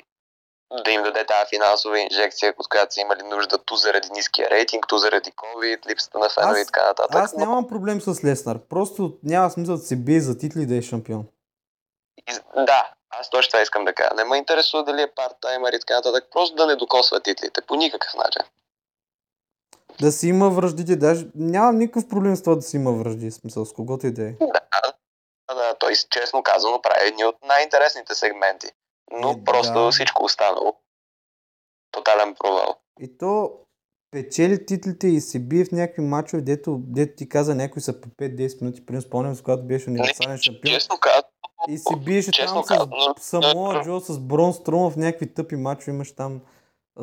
да им даде тази финансова инжекция, от която са имали нужда ту заради ниския рейтинг, ту заради COVID, липсата на фенове и така нататък. Аз нямам проблем с Леснар. Просто няма смисъл да се бие за титли да е шампион. И- Да, аз точно това искам да кажа. Не ме интересува дали е парт-таймер и така нататък, просто да не докосва титлите по никакъв начин. Да си има връждите, даже нямам никакъв проблем с това да си има връжди, смисъл с когото и да е. Да, да, той честно казано прави едни от най-интересните сегменти. Но Е, просто да. всичко останало. Тотален провал. И то печели титлите и се бие в някакви мачове, дето, дето ти каза някой са по 5-10 минути, примерно спомням се, когато беше универсален шампион. Честно казано, И се биеше там казано, с Самоа Джо, с Брон Струма в някакви тъпи мачове. Имаш там,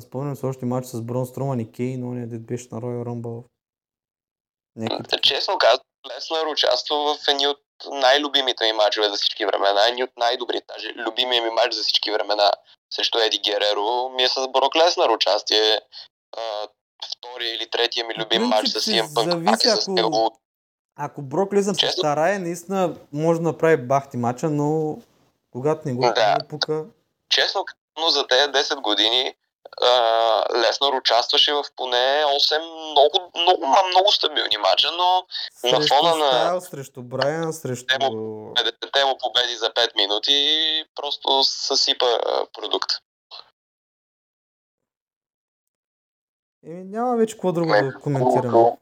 спомням се още мач с Брон Струма и Кейн, ония дет беше на Royal Rumble. Някакви честно казано, Леснар участва в едни от най-любимите ми мачове за всички времена, едни от най-добрите, даже любимия ми мач за всички времена срещу Еди Гереро ми е с Брок Леснар участие. А, втория или третия ми любим мач принцип с CM Punk. пак е с ако- него. Ако Брок Леснар се старае, наистина може да направи бахти мача, но когато не го, Да. пука, честно казано, за тези 10 години Леснар участваше в поне 8 много, много, много стабилни мача, но На срещу фона на- Стайл, срещу Брайан, срещу... 50-те му победи за 5 минути просто съсипа продукт. Еми, няма вече какво друго да коментираме.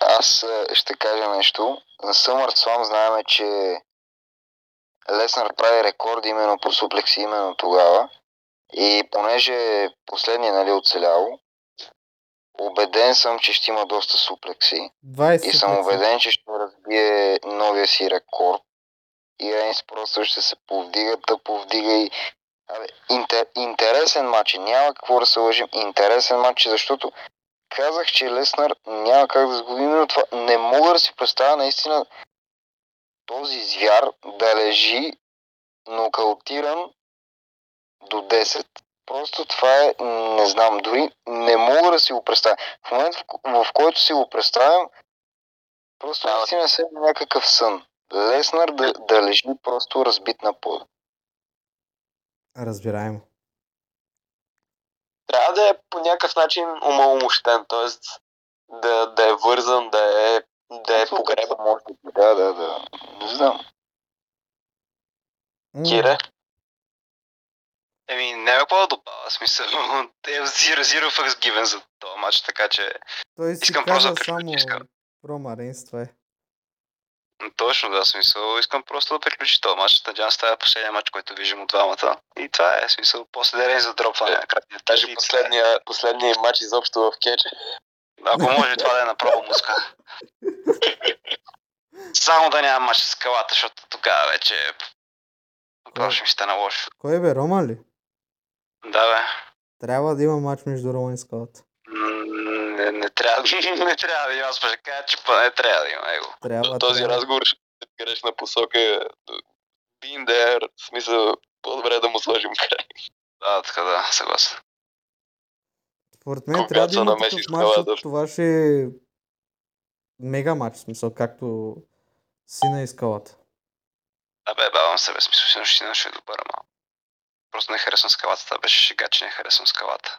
Аз ще кажа нещо. На SummerSlam знаем, че Леснар прави рекорди именно по суплекси именно тогава. И понеже последния нали, оцелял, убеден съм, че ще има доста суплекси. 20 И съм убеден, че ще разбие новия си рекорд. И Рейнс просто ще се повдига, да повдига и... Абе, интер, интересен матч. е. Няма какво да се лъжим. Интересен матч, е, защото казах, че Леснар няма как да загуби именно това. Не мога да си представя наистина този звяр да лежи нокаутиран до 10. Просто това е, не знам, дори не мога да си го представя. В момента, в, в който си го представям, просто Да. наистина се някакъв сън. Леснар да, да лежи просто разбит на пода. Разбираемо. Трябва да е по някакъв начин умалмощен, т.е. Да, да е вързан, да е, да е погребан. Да, да, да. Не знам. Кире? Еми, няма какво да добавя, смисъл. Е zero, zero fucks given за този матч, така че Той си искам просто каза да приключи, само искам. Рома Рейнс, това е. точно да, смисъл. Искам просто да приключи този матч. Надявам се това е последния матч, който виждам от двамата. И това е, смисъл, после да за дропване на крайния Даже последния, последния матч изобщо в кече. Ако може това да е направо муска. Само да няма матч с скалата, защото тогава вече просто ще ми стане лошо. Кой бе, Рома ли? Да, бе. Трябва да има матч между Рома и Скалата. М, Не, не, трябва, не трябва да има, аз ще кажа, че поне трябва да има его. Трябва, Този трябва. разговор ще е грешна посока. Been there, в смисъл, по-добре да му сложим край. Да, така да, съгласен. Според мен Когато трябва да има такъв матч, защото това ще е мега матч, смисъл, както сина и Скалата. Абе, бавам се, бе, смисъл, си ще е добър, ама. Просто не харесвам скалата, това беше шега, че не харесвам скалата.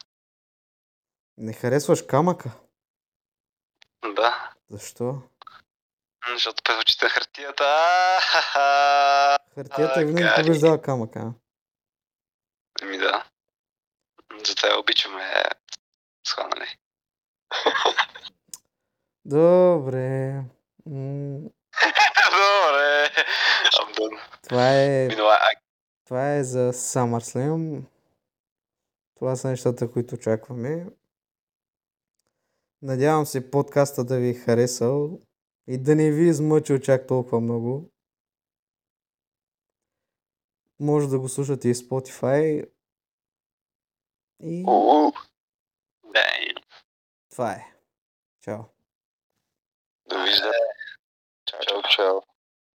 Не харесваш камъка? Да, Защо? Защото на хартията. Хартията А, винаги побеждава камъка. Еми да. Затова я обичаме схванали. Добре. Добре. Това е, Минала. Това е за SummerSlam. Това са нещата, които очакваме. Надявам се подкаста да ви е харесал и да не ви измъчил чак толкова много. Може да го слушате и Spotify. И това е. Чао. Довиждане. Чао, чао.